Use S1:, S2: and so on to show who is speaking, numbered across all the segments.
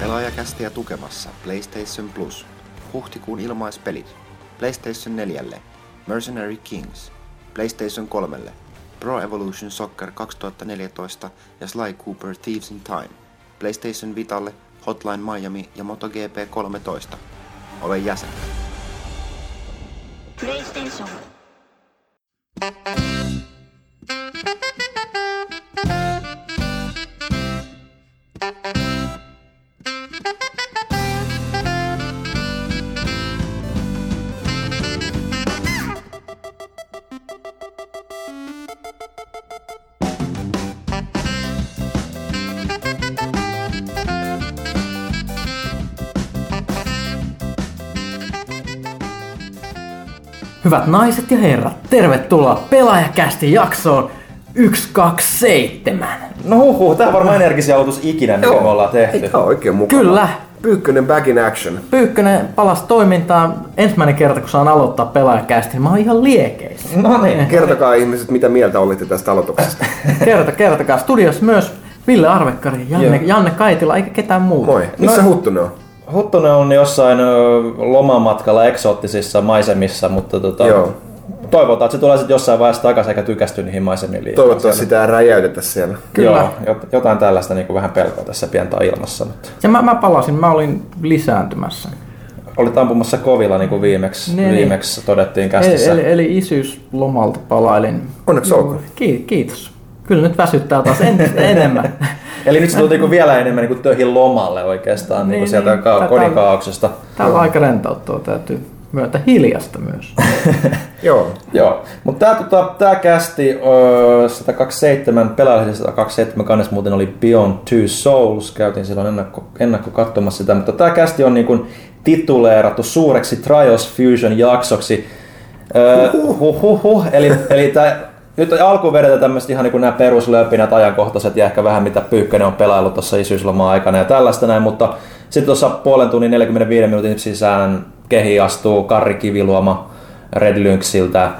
S1: Pelaajakästiä tukemassa PlayStation Plus. Huhtikuun ilmaispelit. PlayStation 4. Mercenary Kings. PlayStation 3. Pro Evolution Soccer 2014 ja Sly Cooper Thieves in Time. PlayStation Vitalle Hotline Miami ja MotoGP 13. Ole jäsen.
S2: PlayStation.
S3: Hyvät naiset ja herrat, tervetuloa Pelaajakästi jaksoon 127.
S4: No huhu, tää on varmaan energisin aloitus ikinä,
S5: Joo.
S4: me ollaan tehty.
S5: Ei tää on oikein mukava.
S3: Kyllä,
S5: Pyykkönen back in action.
S3: Pyykkönen palasi toimintaan ensimmäinen kerta, kun saan aloittaa Pelaajakästi, niin mä oon ihan liekeissä.
S4: No niin.
S5: Kertokaa ihmiset, mitä mieltä olitte tästä aloituksesta.
S3: Kerta, kertakaa. Studios myös Ville Arvekkari, Janne,
S4: Joo.
S3: Janne Kaitila, eikä ketään muuta.
S5: Moi. Missä
S4: No-
S5: Huttunen on?
S4: Huttunen on jossain lomamatkalla eksoottisissa maisemissa, mutta tota,
S5: Joo.
S4: toivotaan, että se tulee sitten jossain vaiheessa takaisin eikä tykästy niihin maisemiin liikaa.
S5: Toivottavasti sitä ei räjäytetä siellä.
S3: Kyllä.
S4: Joo, jot- jotain tällaista niin kuin vähän pelkoa tässä pientä ilmassa. Mutta
S3: Ja mä, mä palasin, mä olin lisääntymässä.
S4: olit ampumassa kovilla niin kuin viimeksi,
S3: Niin,
S4: viimeksi todettiin
S3: Eli,
S4: kästissä.
S3: eli, eli isyyslomalta palailin.
S5: Onneksi olkoon.
S3: Ki- kiitos. Kyllä nyt väsyttää taas entistä enemmän.
S4: Eli nyt se tuli niinku vielä enemmän niinku töihin lomalle oikeastaan niin,
S3: Niin,
S4: niin, sieltä
S3: niin.
S4: niin, kodikaauksesta.
S3: Tää on aika rentouttavaa, täytyy myöntää hiljasta myös.
S5: Joo.
S4: Joo, mutta tämä tota, tää kästi öö, 127, pelaajallisesti 127 kannessa muuten oli Beyond Two Souls, käytiin silloin ennakko, ennakko katsomassa sitä, mutta tämä kästi on niin tituleerattu suureksi Trials Fusion jaksoksi. Öö, huh, huh, huh. Eli, eli tää, nyt alkuun vedetään tämmöistä ihan niin nämä peruslöpinät, ajankohtaiset ja ehkä vähän mitä Pyykkönen on pelaillut tuossa isyyslomaa aikana ja tällaista näin, mutta sitten tuossa puolen tunnin 45 minuutin sisään kehi astuu Karri Kiviluoma Red Lynxiltä äh,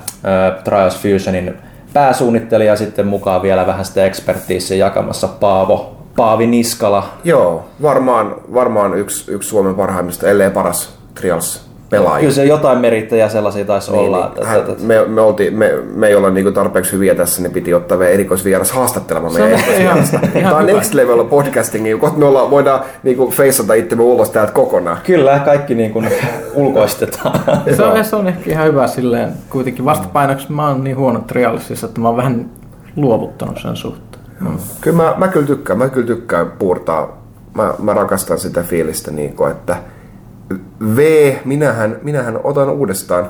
S4: Trials Fusionin pääsuunnittelija sitten mukaan vielä vähän sitä ekspertiisiä jakamassa Paavo, Paavi Niskala.
S5: Joo, varmaan, varmaan yksi, yksi Suomen parhaimmista, ellei paras Trials pelaaja.
S4: Kyllä se jotain merittäjä sellaisia taisi
S5: Niin,
S4: olla.
S5: niin.
S4: Että,
S5: Hän, me, me, oltiin, me, me ei olla niinku tarpeeksi hyviä tässä, niin piti ottaa vielä erikoisvieras haastattelemaan meidän erikoisvierasta. Tämä on next level podcasting, kun me ollaan, voidaan niinku feissata itsemme ulos täältä kokonaan.
S4: Kyllä, kaikki niin kuin ulkoistetaan.
S3: Se on, se on ehkä ihan hyvä silleen, kuitenkin vastapainoksi mä oon niin huono trialisissa, että mä oon vähän luovuttanut sen suhteen.
S5: Kyllä mä, mä kyllä tykkään, mä kyllä tykkään puurtaa. Mä, mä rakastan sitä fiilistä, niin kuin, että V, minähän, minähän otan uudestaan.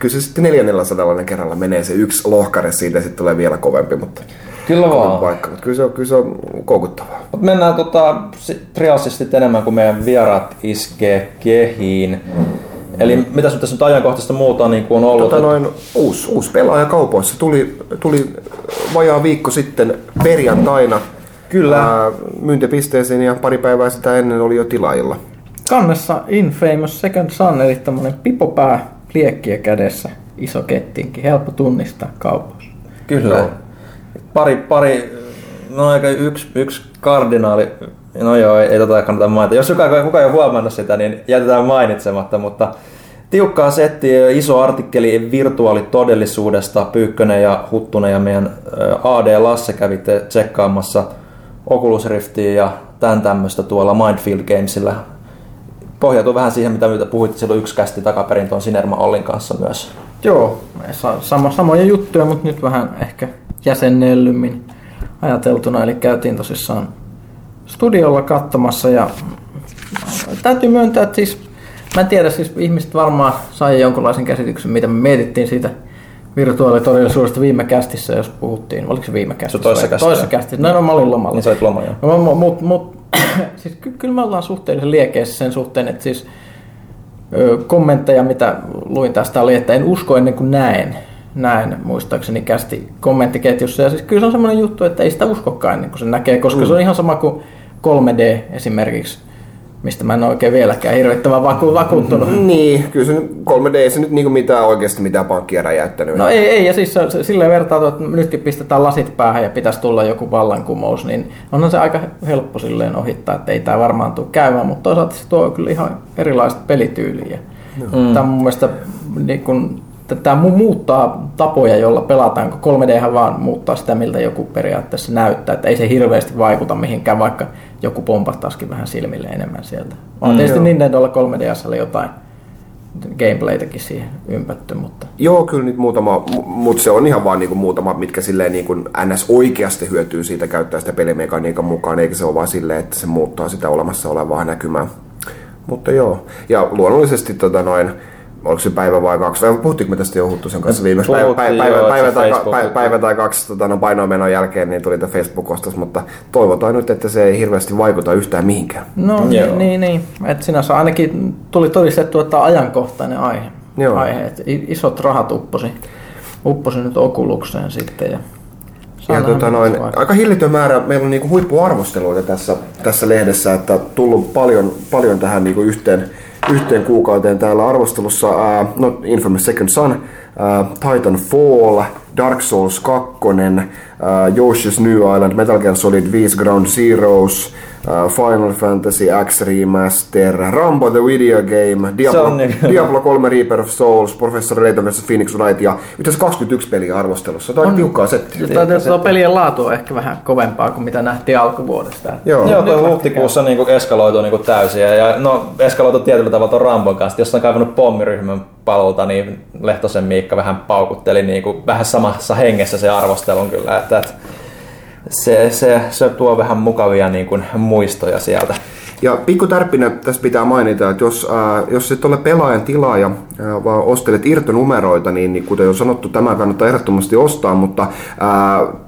S5: Kyllä se sitten 400 kerralla menee se yksi lohkare siitä ja sitten tulee vielä kovempi, mutta
S4: Kyllä vaan.
S5: paikka. Mutta kyllä se on, kyllä se on koukuttavaa.
S4: Mut mennään tota, si- Trialsista sitten enemmän kuin meidän vieraat iskee kehiin. Eli mitä sun tässä nyt ajankohtaista muuta niin kuin on ollut?
S5: Tota noin, uusi, uusi pelaaja kaupoissa tuli, tuli vajaa viikko sitten perjantaina.
S4: Kyllä.
S5: Ää, myyntipisteeseen ja pari päivää sitä ennen oli jo tilaajilla.
S3: Kannessa Infamous Second Son, eli tämmönen pipopää liekkiä kädessä, iso kettinki, helppo tunnistaa kaupassa.
S4: Kyllä. Pari, pari, no aika yksi, yksi kardinaali, no joo, ei, ei tota kannata mainita. Jos kukaan, kukaan ei ole huomannut sitä, niin jätetään mainitsematta, mutta tiukkaa settiä, iso artikkeli virtuaalitodellisuudesta, Pyykkönen ja Huttunen ja meidän AD Lasse kävitte tsekkaamassa Oculus Riftiä ja tämän tämmöistä tuolla Mindfield Gamesilla. Pohjautuu vähän siihen, mitä mitä puhuitte silloin yksi kästi takaperin tuon Sinerma Ollin kanssa myös.
S3: Joo, sa- sama, samoja juttuja, mutta nyt vähän ehkä jäsennellymmin ajateltuna. Eli käytiin tosissaan studiolla katsomassa ja täytyy myöntää, että siis mä en tiedä, siis ihmiset varmaan sai jonkunlaisen käsityksen, mitä me mietittiin siitä virtuaalitodellisuudesta viime kästissä, jos puhuttiin. Oliko se viime kästissä?
S4: toisessa
S3: vai-
S4: kästissä.
S3: Toisessa kästissä. No, no mä olin lomalla.
S4: Niin sä olit loma, joo.
S3: No, mu- mut, mut, siis ky- kyllä me ollaan suhteellisen liekeissä sen suhteen, että siis ö, kommentteja, mitä luin tästä oli, että en usko ennen kuin näen. Näen muistaakseni kästi kommenttiketjussa. Ja siis kyllä se on semmoinen juttu, että ei sitä uskokaan ennen kuin se näkee, koska mm. se on ihan sama kuin 3D esimerkiksi. Mistä mä en ole oikein vieläkään hirvittävän vaku- vakuuttunut.
S5: Niin, kyllä se nyt 3D ei se nyt niinku mitään oikeasti mitään pankkia räjäyttänyt.
S3: No ei, ei, ja siis se, se, silleen vertailtu, että nytkin pistetään lasit päähän ja pitäisi tulla joku vallankumous, niin onhan se aika helppo silleen ohittaa, että ei tämä varmaan tule käymään, mutta toisaalta se tuo kyllä ihan erilaista pelityyliä. Mm. Tämä on mun mielestä niin kun, tämä muuttaa tapoja, jolla pelataan, kun 3D vaan muuttaa sitä, miltä joku periaatteessa näyttää, että ei se hirveästi vaikuta mihinkään, vaikka joku pompahtaisikin vähän silmille enemmän sieltä. On mm, tietysti Nintendolla 3DSllä jotain gameplaytäkin siihen ympätty, mutta...
S5: Joo, kyllä nyt muutama, mutta se on ihan vaan niinku muutama, mitkä silleen niinku NS oikeasti hyötyy siitä käyttää sitä pelimekaniikan mukaan, eikä se ole vaan silleen, että se muuttaa sitä olemassa olevaa näkymää. Mutta joo, ja luonnollisesti tota noin, oliko se päivä vai kaksi, vai puhuttiinko me tästä jo Huttusen kanssa? Viimeksi, päivä, päivä, päivä, päivä, tai, päivä, päivä, tai kaksi tota, no, painomenon jälkeen, niin tuli tämä Facebook-ostos, mutta toivotaan nyt, että se ei hirveästi vaikuta yhtään mihinkään.
S3: No niin, niin, niin. että sinänsä ainakin tuli todistettu, että ajankohtainen aihe, Joo. aihe että isot rahat upposi, upposi nyt Okulukseen sitten ja
S5: ja tota noin, aika hillitön määrä, meillä on niinku huippuarvosteluita tässä, tässä lehdessä, että tullut paljon, paljon tähän niinku yhteen, yhteen kuukauteen täällä arvostelussa. Uh, no, Infamous Second Son, uh, Titan Fall, Dark Souls 2, uh, Yoshi's New Island, Metal Gear Solid 5 Ground Zeroes, Final Fantasy X Remaster, Rambo the Video Game, Diablo, niin. Diablo 3 Reaper of Souls, Professor Layton vs. Phoenix Wright ja itse 21 peliä arvostelussa. Tämä on, on tiukkaa settiä.
S3: Tuo pelien laatu on ehkä vähän kovempaa kuin mitä nähtiin alkuvuodesta.
S4: Joo, Joo tuo huhtikuussa niinku eskaloitu niinku täysin. Ja no, eskaloitu tietyllä tavalla tuon Rambon kanssa. Jos on kaivannut pommiryhmän palolta, niin Lehtosen Miikka vähän paukutteli niinku, vähän samassa hengessä se arvostelun kyllä. Että, että se, se, se tuo vähän mukavia niin kuin, muistoja sieltä.
S5: Ja pikku tärppinä tässä pitää mainita, että jos, äh, jos et ole pelaajan tilaaja, äh, vaan ostelet irtonumeroita, niin, niin kuten jo sanottu, tämä kannattaa ehdottomasti ostaa, mutta äh,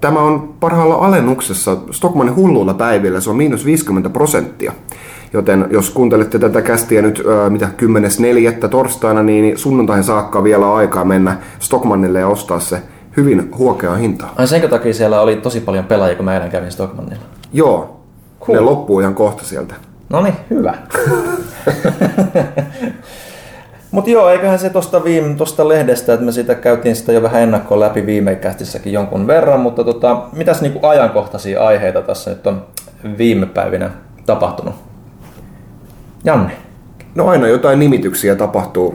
S5: tämä on parhaalla alennuksessa Stockmanin hulluilla päivillä, se on miinus 50 prosenttia. Joten jos kuuntelette tätä kästiä nyt äh, mitä 10.4. torstaina, niin sunnuntaihin saakka vielä aikaa mennä Stockmannille ja ostaa se hyvin huokeaa hintaa.
S4: Ai senkö takia siellä oli tosi paljon pelaajia, kun mä eilen kävin Stockmannilla?
S5: Joo. Cool. Ne loppuu ihan kohta sieltä.
S4: No niin, hyvä. Mutta joo, eiköhän se tuosta viime, tosta lehdestä, että me siitä käytiin sitä jo vähän ennakkoon läpi viime jonkun verran, mutta tota, mitäs niinku ajankohtaisia aiheita tässä nyt on viime päivinä tapahtunut? Janne.
S5: No aina jotain nimityksiä tapahtuu.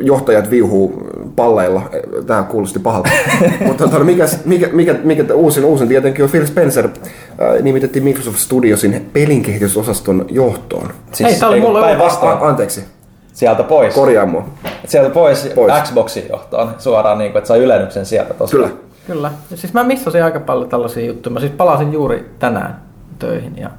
S5: Johtajat viuhuu palleilla. Tämä kuulosti pahalta. Mutta tota, mikä, mikä, mikä, mikä uusin, uusin tietenkin on Phil Spencer äh, nimitettiin Microsoft Studiosin pelinkehitysosaston johtoon.
S3: Siis, Hei, tämä oli mulle
S5: vastaan. A- anteeksi.
S4: Sieltä pois.
S5: Korjaa mua.
S4: Sieltä pois, pois. Xboxin johtoon suoraan, niin kuin, että sai ylennyksen sieltä tosiaan.
S5: Kyllä.
S3: Kyllä. Ja siis mä missasin aika paljon tällaisia juttuja. Mä siis palasin juuri tänään töihin ja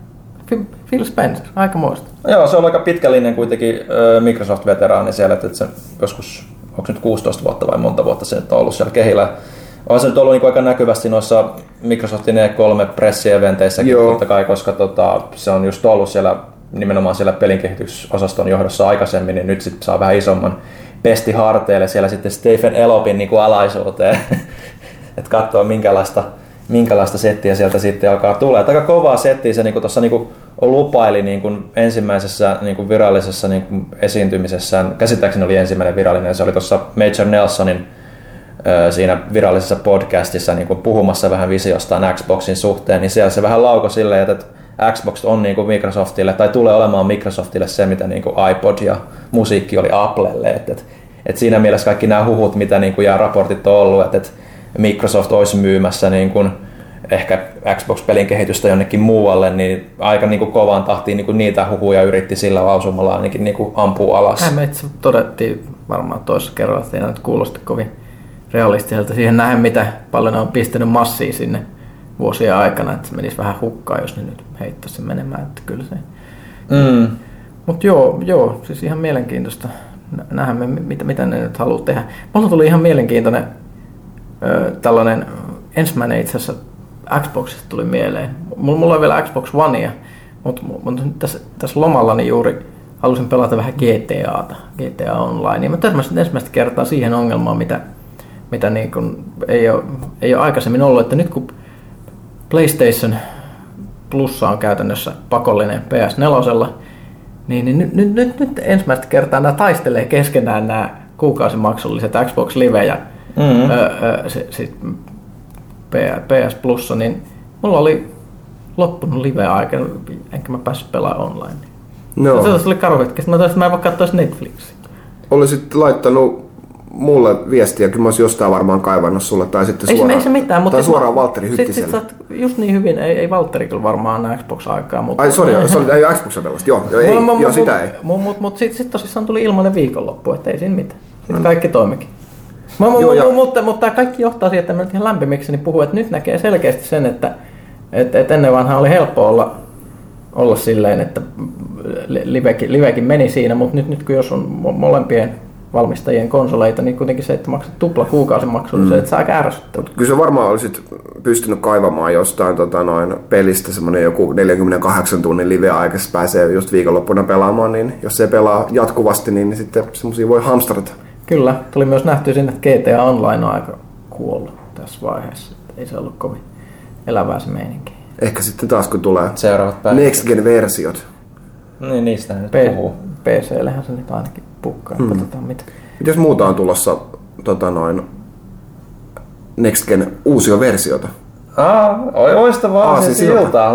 S3: Phil Spencer, aika muista.
S4: Joo, se on aika pitkä linja kuitenkin Microsoft-veteraani siellä, että se joskus, onko nyt 16 vuotta vai monta vuotta se nyt on ollut siellä kehillä. On se nyt ollut niin aika näkyvästi noissa Microsoftin E3 pressieventeissäkin totta kai, koska tota, se on just ollut siellä nimenomaan siellä pelinkehitysosaston johdossa aikaisemmin, niin nyt sitten saa vähän isomman pesti harteille siellä sitten Stephen Elopin niin kuin alaisuuteen, että katsoa minkälaista minkälaista settiä sieltä sitten alkaa tulla. Että aika kovaa settiä se niin tuossa niin lupaili niin kuin ensimmäisessä niin kuin virallisessa niin kuin esiintymisessään. Käsittääkseni oli ensimmäinen virallinen, se oli tuossa Major Nelsonin siinä virallisessa podcastissa niin kuin puhumassa vähän visiostaan Xboxin suhteen, niin siellä se vähän lauko silleen, että Xbox on niin kuin Microsoftille, tai tulee olemaan Microsoftille se, mitä niin kuin iPod ja musiikki oli Applelle. Että, että, että siinä mielessä kaikki nämä huhut, mitä niin kuin, ja raportit on ollut, että, että Microsoft olisi myymässä niin kuin ehkä Xbox-pelin kehitystä jonnekin muualle, niin aika niin kuin kovaan tahtiin niin kuin niitä huhuja yritti sillä lausumalla ainakin niin kuin ampua alas.
S3: Hän itse todettiin varmaan toisessa kerralla, että ei nyt kuulosta kovin realistiselta siihen nähdä, mitä paljon ne on pistänyt massia sinne vuosien aikana, että se menisi vähän hukkaan, jos ne nyt heittäisi sen menemään, että kyllä se... Mm. Mutta joo, joo, siis ihan mielenkiintoista nähdä, mitä, mitä ne nyt haluaa tehdä. Mulla tuli ihan mielenkiintoinen tällainen ensimmäinen itse asiassa Xboxista tuli mieleen. Mulla on vielä Xbox Onea, mutta, mutta tässä, tässä lomalla juuri halusin pelata vähän GTAta, GTA Online. Ja mä törmäsin ensimmäistä kertaa siihen ongelmaan, mitä, mitä niin kuin ei, ole, ei ole aikaisemmin ollut, että nyt kun PlayStation Plussa on käytännössä pakollinen PS4, niin, niin nyt, nyt, nyt, nyt ensimmäistä kertaa nämä taistelee keskenään nämä kuukausimaksulliset Xbox Live ja mm-hmm. ö, ö, sit, PS Plussa, niin mulla oli loppunut live-aika, enkä mä päässyt pelaamaan online. No. Se oli karu hetki. Mä toisin, mä en voi katsoa Netflixiä.
S5: Olisit laittanut mulle viestiä, kyllä mä olisin jostain varmaan kaivannut sulle, tai sitten
S3: ei
S5: suoraan,
S3: se, ei se mitään, mutta
S5: tai suoraan Valtteri Hyttiselle.
S3: Sit, sit just niin hyvin, ei, ei Valtteri kyllä varmaan Xbox-aikaa. Mutta...
S5: Ai sorry, se oli, ei Xbox pelasta, joo, joo, ei,
S3: no,
S5: joo sitä ei.
S3: Mutta mut, mut sitten sit tosissaan tuli ilmainen viikonloppu, että ei siinä mitään. Sitten mm. kaikki toimikin. Mä, joo, mutta, mutta, mutta tämä kaikki johtaa siihen, että mä nyt ihan lämpimikseni puhun, että nyt näkee selkeästi sen, että et, et ennen vanhaa oli helppo olla, olla silleen, että livekin, livekin meni siinä, mutta nyt, nyt kun jos on molempien valmistajien konsoleita, niin kuitenkin se, että maksat tupla kuukausimaksun, mm. se, että saa ärsyttävää.
S5: Kyllä se varmaan olisit pystynyt kaivamaan jostain tota, noin pelistä semmoinen joku 48 tunnin live-aika, pääsee just viikonloppuna pelaamaan, niin jos se pelaa jatkuvasti, niin, niin sitten semmoisia voi hamstrata.
S3: Kyllä, tuli myös nähty sinne, että GTA Online on aika kuollut tässä vaiheessa. Ei se ollut kovin elävää se meininki.
S5: Ehkä sitten taas kun tulee
S4: Seuraavat päivät.
S5: Next Gen versiot.
S4: Niin, niistä nyt
S3: P- puhuu. PC-lähän se nyt ainakin pukkaa. Hmm. Katsotaan mitä.
S5: Mitäs muuta on tulossa tota noin, Next Gen uusia versiota?
S4: Ah, oista vaan se silta.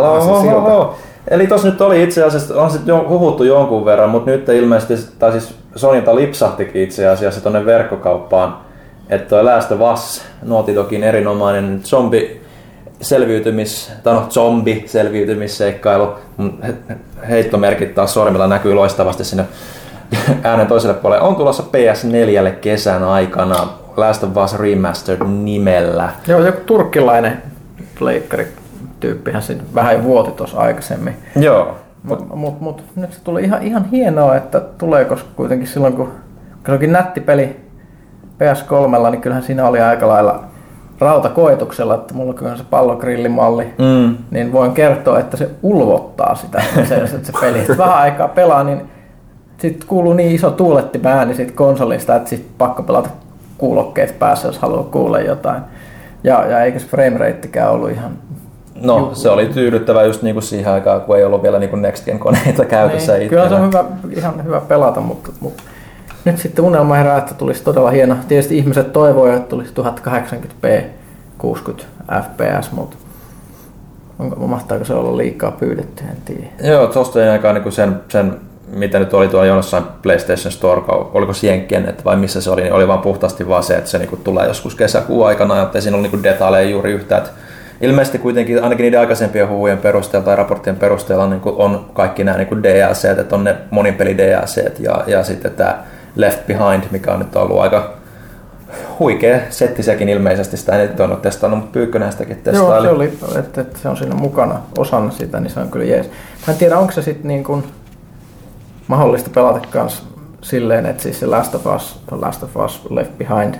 S4: Eli tos nyt oli itse asiassa, on sitten huhuttu jonkun verran, mutta nyt ilmeisesti, tai siis Sonilta lipsahtikin itse asiassa tuonne verkkokauppaan, että toi Last of Us, Naughty Dogin erinomainen zombi selviytymis, tai no zombi selviytymisseikkailu, heittomerkit taas sormilla näkyy loistavasti sinne äänen toiselle puolelle. On tulossa PS4 kesän aikana Last of Us Remastered nimellä.
S3: Joo, joku turkkilainen pleikkari tyyppihän siinä vähän vuoti tuossa aikaisemmin.
S4: Joo.
S3: Mutta mut, mut, nyt se tuli ihan, ihan hienoa, että tulee, koska kuitenkin silloin kun, kun se onkin nätti peli PS3, niin kyllähän siinä oli aika lailla rautakoetuksella, että mulla on se pallogrillimalli, mm. niin voin kertoa, että se ulvottaa sitä, se, se peli. Vähän aikaa pelaa, niin sitten kuuluu niin iso tuulettimä ääni siitä konsolista, että sitten pakko pelata kuulokkeet päässä, jos haluaa kuulla jotain. Ja, ja eikä se frameratekään ollut ihan
S4: No, Juh. se oli tyydyttävä just niinku siihen aikaan, kun ei ollut vielä niinku Next Gen koneita käytössä niin,
S3: Kyllä se on hyvä, ihan hyvä pelata, mutta, mutta nyt sitten unelma herää, että tulisi todella hieno. Tietysti ihmiset toivoivat, että tulisi 1080p 60 fps, mutta onko, mahtaako se olla liikaa pyydetty, en tiedä.
S4: Joo, tuosta ei aikaan niin sen, sen, mitä nyt oli tuolla jossain PlayStation Store, oliko Sienkkien, että vai missä se oli, niin oli vaan puhtaasti vaan se, että se niin tulee joskus kesäkuun aikana, että ei siinä ole niin detaileja juuri yhtään. Että ilmeisesti kuitenkin ainakin niiden aikaisempien huhujen perusteella tai raporttien perusteella niin on kaikki nämä niin DLC, että on ne monipeli DLC ja, ja sitten tämä Left Behind, mikä on nyt ollut aika huikea setti sekin ilmeisesti, sitä en ole testannut, mutta Pyykkönen sitäkin testaili.
S3: Joo, se oli, että, että, se on siinä mukana osana sitä, niin se on kyllä jees. Mä en tiedä, onko se sitten niin kuin mahdollista pelata kanssa silleen, että siis se Last of Us, Last of Us Left Behind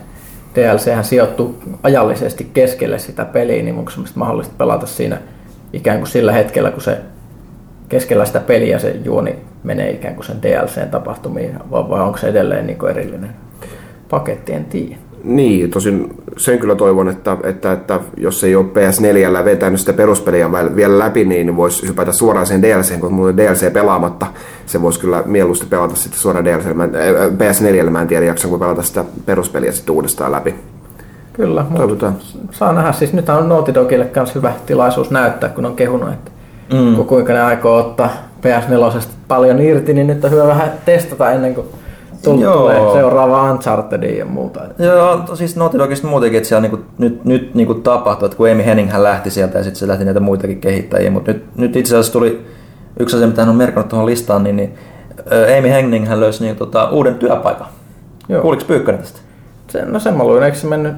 S3: DLC hän sijoittuu ajallisesti keskelle sitä peliä, niin onko semmoista mahdollista pelata siinä ikään kuin sillä hetkellä, kun se keskellä sitä peliä se juoni menee ikään kuin sen DLCn tapahtumiin, vai onko se edelleen niin kuin erillinen paketti, en tiedä.
S5: Niin, tosin sen kyllä toivon, että, että, että jos ei ole PS4 vetänyt sitä peruspeliä vielä läpi, niin voisi hypätä suoraan sen DLC, kun mulla on DLC pelaamatta. Se voisi kyllä mieluusti pelata sitten suoraan DLC. Mä, PS4, mä en tiedä, jaksanko pelata sitä peruspeliä sitten uudestaan läpi.
S3: Kyllä, mutta saa nähdä. Siis nyt on Naughty Dogille myös hyvä tilaisuus näyttää, kun on kehunut, että mm. kuinka ne aikoo ottaa PS4 paljon irti, niin nyt on hyvä vähän testata ennen kuin tulee seuraava Unchartedin ja muuta.
S4: Joo, siis Naughty Dogista muutenkin, että siellä niinku, nyt, nyt niinku tapahtui, että kun Amy Henning hän lähti sieltä ja sitten se lähti näitä muitakin kehittäjiä, mutta nyt, nyt itse asiassa tuli yksi asia, mitä hän on merkannut tuohon listaan, niin, niin Amy Henning hän löysi niin, tota, uuden työpaikan. Joo. Kuuliko Pyykkönen tästä?
S3: Se, no sen mä luin, eikö se mennyt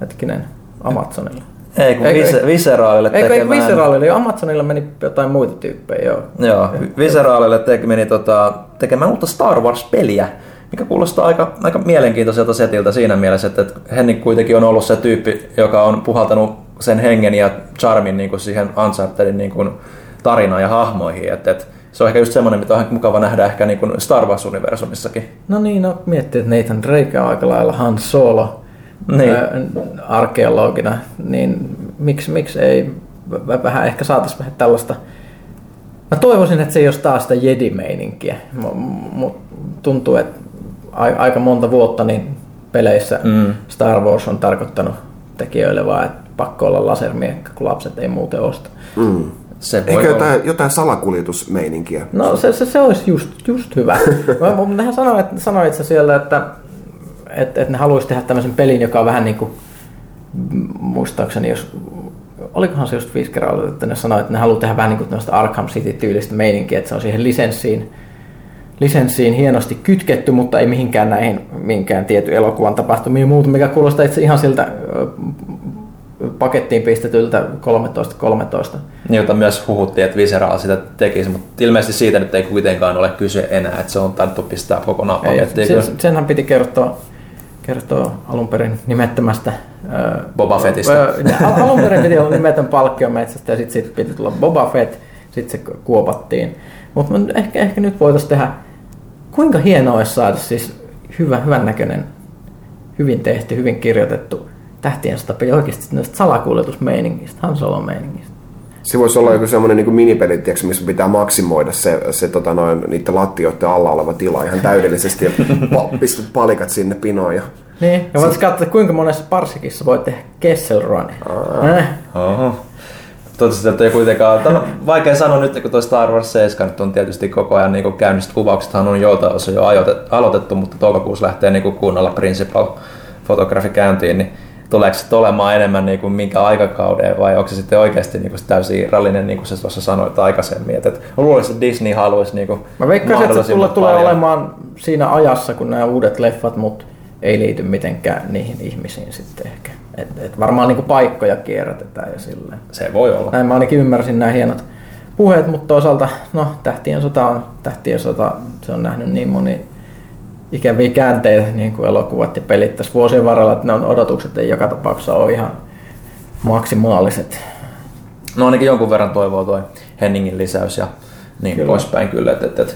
S3: hetkinen Amazonille?
S4: Ei, kun Vis- Viseraalille
S3: tekemään... Eikö Viseraalille, jo Amazonilla meni jotain muita tyyppejä, joo.
S4: Joo, Viseraalille teki, meni tota, tekemään uutta Star Wars-peliä, mikä kuulostaa aika, aika mielenkiintoiselta setiltä siinä mielessä, että Henning kuitenkin on ollut se tyyppi, joka on puhaltanut sen hengen ja charmin niin kuin siihen Unchartedin niin kuin tarinaan ja hahmoihin, että, että se on ehkä just semmoinen, mitä on mukava nähdä ehkä niin kuin Star Wars-universumissakin.
S3: No niin, no miettii, että Nathan Drake on aika lailla Han Solo niin. arkeologina, niin miksi, miksi ei vähän ehkä saataisiin vähän tällaista Mä toivoisin, että se ei olisi taas sitä Jedi-meininkiä, mutta tuntuu, että aika monta vuotta niin peleissä mm. Star Wars on tarkoittanut tekijöille vaan, että pakko olla lasermiekka, kun lapset ei muuten osta. Mm.
S5: Se voi Eikö jotain, jotain salakuljetusmeininkiä?
S3: No se, se, se olisi just, just hyvä. Mutta nehän sanoit, sanoit sä siellä, että, että, että ne haluaisi tehdä tämmöisen pelin, joka on vähän niin kuin, muistaakseni, jos olikohan se just Fisker että ne sanoi, että ne haluaa tehdä vähän niin kuin Arkham City-tyylistä meininkiä, että se on siihen lisenssiin, lisenssiin hienosti kytketty, mutta ei mihinkään näihin minkään tietyn elokuvan tapahtumiin muuta, mikä kuulostaa itse ihan siltä pakettiin pistetyltä 1313. 13.
S4: Jota myös huhuttiin, että Visceral sitä tekisi, mutta ilmeisesti siitä nyt ei kuitenkaan ole kyse enää, että se on tarttu pistää kokonaan pakettiin.
S3: Sen, senhän piti kertoa, kertoa alun perin nimettömästä
S4: Boba Fettistä.
S3: alun perin piti olla nimetön palkkiometsästä ja sitten sit piti tulla Boba Fett, sitten se kuopattiin. Mutta ehkä, ehkä nyt voitaisiin tehdä, kuinka hienoa olisi saada siis hyvä, hyvän näköinen, hyvin tehty, hyvin kirjoitettu tähtien peli oikeasti näistä salakuljetusmeiningistä, Han Solo-meiningistä.
S5: Se voisi olla joku semmoinen niin minipeli, tiiäks, missä pitää maksimoida se, se tota noin, niiden lattioiden alla oleva tila ihan täydellisesti ja pistät palikat sinne pinoon. Ja...
S3: Niin, ja voit katsoa, kuinka monessa parsikissa voi tehdä Kessel Runin.
S4: Oho. Toivottavasti, että ei kuitenkaan, tämä on vaikea sanoa nyt, kun tuo Star Wars 7 nyt on tietysti koko ajan niin käynnissä, kuvauksethan on joltain osa jo aloitettu, mutta toukokuussa lähtee niin kunnolla Principal fotografi käyntiin, niin tuleeko se olemaan enemmän niin kuin minkä aikakauden vai onko se sitten oikeasti niin kuin täysin irrallinen, niin kuin sä tuossa sanoit aikaisemmin. Että luulisin, että Disney haluaisi niin kuin
S3: Mä veikkaisin, että se tulee, tulee olemaan siinä ajassa, kun nämä uudet leffat, mutta ei liity mitenkään niihin ihmisiin sitten ehkä. Et, et varmaan niin kuin paikkoja kierrätetään ja silleen.
S4: Se voi olla.
S3: Näin mä ainakin ymmärsin nämä hienot puheet, mutta toisaalta no, Tähtien sota on Tähtien sota, se on nähnyt niin moni ikäviä käänteitä, niin kuin elokuvat ja pelit tässä vuosien varrella, että ne on odotukset ei joka tapauksessa ole ihan maksimaaliset.
S4: No ainakin jonkun verran toivoo toi Henningin lisäys ja niin kyllä. poispäin kyllä. Että, että, että.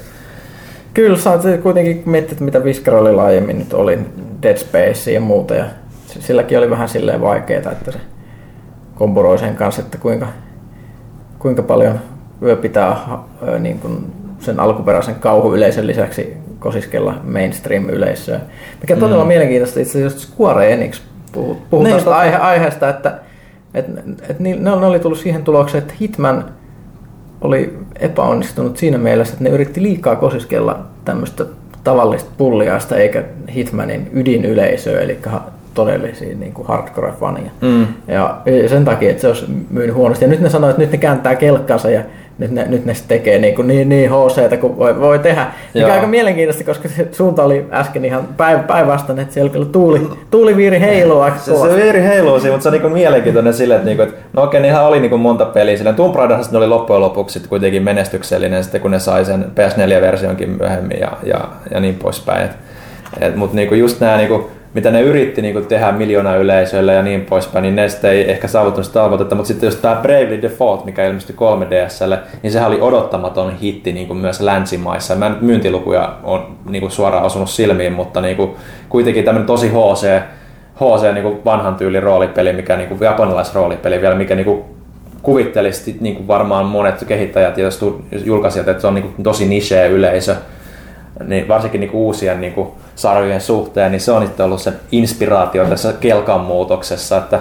S3: Kyllä, sä kuitenkin miettiä, mitä Viscarolilla aiemmin nyt oli, Dead Space ja muuta, ja silläkin oli vähän silleen vaikeaa, että se komporoi sen kanssa, että kuinka, kuinka paljon pitää niin kuin sen alkuperäisen kauhuyleisön lisäksi kosiskella mainstream-yleisöä. Mikä on todella mm. mielenkiintoista itse asiassa Square Enix puhuu, puhuu niin, tästä aihe, aiheesta, että et, et ne, ne oli tullut siihen tulokseen, että Hitman oli epäonnistunut siinä mielessä, että ne yritti liikaa kosiskella tämmöistä tavallista pulliaista eikä Hitmanin ydinyleisöä, eli todellisia niin kuin hardcore-faneja. Mm. Ja sen takia, että se olisi myynyt huonosti. Ja nyt ne sanoo, että nyt ne kääntää kelkkansa ja nyt ne, nyt ne tekee niin, kuin niin, niin HC kuin voi, voi tehdä. Mikä on aika mielenkiintoista, koska se suunta oli äsken ihan päinvastainen, että siellä kyllä tuuli, tuuliviiri heiluu aika
S4: se, se viiri heiluu siinä, mutta se on niin mielenkiintoinen silleen, että, niin kuin, että no okei, niinhän oli niin kuin monta peliä. Silleen Tomb Raiderhan oli loppujen lopuksi kuitenkin menestyksellinen, sitten kun ne sai sen PS4-versionkin myöhemmin ja, ja, ja niin poispäin. Et, et, mutta niin kuin just nämä niin kuin, mitä ne yritti niin kuin tehdä miljoona yleisölle ja niin poispäin, niin sitten ei ehkä saavuttanut sitä tavoitetta, mutta sitten jos tämä Bravely Default, mikä ilmestyi 3DSlle, niin sehän oli odottamaton hitti niin kuin myös länsimaissa. Mä nyt myyntilukuja on niin kuin suoraan osunut silmiin, mutta niin kuin, kuitenkin tämmöinen tosi HC, HC niin kuin vanhan tyylin roolipeli, mikä niin japanilaisroolipeli vielä, mikä niin kuin kuvittelisi niin kuin varmaan monet kehittäjät ja julkaisijat, että se on niin kuin tosi niche yleisö, niin varsinkin niin kuin uusien niin kuin sarjojen suhteen, niin se on nyt ollut se inspiraatio tässä kelkan muutoksessa, että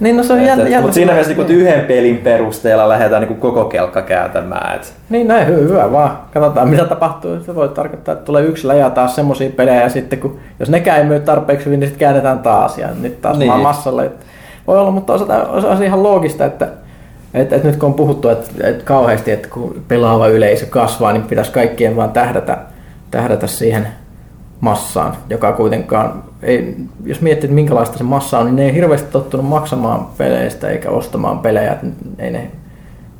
S3: niin, no se on jännä, jännä,
S4: Mutta siinä mielessä niin, yhden pelin perusteella lähdetään niin koko kelkka kääntämään. Et.
S3: Niin näin, hyvä, hyvä vaan. Katsotaan mitä tapahtuu. Se voi tarkoittaa, että tulee yksi läjä taas semmoisia pelejä ja sitten kun, jos nekään ei myy tarpeeksi hyvin, niin sitten käännetään taas ja nyt taas niin. massalle. Voi olla, mutta osata, osata ihan loogista, että et, et nyt kun on puhuttu että, et kauheasti, että kun pelaava yleisö kasvaa, niin pitäisi kaikkien vaan tähdätä, tähdätä siihen massaan, joka kuitenkaan, ei, jos miettii, että minkälaista se massa on, niin ne ei hirveästi tottunut maksamaan peleistä eikä ostamaan pelejä, ei ne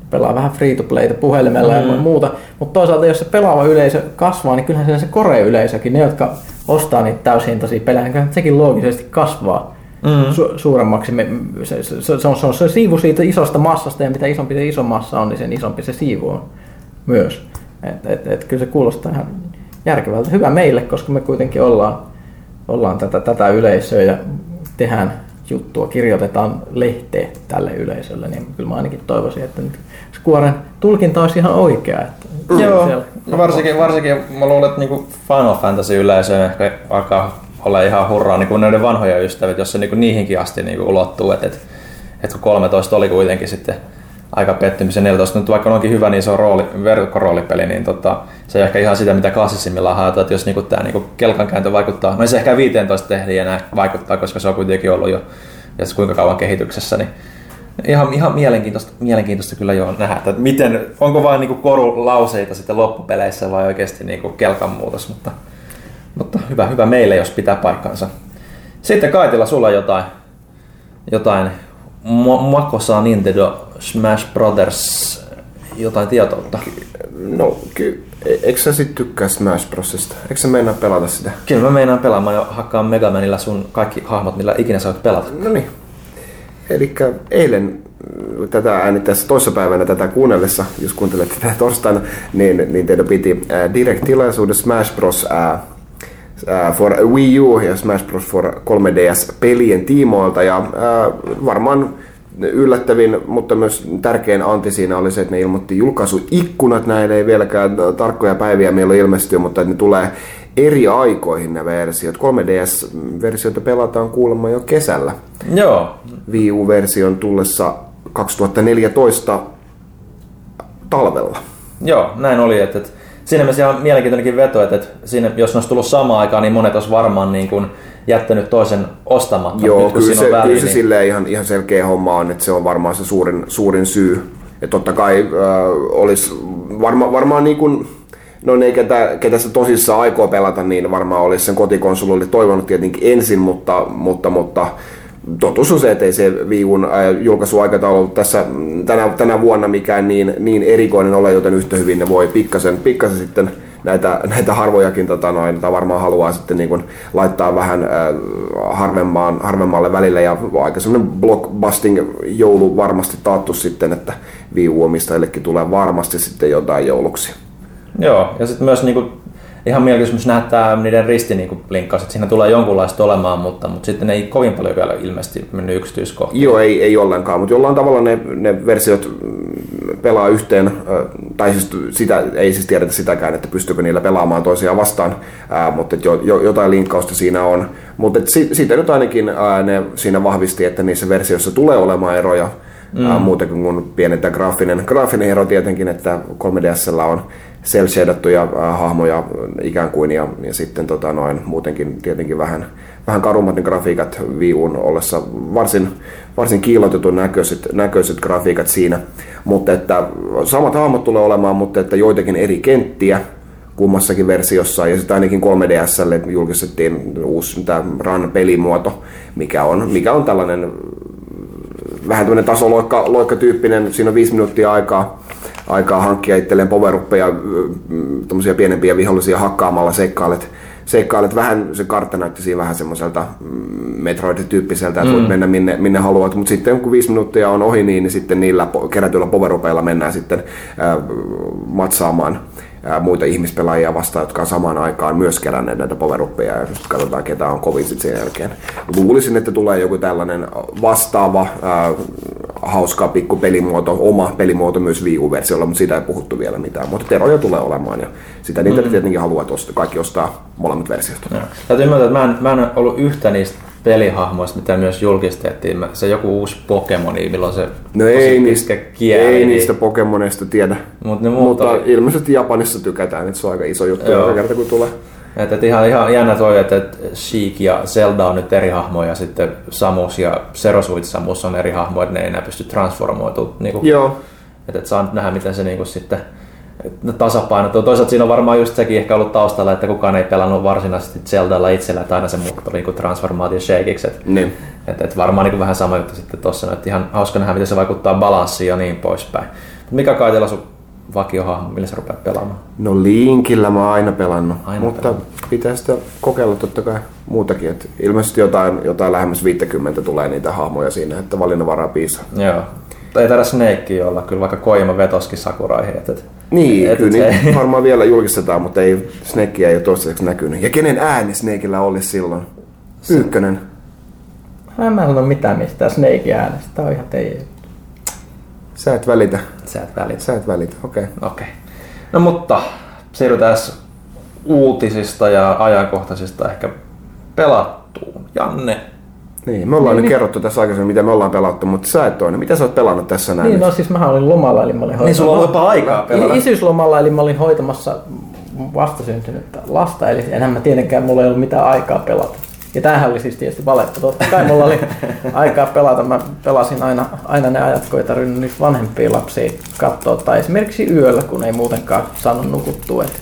S3: pelaa vähän free to playta puhelimella mm. ja muuta, mutta toisaalta jos se pelaava yleisö kasvaa, niin kyllähän se Kore-yleisökin, ne jotka ostaa niitä täyshintaisia pelejä, niin sekin loogisesti kasvaa mm. su- suuremmaksi. Se, se, se, on, se on se siivu siitä isosta massasta ja mitä isompi se iso massa on, niin sen isompi se siivu on myös. Et, et, et, kyllä se kuulostaa ihan järkevältä. Hyvä meille, koska me kuitenkin ollaan, ollaan tätä, tätä yleisöä ja tehdään juttua kirjoitetaan lehteen tälle yleisölle, niin kyllä mä ainakin toivoisin, että nyt Squaren tulkinta olisi ihan oikea. Että
S4: Joo,
S3: siellä-
S4: varsinkin, varsinkin mä luulen, että niinku Final Fantasy-yleisö ehkä alkaa olla ihan hurraa niinku näiden vanhoja ystävät, jos se niinku niihinkin asti niinku ulottuu. Että et, et kun 13 oli kuitenkin sitten aika pettymisen 14, nyt vaikka onkin hyvä, niin se on rooli, verkkoroolipeli, niin tota, se ei ehkä ihan sitä, mitä klassisimmillaan haetaan, että jos niinku tämä niinku kelkankääntö vaikuttaa, no ei se ehkä 15 tehden enää vaikuttaa, koska se on kuitenkin ollut jo ja se kuinka kauan kehityksessä, niin Ihan, ihan mielenkiintoista, mielenkiintoista kyllä jo nähdä, että miten, onko vain niinku korulauseita sitten loppupeleissä vai oikeasti niinku kelkan muutos, mutta, mutta hyvä, hyvä meille, jos pitää paikkansa. Sitten Kaitila, sulla jotain, jotain Makosa Nintendo Smash Brothers jotain tietoutta?
S5: No, ky- e- eikö sä sit tykkää Smash Brosista? Eikö sä meinaa pelata sitä?
S4: Kyllä mä meinaan pelaamaan ja hakkaan Megamanilla sun kaikki hahmot, millä ikinä sä pelata.
S5: No niin. Eli eilen tätä äänittäessä toissapäivänä tätä kuunnellessa, jos kuuntelet tätä torstaina, niin, niin teidän piti äh, Direct-tilaisuuden Smash Bros. Äh, äh, for Wii U ja Smash Bros. for 3DS pelien tiimoilta ja äh, varmaan yllättävin, mutta myös tärkein anti siinä oli se, että ne ilmoitti julkaisuikkunat, näille ei vieläkään tarkkoja päiviä milloin ilmestyy, mutta ne tulee eri aikoihin ne versiot. 3DS-versioita pelataan kuulemma jo kesällä.
S4: Joo,
S5: Wii U-version tullessa 2014 talvella.
S4: Joo, näin oli. Että, että siinä mielessä ihan mielenkiintoinenkin veto, että, että siinä, jos ne olisi tullut samaan aikaan, niin monet olisi varmaan niin kuin jättänyt toisen ostamatta.
S5: Joo,
S4: Nyt
S5: kyllä se,
S4: on väli,
S5: kyllä se
S4: niin...
S5: silleen ihan, ihan selkeä homma on, että se on varmaan se suurin, suurin syy. Ja totta kai äh, olisi varma, varmaan niin kuin, no ne, ketä, ketä se tosissaan aikoo pelata, niin varmaan olisi sen kotikonsolille toivonut tietenkin ensin, mutta, mutta, mutta totuus on se, että ei se Wii U:n, äh, julkaisuaikataulu tässä tänä, tänä vuonna mikään niin, niin erikoinen ole, joten yhtä hyvin ne voi pikkasen, pikkasen sitten näitä, näitä harvojakin tota noin, tai varmaan haluaa sitten niin kuin laittaa vähän äh, harvemmaan, harvemmalle välille ja aika semmoinen blockbusting joulu varmasti taattu sitten, että Wii tulee varmasti sitten jotain jouluksi.
S4: Joo, ja sitten myös niinku, ihan mielenkiintoista nähdään niiden risti niinku linkkaus, että siinä tulee jonkunlaista olemaan, mutta, mutta sitten ne ei kovin paljon vielä ilmeisesti mennyt yksityiskohtiin.
S5: Joo, ei, ei ollenkaan, mutta jollain tavalla ne, ne versiot mm, pelaa yhteen, tai siis sitä, ei siis tiedetä sitäkään, että pystyykö niillä pelaamaan toisiaan vastaan, ää, mutta jo, jo, jotain linkkausta siinä on. Mutta et si, siitä nyt ainakin ää, ne siinä vahvisti, että niissä versioissa tulee olemaan eroja, mm. ää, muutenkin kuin pienet ja graafinen, graafinen ero tietenkin, että 3DSllä on cel shadattuja hahmoja ikään kuin ja, ja sitten tota noin, muutenkin tietenkin vähän, vähän karummat ne grafiikat Wii U:n ollessa. Varsin, varsin kiilotetun näköiset, näköiset grafiikat siinä, mutta että samat hahmot tulee olemaan, mutta että joitakin eri kenttiä kummassakin versiossa. Ja sitten ainakin 3DSlle julkistettiin uusi tämä Run-pelimuoto, mikä on, mikä on tällainen vähän tämmöinen tasoloikka loikka tyyppinen, siinä on viisi minuuttia aikaa, aikaa hankkia itselleen poweruppeja, tämmöisiä pienempiä vihollisia hakkaamalla seikkailet, seikkailet vähän, se kartta näytti siinä vähän semmoiselta mm, Metroid-tyyppiseltä, että voit mennä minne, minne haluat, mutta sitten kun viisi minuuttia on ohi, niin, niin sitten niillä kerätyillä powerupeilla mennään sitten äh, matsaamaan ää, muita ihmispelaajia vastaan, jotka on samaan aikaan myös keränneet näitä poweruppeja. Ja sitten katsotaan ketä on kovin sitten sen jälkeen. Luulisin, että tulee joku tällainen vastaava ää, hauska pikku pelimuoto, oma pelimuoto myös Wii U-versiolla, mutta siitä ei puhuttu vielä mitään. Mutta eroja tulee olemaan ja sitä niitä mm. tietenkin haluaa, että osta- kaikki ostaa molemmat versiot.
S4: Täytyy myöntää, että mä en, mä en ollut yhtä niistä pelihahmoista, mitä myös julkistettiin. Se joku uusi Pokemoni, milloin se
S5: No ei, niistä,
S4: kieli,
S5: ei
S4: niin-
S5: niistä Pokemoneista tiedä.
S4: Mut ne
S5: Mutta
S4: oli-
S5: ilmeisesti Japanissa tykätään, että se on aika iso juttu joka kerta kun tulee.
S4: Että, että ihan, ihan jännä toi, että, että Sheik ja Zelda on nyt eri hahmoja, ja sitten Samus ja Zerosuit Samus on eri hahmoja, että ne ei enää pysty transformoitumaan. Niin kuin,
S5: Joo,
S4: että, että saa nyt nähdä, miten se niin kuin sitten tasapainottuu. Toisaalta siinä on varmaan just sekin ehkä ollut taustalla, että kukaan ei pelannut varsinaisesti Zeldalla itsellä, että aina se muuttui niin transformaatio Shakeiksi. Että,
S5: niin.
S4: että, että varmaan niin kuin vähän sama juttu sitten tuossa, että ihan hauska nähdä, miten se vaikuttaa balanssiin ja niin poispäin. Mikä kaitella sun vakiohahmo, millä sä rupeat pelaamaan?
S5: No linkillä mä oon aina pelannut,
S4: Aina
S5: mutta
S4: pelannut.
S5: pitää sitä kokeilla totta kai muutakin. Et ilmeisesti jotain, jotain lähemmäs 50 tulee niitä hahmoja siinä, että valinnanvaraa piisaa.
S4: Joo. Ei taida Snake olla, kyllä vaikka Koima vetoskin Sakuraihin. Että, että,
S5: Niin,
S4: että
S5: kyllä
S4: se-
S5: niin varmaan vielä julkistetaan, mutta ei, Snakea ei ole toistaiseksi näkynyt. Ja kenen ääni Snakeillä oli silloin? Ykkönen.
S3: Mä en mä sano mitään mistään Snake äänestä. Tää on ihan teidän.
S5: Sä et välitä.
S4: Sä et välitä.
S5: Sä et välitä, okei. Okay.
S4: Okei. No mutta siirrytään uutisista ja ajankohtaisista ehkä pelattuun. Janne,
S5: Niin, me ollaan niin, nyt kerrottu tässä aikaisemmin, mitä me ollaan pelattu, mutta sä et toinen. Mitä sä oot pelannut tässä näin?
S3: Niin,
S5: nyt?
S3: no siis mä olin lomalla, eli mä olin
S4: niin sulla on jopa aikaa pelata.
S3: Isyyslomalla, eli mä olin hoitamassa vastasyntynyttä lasta, eli enhän mä tietenkään mulla ei ollut mitään aikaa pelata. Ja tämähän oli siis tietysti valetta. Totta kai mulla oli aikaa pelata. Mä pelasin aina, aina ne ajat, kun ei tarvinnut niitä vanhempia lapsia katsoa. Tai esimerkiksi yöllä, kun ei muutenkaan saanut nukuttua. Et,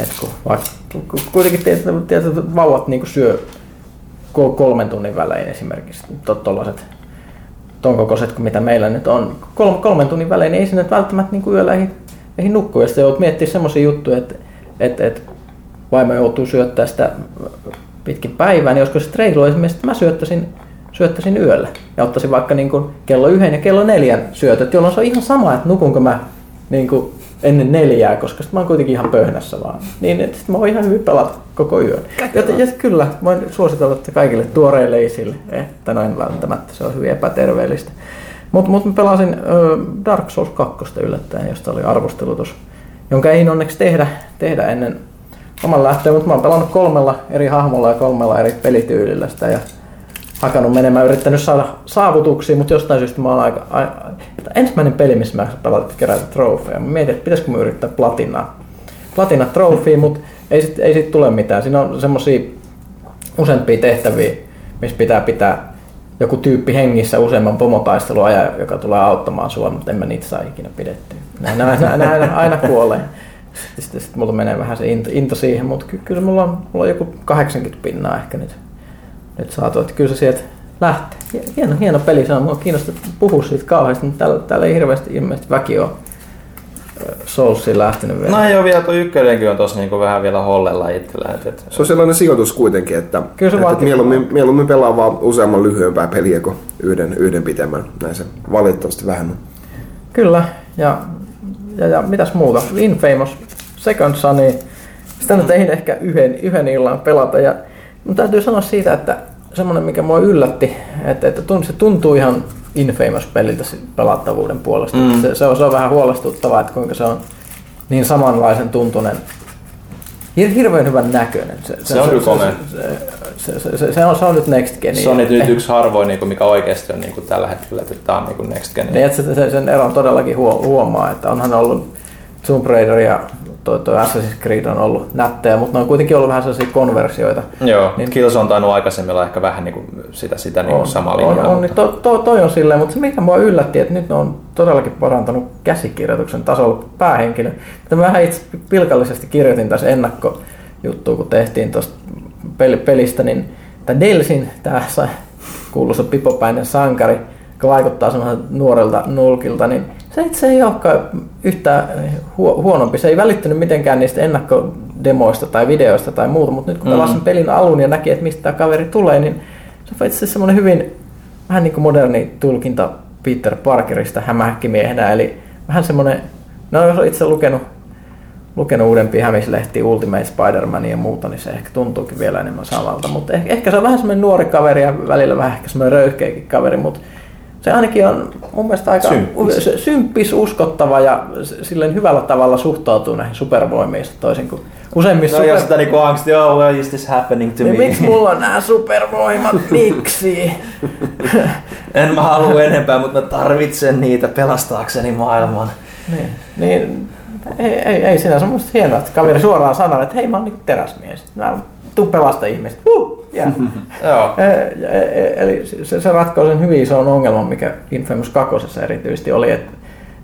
S3: et kun, vaikka, kuitenkin tietysti, tietysti vauvat niin syö kol- kolmen tunnin välein esimerkiksi tuollaiset ton kokoiset kuin mitä meillä nyt on. Kol- kolmen tunnin välein niin ei sinne välttämättä niin yöllä ehdi, ehdi nukkua. Ja sitten joudut miettimään semmoisia juttuja, että, että, että vaimo joutuu syöttää sitä pitkin päivää, niin olisiko se reilu esimerkiksi, että mä syöttäisin, syöttäisin yöllä. Ja ottaisin vaikka niin kuin kello yhden ja kello neljän syötöt, jolloin se on ihan sama, että nukunko mä niin kuin ennen neljää, koska mä oon kuitenkin ihan pöhnässä vaan. Niin että sit mä voin ihan hyvin pelata koko yön. Ja, ja kyllä, voin suositella että kaikille tuoreille isille, että noin välttämättä se on hyvin epäterveellistä. Mutta mut mä pelasin ö, Dark Souls 2 yllättäen, josta oli arvostelu tuossa, jonka ei onneksi tehdä, tehdä ennen oman lähtöön, mutta mä oon pelannut kolmella eri hahmolla ja kolmella eri pelityylillä sitä ja hakannut menemään, yrittänyt saada saavutuksia, mutta jostain syystä mä oon aika, aika ensimmäinen peli, missä mä pelatin kerätä trofeja. Mä mietin, että pitäisikö mä yrittää platinaa. Platina trofea, mutta ei sit, ei sit tule mitään. Siinä on semmosia useampia tehtäviä, missä pitää pitää joku tyyppi hengissä useamman pomotaistelun ajan, joka tulee auttamaan sua, mutta en mä niitä saa ikinä pidettyä. Näin, näin, näin aina kuolee. Sitten, sitten, sitten mulla menee vähän se into, into siihen, mutta ky, kyllä mulla on, mulla on joku 80 pinnaa ehkä nyt, nyt saatu, että kyllä se sieltä lähtee. Hieno, hieno peli, se on, mua kiinnostaa puhua siitä kauheasti, mutta täällä, täällä ei hirveästi ilmeisesti väki ole Soulsiin lähtenyt vielä.
S4: No joo, vielä tuo ykkönenkin on tossa niinku vähän vielä hollella itsellä. Et, et,
S5: Se on sellainen sijoitus kuitenkin, että,
S3: Kyllä se
S5: että
S3: vaatii-
S5: mieluummin, mieluummin pelaa vaan useamman lyhyempää peliä kuin yhden, yhden pitemmän. Näin se valitettavasti vähän on.
S3: Kyllä, ja, ja, ja mitäs muuta? Infamous Second Son, sitä nyt ei ehkä yhden, yhden illan pelata. Ja mun täytyy sanoa siitä, että semmoinen mikä mua yllätti, että, että se tuntuu ihan Infamous-peliltä se pelattavuuden puolesta.
S4: Mm.
S3: Se, se, on, se on vähän huolestuttavaa, että kuinka se on niin samanlaisen tuntunen, hir- hirveän hyvän näköinen.
S4: Se on kyllä komea.
S3: Se, se, se, se, on, se on nyt Next Gen.
S4: se on nyt yksi harvoin, niinku, mikä oikeasti on niinku, tällä hetkellä, että tämä on niinku next gen.
S3: Niin, että se, se, sen eron todellakin huo- huomaa, että onhan ollut Tomb Raider ja toi, toi Assassin's Creed on ollut nättejä, mutta ne on kuitenkin ollut vähän sellaisia konversioita.
S4: Joo,
S3: Niin-
S4: niin, Kills on tainnut aikaisemmilla ehkä vähän niinku sitä, sitä niinku samaa
S3: on,
S4: linjaa.
S3: on, niin to, to, toi on silleen, mutta se mikä mua yllätti, että nyt ne on todellakin parantanut käsikirjoituksen tasolla päähenkilö. Mä vähän itse pilkallisesti kirjoitin tässä ennakkojuttua, kun tehtiin tuosta pelistä, niin tämä Delsin, tämä sa- kuuluisa pipopäinen sankari, joka vaikuttaa semmoiselta nuorelta nulkilta, niin se itse ei olekaan yhtään huo- huonompi. Se ei välittynyt mitenkään niistä ennakkodemoista tai videoista tai muuta, mutta nyt kun pelasin
S4: Mm.
S3: pelin alun ja näki, että mistä tämä kaveri tulee, niin se on itse asiassa semmoinen hyvin vähän niin kuin moderni tulkinta Peter Parkerista hämähäkkimiehenä, eli vähän semmoinen, no jos on itse lukenut, lukenut uudempia hämislehtiä, Ultimate Spider-Man ja muuta, niin se ehkä tuntuukin vielä enemmän samalta, mutta ehkä, ehkä se on vähän semmoinen nuori kaveri ja välillä vähän ehkä semmoinen röyhkeäkin kaveri, mutta se ainakin on mun mielestä aika
S4: Symppis.
S3: symppis, uskottava ja silleen hyvällä tavalla suhtautuu näihin supervoimiin toisin kuin useimmissa
S4: No
S3: super...
S4: ja sitä niinku angsti, oh, why is this happening to
S3: niin
S4: me?
S3: miksi mulla on nämä supervoimat, miksi?
S4: en mä halua enempää, mutta mä tarvitsen niitä pelastaakseni maailman.
S3: Niin, niin ei, ei, ei siinä semmoista hienoa, että kaveri suoraan sanoo, että hei mä oon niinku teräsmies. Mä tuu pelasta ihmiset. Uh, yeah.
S4: Joo.
S3: E- e- Eli se, se ratkoo sen hyvin ison ongelman, mikä Infamous 2 erityisesti oli, että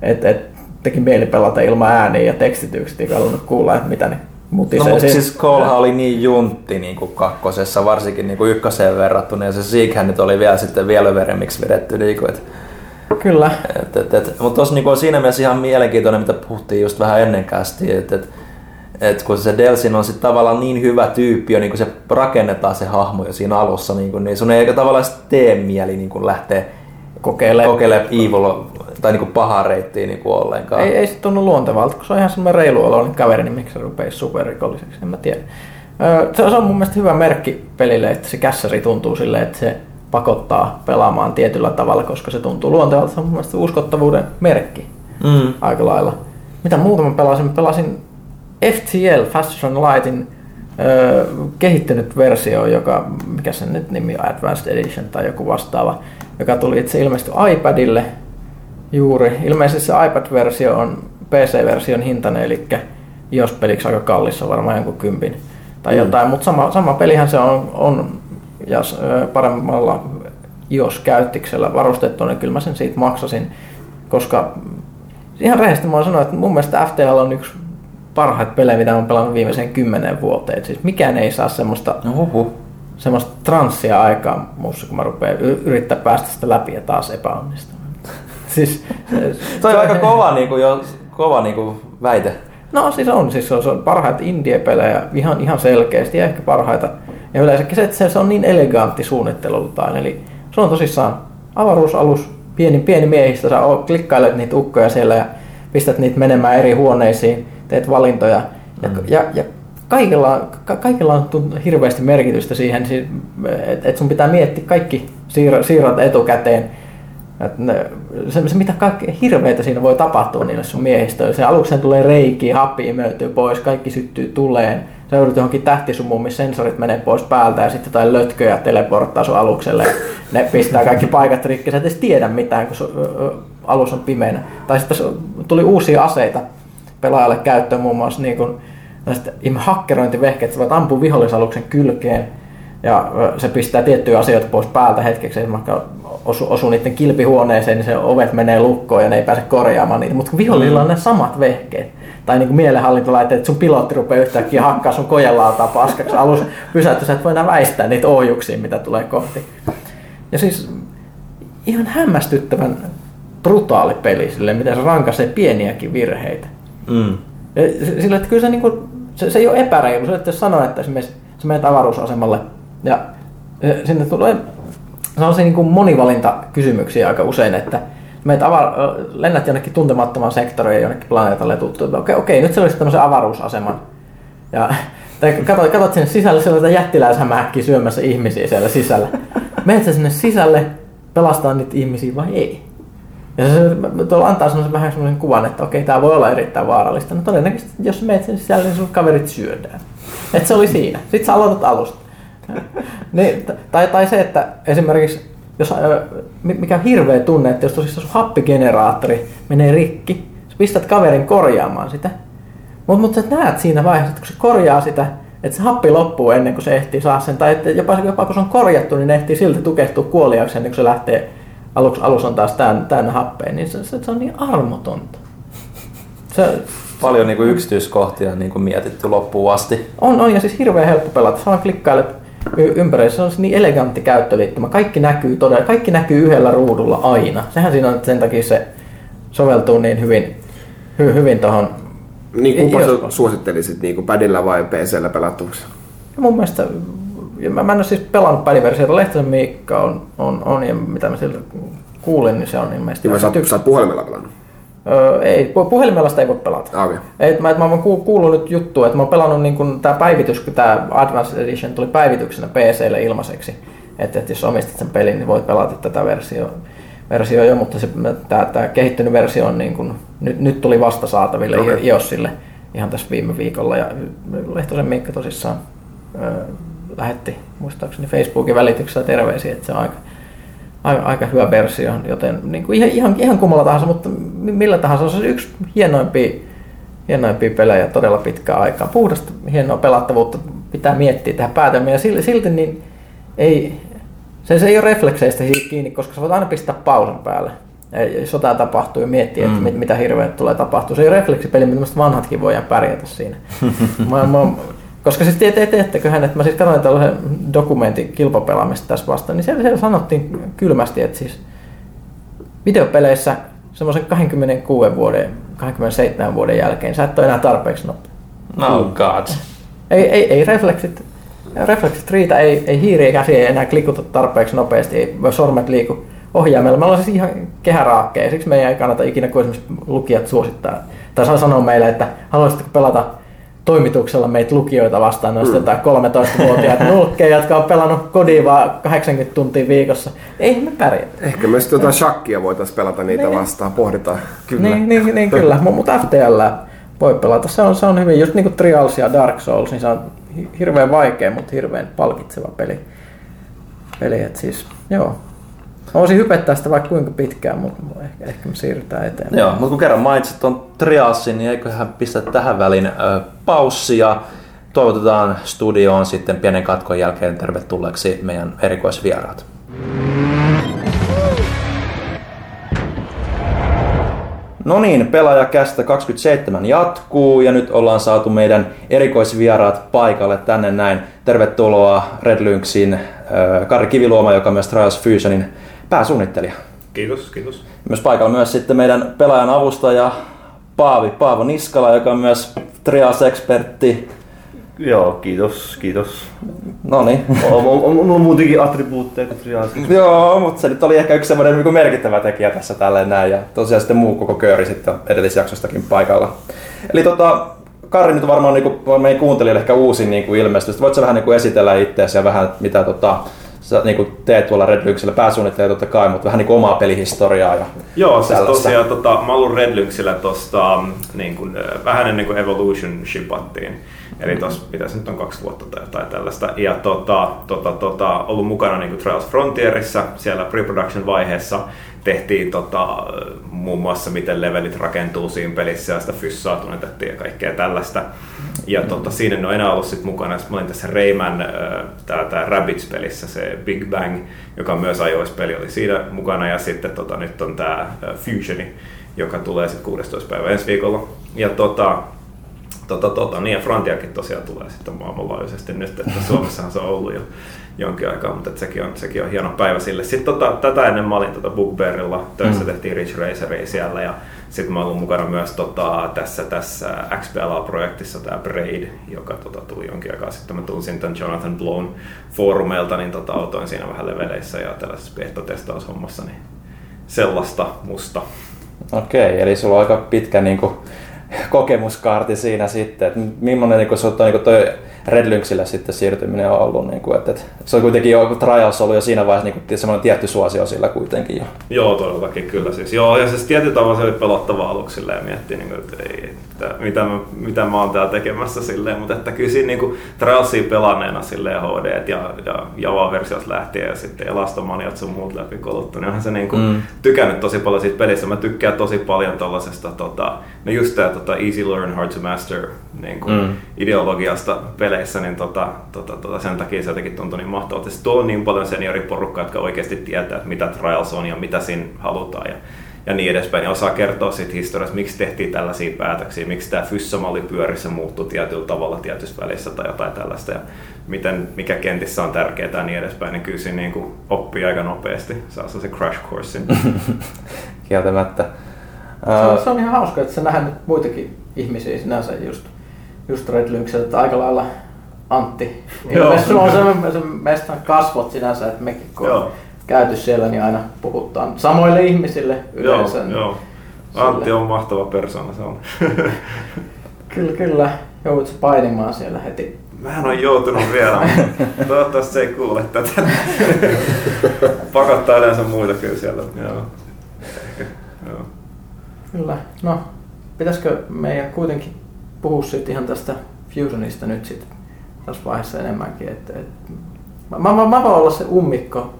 S3: et, et teki mieli pelata ilman ääniä ja tekstitykset, eikä halunnut kuulla, että mitä ne
S4: No
S3: mutisee.
S4: mutta
S3: siinä.
S4: siis Colehan oli niin juntti niin kuin kakkosessa, varsinkin niin kuin ykköseen verrattuna, ja se Sieghän nyt oli vielä sitten vielä veremmiksi vedetty. Niin kuin, et,
S3: Kyllä.
S4: et, et, et, mutta tuossa niin on siinä mielessä ihan mielenkiintoinen, mitä puhuttiin just vähän ennen kästi, että et, et kun se Delsin on sitten tavallaan niin hyvä tyyppi jo, niin kun se rakennetaan se hahmo jo siinä alussa, niin, kun, niin sun ei tavallaan tee mieli niin kun lähteä
S3: Kokeilee.
S4: kokeilemaan evil tai niin kuin pahaa reittiä niin kuin ollenkaan.
S3: Ei, ei se tunnu luontevalta, kun se on ihan semmoinen reilu oloinen kaveri, niin miksi se rupeisi superrikolliseksi, en mä tiedä. Öö, Se on- se on mun mielestä hyvä merkki pelille, että se kässäri tuntuu silleen, että se pakottaa pelaamaan tietyllä tavalla, koska se tuntuu luonteelta. Se on mun mielestä uskottavuuden merkki
S4: Mm.
S3: aika lailla. Mitä muuta mä pelasin? Pelasin FTL, Faster Than Lightin öö, kehittynyt versio, joka, mikä sen nyt nimi on, Advanced Edition tai joku vastaava, joka tuli itse ilmestyi iPadille juuri. Ilmeisesti se iPad-versio on PC-version hintainen, eli iOS-peliksi aika kallissa, varmaan jonkun kympin tai jotain, mutta sama, sama pelihän se on, on ja paremmalla iOS-käyttiksellä varustettu, niin kyllä mä sen siitä maksasin, koska ihan rehellisesti mä sanoa, että mun mielestä FTL on yksi parhaita pelejä, mitä mä oon pelannut viimeiseen kymmenen vuoteen. Et Siis mikään ei saa semmoista,
S4: No huhu.
S3: semmoista transsia aikaan muussa, kun mä rupean yrittää päästä sitä läpi ja taas epäonnistua. siis, se-
S4: on aika kova, niinku, jo, kova niinku, väite.
S3: No siis on, siis se on, se on parhaita indie-pelejä ihan, ihan selkeästi ja ehkä parhaita. Ja yleensäkin se, että se, se on niin elegantti suunnittelultaan. Eli se on tosissaan avaruusalus, pieni, pieni miehistä, sä klikkailet niitä ukkoja siellä ja pistät niitä menemään eri huoneisiin, teet valintoja. Ja, mm. ja, ja kaikilla, ka, kaikilla on hirveästi merkitystä siihen, että et sun pitää miettiä kaikki siir- siirrot etukäteen. Et ne, se, se, mitä kaikkea hirveitä siinä voi tapahtua niille sun miehistöille. Se alukseen tulee reikiä, happi imeytyy pois, kaikki syttyy tuleen. Sä joudut johonkin tähtisumuun, missä sensorit menee pois päältä ja sitten jotain lötköjä teleporttaa sun alukselle. Ne pistää kaikki paikat rikki. Sä et edes tiedä mitään, kun sun, alus on pimeänä. Tai sitten tuli uusia aseita pelaajalle käyttöön muun muassa niin kuin, ihme hakkerointivehkeet, sä voit ampua vihollisaluksen kylkeen ja se pistää tiettyjä asioita pois päältä hetkeksi, vaikka osu, osuu niiden kilpihuoneeseen, niin se ovet menee lukkoon ja ne ei pääse korjaamaan niitä. Mutta kun on ne samat vehkeet, tai niin kuin mielenhallintolaitteet, että sun pilotti rupeaa yhtäkkiä hakkaa sun kojelautaa paskaksi alus pysäyttä, sä et voi enää väistää niitä ohjuksia, mitä tulee kohti. Ja siis ihan hämmästyttävän brutaali peli sille, miten se rankaisee pieniäkin virheitä.
S4: Mm.
S3: Ja Sillä, että kyllä se, niin kuin, se, se ei ole epäreilu. Se, että jos sanoo, että esimerkiksi sä menet avaruusasemalle ja ja sinne tulee sellaisia niin kuin monivalintakysymyksiä aika usein, että meet ava- lennät jonnekin tuntemattomaan sektoriin jonnekin planeetalle ja tuttu, okei, okei, nyt se olisi tämmöisen avaruusaseman. Ja tai katsot, katsot sinne sisälle, siellä on jättiläishämähäkkiä syömässä ihmisiä siellä sisällä. Menet sinne sisälle, pelastaa niitä ihmisiä vai ei? Ja se se tuolla antaa semmoisen vähän semmoisen kuvan, että okei, tämä voi olla erittäin vaarallista. No todennäköisesti, jos menet sen sisälle, niin sun kaverit syödään. Että se oli siinä. Sitten sä aloitat alusta. niin, tai, tai se, että esimerkiksi, jos, mi- mikä on hirveä tunne, että jos tosissaan sun happigeneraattori menee rikki, sä pistät kaverin korjaamaan sitä. Mutta mut sä näet siinä vaiheessa, että kun se korjaa sitä, että se happi loppuu ennen kuin se ehtii saa sen, tai että jopa, jopa kun se on korjattu, niin ne ehtii silti tukehtua kuoliaksi ennen kuin se lähtee, alus, alus on taas täynnä, täynnä happea, niin se, se, se on niin armotonta. Se,
S4: Paljon niinku yksityiskohtia niinku mietitty loppuun asti.
S3: on, on ja siis hirveän helppo pelata. Sä vaan klikkailet y- ympäri. Se on niin elegantti käyttöliittymä. Kaikki näkyy todella, kaikki näkyy yhdellä ruudulla aina. Sehän siinä on, että sen takia se soveltuu niin hyvin, hy, hyvin tuohon.
S5: Niin kumpa sä suosittelisit, niin kuin padilla vai PCllä pelatuksi?
S3: Mun mielestä, ja mä, mä en ole siis pelannut peliversiota, Lehtosen Miikka on, on, on, ja mitä mä siltä kuulin, niin se on ilmeisesti...
S5: Niin vai sä, oot- sä oot puhelimella pelannut?
S3: Öö, ei, pu- puhelimella sitä ei voi pelata.
S5: Okei.
S3: Et mä, et mä oon ku- kuullut nyt juttua, että mä oon pelannut niin kun tää päivitys, kun tää Advanced Edition tuli päivityksenä PClle ilmaiseksi. Että et jos omistat sen pelin, niin voit pelata tätä versiota versio jo, mutta se, tää, tää kehittynyt versio on niin kun, nyt, nyt tuli vasta saataville okay. iOSille ihan tässä viime viikolla. Ja Lehtosen Miikka tosissaan ö, lähetti muistaakseni Facebookin välityksellä terveisiä, että se on aika, aika, aika hyvä versio, joten niin kuin ihan, ihan, ihan kummalla tahansa, mutta mi- millä tahansa se on yksi hienoimpia, hienoimpia pelejä todella pitkään aikaa. Puhdasta hienoa pelattavuutta pitää miettiä tähän päätelmiä ja silti, silti niin ei, se, se ei ole reflekseistä kiinni, koska sä voit aina pistää pausan päälle. Jotain tapahtuu ja miettiä, että mit, mitä hirveät tulee tapahtua. Se ei ole refleksipeli, mutta vanhatkin voidaan pärjätä siinä. mä, mä, koska siis te, te, teetteköhän, että mä siis katsoin tällaisen dokumentin kilpapelaamista tässä vastaan, niin siellä, siellä sanottiin kylmästi, että siis videopeleissä semmoisen 26 vuoden, 27 vuoden jälkeen sä et ole enää tarpeeksi nopea.
S4: Oh god.
S3: Ei, ei, ei refleksit, refleksit riitä, ei, ei hiiri eikä käsi ei enää klikuta tarpeeksi nopeasti, ei sormet liiku ohjaimella. Me ollaan siis ihan kehäraakkeja, siksi meidän ei kannata ikinä, kun esimerkiksi lukijat suosittaa, tai saa sanoa meille, että haluaisitko pelata toimituksella meitä lukijoita vastaan, ne mm. jotain 13-vuotiaat nulkkeja, jotka on pelannut kodin vaan 80 tuntia viikossa. Ei me pärjää.
S5: Ehkä myös jotain shakkia voitaisiin pelata niitä niin. vastaan, pohditaan.
S3: Kyllä. Niin, niin, niin kyllä, mutta FTL voi pelata. Se on, se on hyvin, just niin kuin Trials ja Dark Souls, niin se on hirveän vaikea, mutta hirveän palkitseva peli. peli et siis, joo, Voisin hypettää sitä vaikka kuinka pitkään, mutta ehkä, ehkä me siirrytään eteenpäin.
S4: Joo, mutta kun kerran mainitsit tuon Triasin, niin eiköhän pistä tähän väliin äh, paussi ja toivotetaan studioon sitten pienen katkon jälkeen tervetulleeksi meidän erikoisvieraat. No niin, pelaajakästä 27 jatkuu ja nyt ollaan saatu meidän erikoisvieraat paikalle tänne näin. Tervetuloa Red Lynxin Kari Kiviluoma, joka myös Trials Fusionin pääsuunnittelija.
S2: Kiitos, kiitos.
S4: Myös paikalla myös sitten meidän pelaajan avustaja Paavi, Paavo Niskala, joka on myös Trias-ekspertti.
S2: Joo, kiitos, kiitos.
S4: No niin.
S2: On, on, on, on muutenkin attribuutteja kuin Trias.
S4: Joo, mutta se nyt oli ehkä yksi semmoinen niin merkittävä tekijä tässä tälleen näin. Ja tosiaan sitten muu koko kööri sitten edellisjaksostakin paikalla. Eli tota, Kari nyt varmaan niin kuin, meidän kuuntelijoille ehkä uusin niin kuin ilmestys. Voitko vähän niin kuin esitellä itseäsi ja vähän mitä tota, sä niin kuin teet tuolla Red Lynxillä pääsuunnittelija totta kai, mutta vähän niin kuin omaa pelihistoriaa. Ja
S2: Joo, siis tosiaan tota, mä ollut Red Lynxillä tosta, niin kuin, vähän ennen kuin Evolution shipattiin. Eli tuossa pitäisi nyt on kaksi vuotta tai jotain tällaista. Ja tota, tota, tota, ollut mukana niin kuin Trials Frontierissa siellä pre-production vaiheessa tehtiin tota, muun muassa miten levelit rakentuu siinä pelissä ja sitä fyssaa tunnetettiin ja kaikkea tällaista. Ja tota, siinä en ole enää ollut sit mukana. Sitten mä olin tässä Rayman, tää, tää Rabbids-pelissä, se Big Bang, joka on myös iOS-peli, oli siinä mukana. Ja sitten tota, nyt on tämä Fusioni, joka tulee sitten 16. päivä ensi viikolla. Ja tota, tota, tota, niin ja Frontiakin tosiaan tulee sitten maailmanlaajuisesti nyt, että Suomessahan se on ollut jo jonkin aikaa, mutta sekin, on, sekin on hieno päivä sille. Sitten tota, tätä ennen mä olin tota Bookbearilla, töissä mm. tehtiin Rich Raceria siellä ja sitten mä olin mukana myös tota, tässä, tässä XPLA-projektissa tämä Braid, joka tota, tuli jonkin aikaa sitten. Mä tunsin tämän Jonathan Blown foorumeilta, niin tota, autoin siinä vähän leveleissä ja tällaisessa beta-testaushommassa, niin sellaista musta.
S4: Okei, eli sulla on aika pitkä niin kuin, kokemuskaarti siinä sitten, että millainen niin kuin, on niin toi Red Lynxillä sitten siirtyminen on ollut, niin kuin, että, että se on kuitenkin jo Trials ollut jo siinä vaiheessa niin semmoinen tietty suosio sillä kuitenkin jo.
S2: Joo, todellakin kyllä siis. Joo, ja siis tietyllä tavalla se oli pelottava aluksi ja miettii, niin kuin, että, ei, että mitä, mä, mitä mä oon täällä tekemässä silleen, mutta että kyllä siinä niin kuin, Trialsia pelanneena silleen HD ja, ja Java-versiosta lähtien ja sitten Elastomaniat sun muut läpi koluttu, niin onhan se niin kuin, mm. tykännyt tosi paljon siitä pelistä. Mä tykkään tosi paljon tollasesta, tota, no just tää tota, easy learn, hard to master niin kuin, mm. ideologiasta peleissä, niin tota, tota, tota, sen takia se jotenkin tuntui niin mahtavalta. Sitten tuolla on niin paljon senioriporukkaa, jotka oikeasti tietää, että mitä Trials on ja mitä siinä halutaan. Ja, ja niin edespäin. Ja osaa kertoa siitä historiasta, miksi tehtiin tällaisia päätöksiä, miksi tämä fyssamalli pyörissä muuttui tietyllä tavalla tietyssä välissä tai jotain tällaista. Ja miten, mikä kentissä on tärkeää ja niin edespäin, niin kyllä siinä niin kuin oppii aika nopeasti. Saa se crash course.
S4: Kieltämättä.
S3: Se on, se on ihan hauska, että sä nähdään nyt muitakin ihmisiä sinänsä just just Red Lynxiltä, että aika lailla Antti. Joo. Sulla on se, se mestan kasvot sinänsä, että mekin kun on käyty siellä, niin aina puhutaan samoille ihmisille yleensä.
S2: Joo, joo. Antti on mahtava persona, se on.
S3: kyllä, kyllä. Joudut painimaan siellä heti.
S2: Mä en ole joutunut vielä, toivottavasti se ei kuule tätä. Pakottaa yleensä muita kyllä siellä. Joo. Joo.
S3: Kyllä. No, pitäisikö meidän kuitenkin puhua sitten ihan tästä Fusionista nyt sitten tässä vaiheessa enemmänkin. Et, et, mä, mä, mä, voin olla se ummikko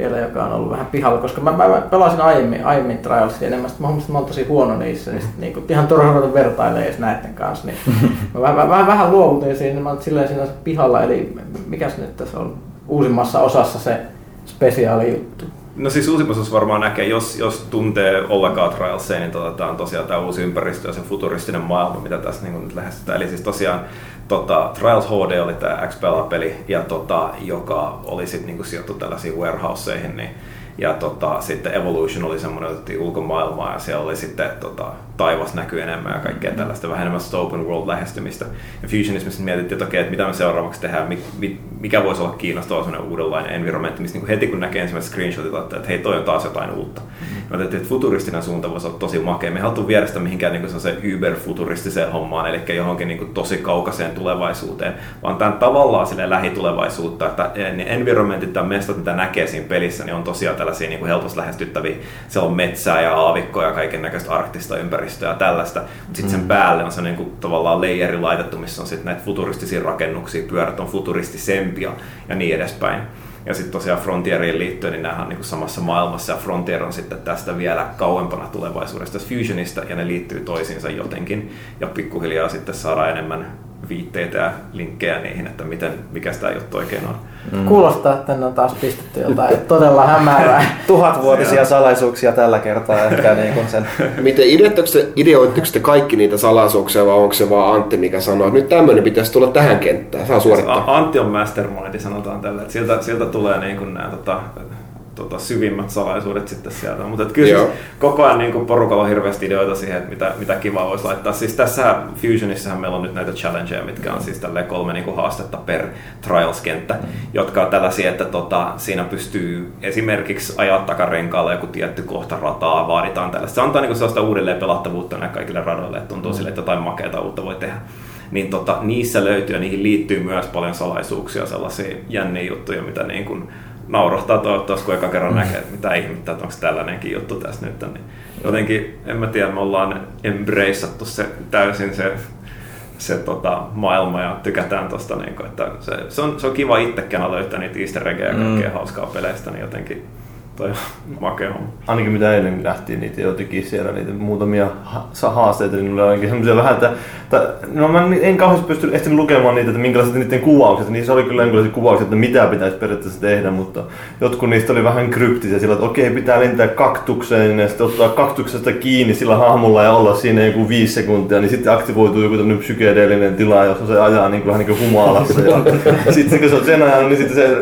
S3: vielä, joka on ollut vähän pihalla, koska mä, mä pelasin aiemmin, aiemmin Trialsia enemmän, mä huomasin, että mä oon tosi huono niissä, niin, sit, niin kuin, ihan turha ruveta vertailemaan edes näiden kanssa, niin mä vähän, vähän, vähän luovutin siinä, mä oon silleen siinä pihalla, eli mikäs nyt tässä on uusimmassa osassa se spesiaali juttu?
S2: No siis uusimmassa varmaan näkee, jos, jos tuntee ollenkaan Trialsia, niin tota, tämä on tosiaan tämä uusi ympäristö ja se futuristinen maailma, mitä tässä niin nyt lähestytään. Eli siis tosiaan tota, Trials HD oli tämä XPLA-peli, ja tota, joka oli sitten niin sijoittu tällaisiin warehouseihin, niin ja tota, sitten Evolution oli semmoinen, että ulkomaailmaa ja siellä oli sitten tota, taivas näkyy enemmän ja kaikkea tällaista, vähän enemmän sitä open world lähestymistä. Ja Fusionismissa mietittiin, että okei, että mitä me seuraavaksi tehdään, mikä voisi olla kiinnostava sellainen uudenlainen environment, missä niin heti kun näkee ensimmäiset screenshotit, että, että hei, toi on taas jotain uutta. Mm. Mä että futuristinen suunta voisi olla tosi makea. Me haluttu viedä sitä mihinkään niin se yber-futuristiseen hommaan, eli johonkin niin kuin tosi kaukaiseen tulevaisuuteen, vaan tämän tavallaan sille lähitulevaisuutta, että ne environmentit ja mestat, mitä näkee siinä pelissä, niin on tosiaan tällaisia niin kuin helposti lähestyttäviä. Siellä on metsää ja aavikkoja ja kaiken näköistä arktista ympäristöä ja tällaista. Mutta sitten sen mm. päälle on se niin kuin, tavallaan leijeri laitettu, missä on sitten näitä futuristisia rakennuksia, pyörät on futuristisempia ja niin edespäin. Ja sitten tosiaan Frontieriin liittyen, niin nämä on niin samassa maailmassa ja Frontier on sitten tästä vielä kauempana tulevaisuudesta Fusionista ja ne liittyy toisiinsa jotenkin. Ja pikkuhiljaa sitten saadaan enemmän viitteitä ja linkkejä niihin, että miten, mikä sitä juttu oikein on.
S3: Mm. Kuulostaa, että ne on taas pistetty jotain todella hämärää.
S4: Tuhatvuotisia salaisuuksia tällä kertaa ehkä niin kuin sen.
S5: Miten ideoitteko te kaikki niitä salaisuuksia vai onko se vaan Antti, mikä sanoo, että nyt tämmöinen pitäisi tulla tähän kenttään, saa suorittaa?
S2: Antti on mastermind, sanotaan tällä, että siltä, siltä tulee niin kuin nämä tota, tota, syvimmät salaisuudet sitten sieltä. Mutta kyllä siis koko ajan niin porukalla on hirveästi ideoita siihen, että mitä, mitä kivaa voisi laittaa. Siis tässä Fusionissahan meillä on nyt näitä challengeja, mitkä on siis tälleen kolme niin haastetta per Trials-kenttä, mm. jotka on tällaisia, että tota, siinä pystyy esimerkiksi ajaa takarenkaalla joku tietty kohta rataa, vaaditaan tällaista. Se antaa niin sellaista uudelleen pelattavuutta näille kaikille radoille, että tuntuu mm. sille, että jotain makeata uutta voi tehdä niin tota, niissä löytyy ja niihin liittyy myös paljon salaisuuksia, sellaisia jänniä juttuja, mitä niin kuin naurohtaa toivottavasti, kun eka kerran mm. näkee, että mitä ihmettä, että onko tällainenkin juttu tässä nyt. Niin jotenkin, en mä tiedä, me ollaan embraceattu se täysin se, se tota, maailma ja tykätään tosta, niin kuin, että se, se, on, se on kiva itsekin löytää niitä easter eggejä ja kaikkea mm. hauskaa peleistä, niin jotenkin toi makea homma.
S6: Ainakin mitä eilen nähtiin niitä jotenkin siellä, niitä muutamia haasteita, niin oli ainakin semmoisia vähän, että, että no mä en kauheasti pysty ehtinyt lukemaan niitä, että minkälaiset niiden kuvaukset, niissä oli kyllä jonkinlaisia kuvauksia, että mitä pitäisi periaatteessa tehdä, mutta jotkut niistä oli vähän kryptisiä sillä, että okei, pitää lentää kaktukseen ja sitten ottaa kaktuksesta kiinni sillä hahmolla ja olla siinä joku viisi sekuntia, niin sitten aktivoituu joku tämmöinen psykedeellinen tila, jossa se ajaa niin kuin, vähän niin kuin humalassa. Ja sitten kun se on sen ajan, niin sitten se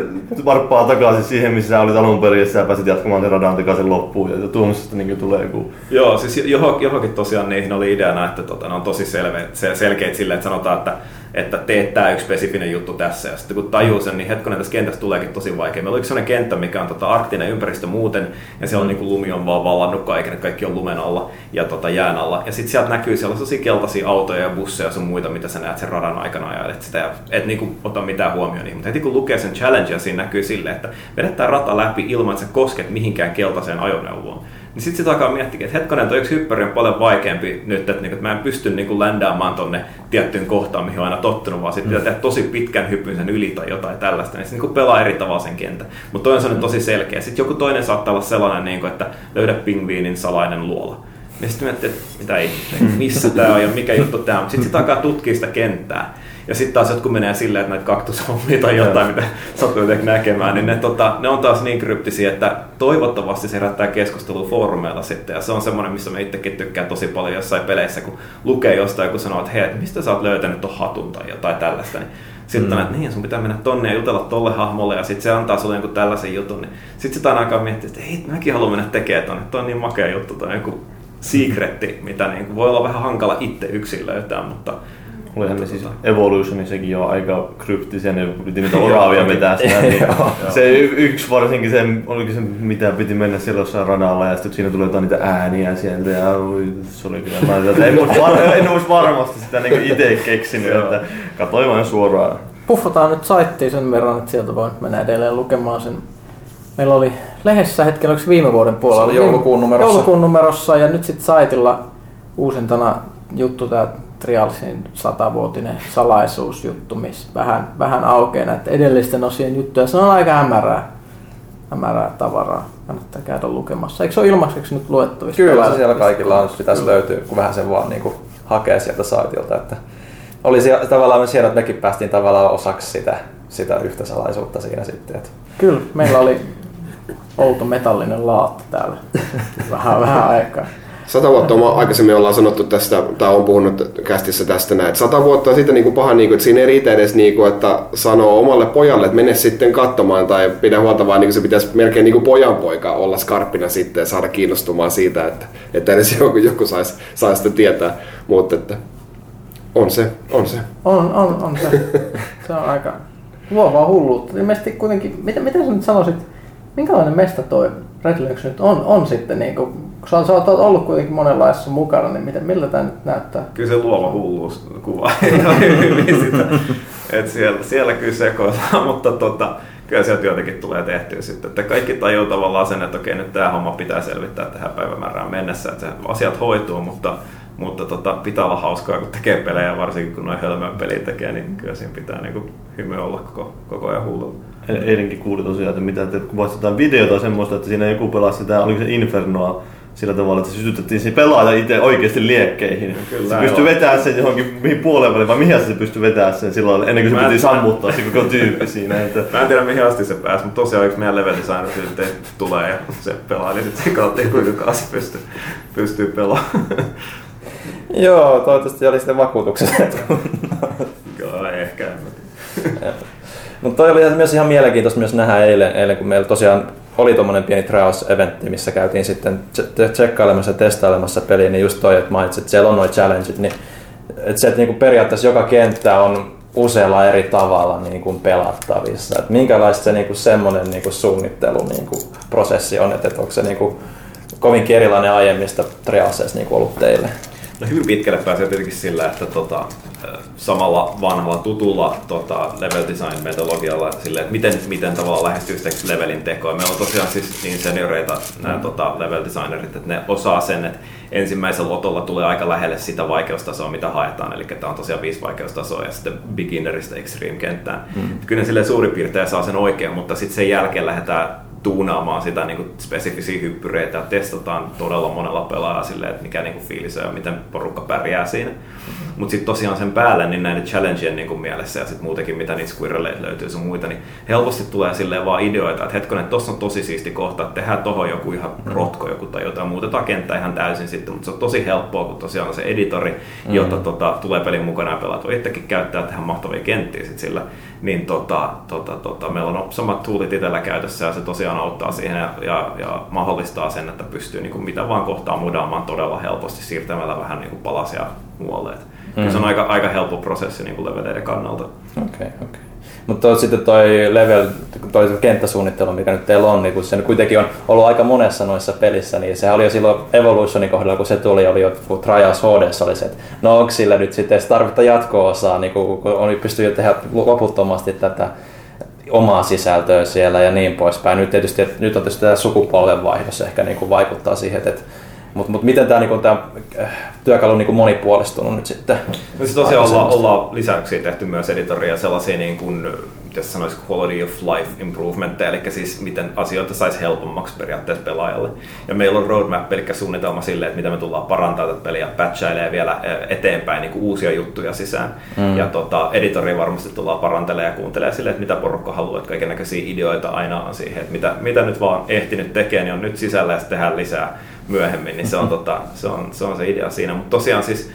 S6: varppaa takaisin siihen, missä sä olit alun perin, ja sä pääsit jatkamaan sen radan takaisin loppuun ja tuommoisesta niin tulee joku...
S2: Joo, siis johonkin tosiaan niihin oli ideana, että tota, ne on tosi selve, selkeät silleen, että sanotaan, että että teet tämä yksi spesifinen juttu tässä. Ja sitten kun tajuu sen, niin hetkonen tässä kentässä tuleekin tosi vaikea. Meillä on yksi sellainen kenttä, mikä on tota arktinen ympäristö muuten, ja siellä on niin kuin lumi on vaan vallannut kaiken, että kaikki on lumen alla ja tota jään alla. Ja sitten sieltä näkyy sellaisia keltaisia autoja ja busseja ja sun muita, mitä sä näet sen radan aikana ja et sitä et niin kuin ota mitään huomioon niin. Mutta heti kun lukee sen challenge, siinä näkyy silleen, että vedetään rata läpi ilman, että sä kosket mihinkään keltaiseen ajoneuvoon niin sitten sitä alkaa miettiä, että hetkonen, tuo yksi hyppyri on paljon vaikeampi nyt, että, niin, että mä en pysty niin ländäämään tonne tiettyyn kohtaan, mihin on aina tottunut, vaan sitten mm. pitää tehdä tosi pitkän hyppyn sen yli tai jotain tällaista, niin se niin pelaa eri tavalla sen kentän. Mutta toi on sellainen tosi selkeä. Sitten joku toinen saattaa olla sellainen, niin kuin, että löydä pingviinin salainen luola. Ja sitten miettii, että mitä ei, missä tämä on ja mikä juttu tämä on. Sitten sit alkaa tutkia sitä kenttää. Ja sitten taas jotkut menee silleen, että näitä kaktushommia tai jotain, mitä sattuu näkemään, niin ne, tota, ne on taas niin kryptisiä, että toivottavasti se herättää keskustelua foorumeilla sitten. Ja se on semmoinen, missä me itsekin tykkään tosi paljon jossain peleissä, kun lukee jostain joku sanoo, että hei, mistä sä oot löytänyt tuon hatun tai jotain tällaista. Niin sitten mm. että niin, sun pitää mennä tonne ja jutella tolle hahmolle ja sitten se antaa sulle jonkun tällaisen jutun. Niin sitten sitä aikaa miettiä, että hei, mäkin haluan mennä tekemään tonne, toi on niin makea juttu, toi on joku secretti, mitä niin kuin voi olla vähän hankala itse yksin löytää, mutta
S6: Olihan ne siis Evolutionissakin jo aika kryptisiä, ne piti niitä oraavia vetää sitä. Niin se yksi varsinkin, se, oliko se mitä piti mennä siellä jossain radalla ja sitten siinä tuli jotain niitä ääniä sieltä ja se oli kyllä, mä että en, olisi, var, en olisi varmasti sitä niin itse keksinyt, että katsoin vain suoraan.
S3: Puffataan nyt saittiin sen verran, että sieltä voi mennä edelleen lukemaan sen. Meillä oli lehdessä hetkellä, oliko viime vuoden puolella? Se
S4: oli joulukuun numerossa.
S3: Joulukuun numerossa ja nyt sitten saitilla uusintana juttu tämä Trialsin satavuotinen salaisuusjuttu, missä vähän, vähän aukeaa näitä edellisten osien juttuja. Se on aika hämärää, hämärää tavaraa. Kannattaa käydä lukemassa. Eikö se ole ilmaiseksi nyt luettavissa?
S4: Kyllä se siellä kaikilla on, pitäisi löytyä, kun vähän sen vaan niin kuin hakee sieltä saitilta. Että oli siellä, tavallaan myös hienoa, että mekin päästiin tavallaan osaksi sitä, sitä yhtä salaisuutta siinä sitten. Että.
S3: Kyllä, meillä oli outo metallinen laattu täällä vähän, vähän aikaa.
S5: Sata vuotta on, aikaisemmin ollaan sanottu tästä, tai on puhunut kästissä tästä näin, että sata vuotta on siitä niin kuin paha, niin kuin, että siinä ei riitä edes, niin kuin, että sanoo omalle pojalle, että mene sitten katsomaan tai pidä huolta, vaan niin kuin se pitäisi melkein niin kuin pojan poika olla skarppina sitten ja saada kiinnostumaan siitä, että, että edes joku, joku saisi sais sitä tietää. Mutta että on se, on se.
S3: On, on, on se. Se on aika luovaa hulluutta. Ilmeisesti kuitenkin, mitä, mitä sä nyt sanoisit, minkälainen mesta toi Red Lynx nyt on, on sitten, niin kuin, kun sä, sä oot ollut kuitenkin monenlaisessa mukana, niin miten, miltä tämä nyt näyttää?
S2: Kyllä se luova hulluus kuvaa ihan hyvin sitä. Et siellä, siellä kyllä sekoillaan, mutta tota, kyllä sieltä jotenkin tulee tehtyä sitten. Että kaikki tajuu tavallaan sen, että okei, nyt tämä homma pitää selvittää tähän päivämäärään mennessä, että se asiat hoituu, mutta mutta tota, pitää olla hauskaa, kun tekee pelejä, varsinkin kun noin hölmön peli tekee, niin kyllä siinä pitää niin hymy olla koko, koko ajan hullu.
S6: Eilenkin kuulin tosiaan, että mitä te kuvasit jotain videota semmoista, että siinä joku pelasi sitä, oliko se Infernoa, sillä tavalla, että se sytytettiin se pelaaja itse oikeasti liekkeihin. Kyllä, se pystyy vetämään sen johonkin mihin puoleen väliin, vai mihin se pystyy vetämään sen silloin, ennen kuin se piti sammuttaa se koko tyyppi siinä. Että...
S2: Mä en tiedä mihin asti se pääsi, mutta tosiaan yksi meidän level designer sitten tulee ja se pelaa, niin sitten se katsottiin kuinka kauan se pystyy, pystyy pelaamaan.
S4: Joo, toivottavasti oli sitten vakuutuksessa.
S2: Joo, ehkä.
S4: Mutta toi oli myös ihan mielenkiintoista myös nähdä eilen, eilen kun meillä tosiaan oli tuommoinen pieni trials-eventti, missä käytiin sitten tsekkailemassa ja testailemassa peliä, niin just toi, että mainitsit, että siellä on noin challengeit, niin että se, että niinku periaatteessa joka kenttä on usealla eri tavalla niin kuin pelattavissa. Että minkälaista se niin semmoinen niin suunnittelu niin kuin prosessi on, että, onko se niin kuin kovinkin erilainen aiemmista trialseista niin ollut teille?
S2: No hyvin pitkälle pääsee tietenkin sillä, että tota, samalla vanhalla tutulla tota, level design metodologialla sille, että miten, miten tavallaan lähestyy sitä levelin tekoa. Meillä on tosiaan siis niin senioreita nämä mm. tota, level designerit, että ne osaa sen, että ensimmäisellä lotolla tulee aika lähelle sitä vaikeustasoa, mitä haetaan. Eli tämä on tosiaan viisi vaikeustasoa ja sitten beginnerista extreme kenttään. Mm. Kyllä ne suurin piirtein saa sen oikein, mutta sitten sen jälkeen lähdetään tuunaamaan sitä niin kuin spesifisiä hyppyreitä ja testataan todella monella pelaajalla silleen, että mikä niin kuin fiilis on ja miten porukka pärjää siinä. Mm-hmm. Mutta sitten tosiaan sen päälle niin näiden challengeien niin kuin mielessä ja sitten muutenkin mitä niitä squirreleita löytyy ja muita, niin helposti tulee silleen vaan ideoita, että hetkonen, tuossa on tosi siisti kohta, että tehdään tohon joku ihan mm-hmm. rotko joku tai jotain, muutetaan kenttää ihan täysin sitten, mutta se on tosi helppoa, kun tosiaan on se editori, mm-hmm. jota tota, tulee pelin mukana ja pelaat voi itsekin käyttää tehdä mahtavia kenttiä sit sillä, niin tota, tota, tota, meillä on samat toolit itsellä käytössä ja se tosiaan auttaa siihen ja, ja, ja mahdollistaa sen, että pystyy niin kuin mitä vaan kohtaa mudaamaan todella helposti siirtämällä vähän niin kuin palasia muualle. Mm. Se on aika, aika helppo prosessi niin kuin leveleiden kannalta.
S4: Okei, okay, okei. Okay. Mutta sitten toi level, toi kenttäsuunnittelu, mikä nyt teillä on, niin kun se kuitenkin on ollut aika monessa noissa pelissä, niin se oli jo silloin Evolutionin kohdalla, kun se tuli, oli jo Trials HD oli se, että no onko sillä nyt sitten tarvita jatko-osaa, niin kun, on pystyy tehdä loputtomasti tätä omaa sisältöä siellä ja niin poispäin. Nyt tietysti, että nyt on tietysti tämä sukupolvenvaihdos ehkä niin kuin vaikuttaa siihen, että mutta mut miten tämä niinku, äh, työkalu niinku monipuolistunut nyt sitten?
S2: No siis tosiaan ollaan, ollaan lisäyksiä tehty myös editoria sellaisia niin kuin miten sanoisi, quality of life improvement, eli siis miten asioita saisi helpommaksi periaatteessa pelaajalle. Ja meillä on roadmap, eli suunnitelma sille, että miten me tullaan parantamaan tätä peliä, patchailee vielä eteenpäin niin kuin uusia juttuja sisään. Mm. Ja tota, editori varmasti tullaan parantelemaan ja kuuntelee sille, että mitä porukka haluaa, että kaikenlaisia ideoita aina on siihen, että mitä, mitä nyt vaan ehtinyt tekemään, niin on nyt sisällä ja tehdään lisää myöhemmin, niin se on, tota, se, on, se on se idea siinä. Mutta tosiaan siis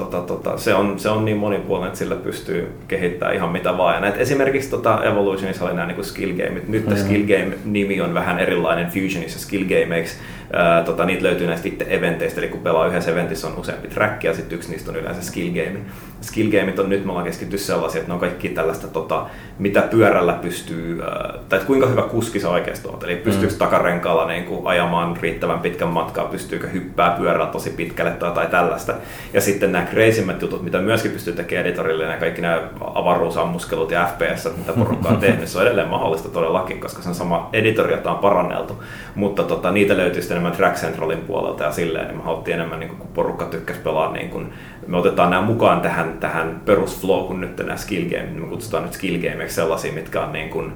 S2: tota, tota, se, on, se on niin monipuolinen, että sillä pystyy kehittämään ihan mitä vaan. Ja näitä esimerkiksi tota Evolutionissa oli nämä niin skill gameit. Nyt mm-hmm. skill game-nimi on vähän erilainen Fusionissa skill gameiksi. Ää, tota, niitä löytyy näistä itse eventeistä, eli kun pelaa yhdessä eventissä on useampi track ja sitten yksi niistä on yleensä skill game. Skill gameit on nyt, me ollaan keskitty sellaisia, että ne on kaikki tällaista, tota, mitä pyörällä pystyy, ää, tai että kuinka hyvä kuski sä oikeasti oot. Eli pystyykö mm. takarenkaalla niin kuin, ajamaan riittävän pitkän matkaa, pystyykö hyppää pyörällä tosi pitkälle tai, tai tällaista. Ja sitten nämä crazimmät jutut, mitä myöskin pystyy tekemään editorille, ja kaikki nämä avaruusammuskelut ja FPS, mitä porukka on tehnyt, se on edelleen mahdollista todellakin, koska se on sama editori, jota on paranneltu. Mutta tota, niitä löytyy sitten enemmän Track Centralin puolelta ja silleen, niin me haluttiin enemmän, niin kun porukka tykkäsi pelaa, niin kun, me otetaan nämä mukaan tähän, tähän perusflowhun nyt nämä skill game, niin me kutsutaan nyt skill gameiksi sellaisia, mitkä on niin kun,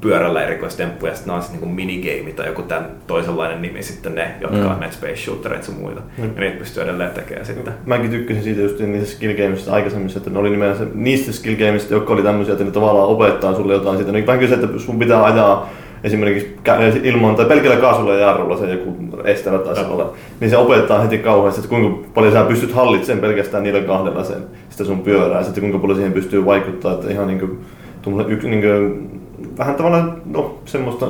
S2: pyörällä erikoistemppuja, sitten ne on sitten niin minigame tai joku tämän toisenlainen nimi sitten ne, jotka mm. on net space shootereita sun muita. Mm. Ja niitä pystyy edelleen tekemään sitten.
S6: Mäkin tykkäsin siitä just niissä skill gameista aikaisemmissa, että ne oli nimenomaan niistä skill gameista, jotka oli tämmöisiä, että ne tavallaan opettaa sulle jotain siitä. Niin vähän kyse, että sun pitää ajaa esimerkiksi kä- ilman tai pelkällä kaasulla ja jarrulla se joku estävä taisi olla, niin se opettaa heti kauheasti, että kuinka paljon sä pystyt hallitsemaan pelkästään niillä kahdella sen, sitä sun pyörää, ja sitten kuinka paljon siihen pystyy vaikuttaa, että ihan niinku, yksi, niinku, vähän tavallaan, no semmoista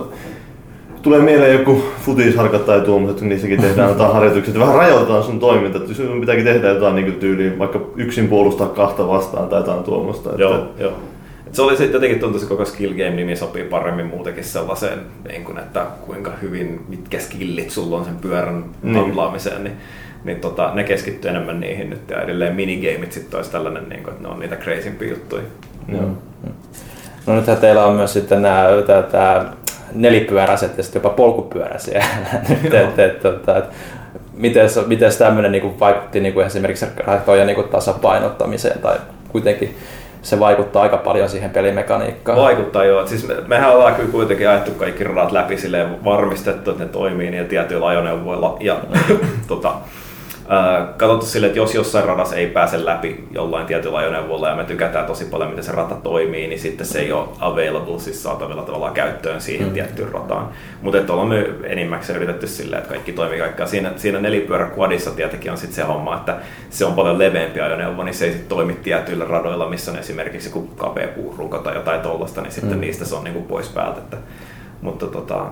S6: tulee mieleen joku futisharkat tai tuommoiset, kun niissäkin tehdään jotain harjoituksia. Vähän rajoitetaan sun toiminta, että sun pitääkin tehdä jotain niin tyyliin, vaikka yksin puolustaa kahta vastaan tai jotain tuommoista.
S2: Joo, että... joo. Et se oli sitten jotenkin tuntuu, se koko skill game nimi sopii paremmin muutenkin sellaiseen, niin kuin, että kuinka hyvin, mitkä skillit sulla on sen pyörän niin. handlaamiseen, niin, niin tota, ne keskittyy enemmän niihin nyt ja edelleen minigameit sitten olisi tällainen, niin kuin, että ne on niitä crazympia juttuja.
S4: Mm. Joo. No nythän teillä on myös sitten nämä, nelipyöräiset ja sitten jopa polkupyöräisiä. et, et, tota, et, miten, miten tämmöinen niin vaikutti niin kuin esimerkiksi ratojen niin tasapainottamiseen tai kuitenkin se vaikuttaa aika paljon siihen pelimekaniikkaan.
S2: Vaikuttaa joo. Siis me, mehän ollaan kyllä kuitenkin ajettu kaikki radat läpi silleen varmistettu, että ne toimii niin tietyillä ajoneuvoilla. Ja tota, katsottu sille, että jos jossain radassa ei pääse läpi jollain tietyllä ajoneuvolla ja me tykätään tosi paljon, miten se rata toimii, niin sitten se ei ole available, siis saatavilla tavallaan käyttöön siihen mm. tiettyyn rataan. Mutta ollaan me enimmäkseen yritetty silleen, että kaikki toimii kaikkea. Siinä, siinä nelipyöräkuadissa tietenkin on sitten se homma, että se on paljon leveämpi ajoneuvo, niin se ei sitten toimi tietyillä radoilla, missä on esimerkiksi joku kapea puurunko tai jotain tollasta, niin sitten mm. niistä se on niinku pois päältä. Että mutta tota,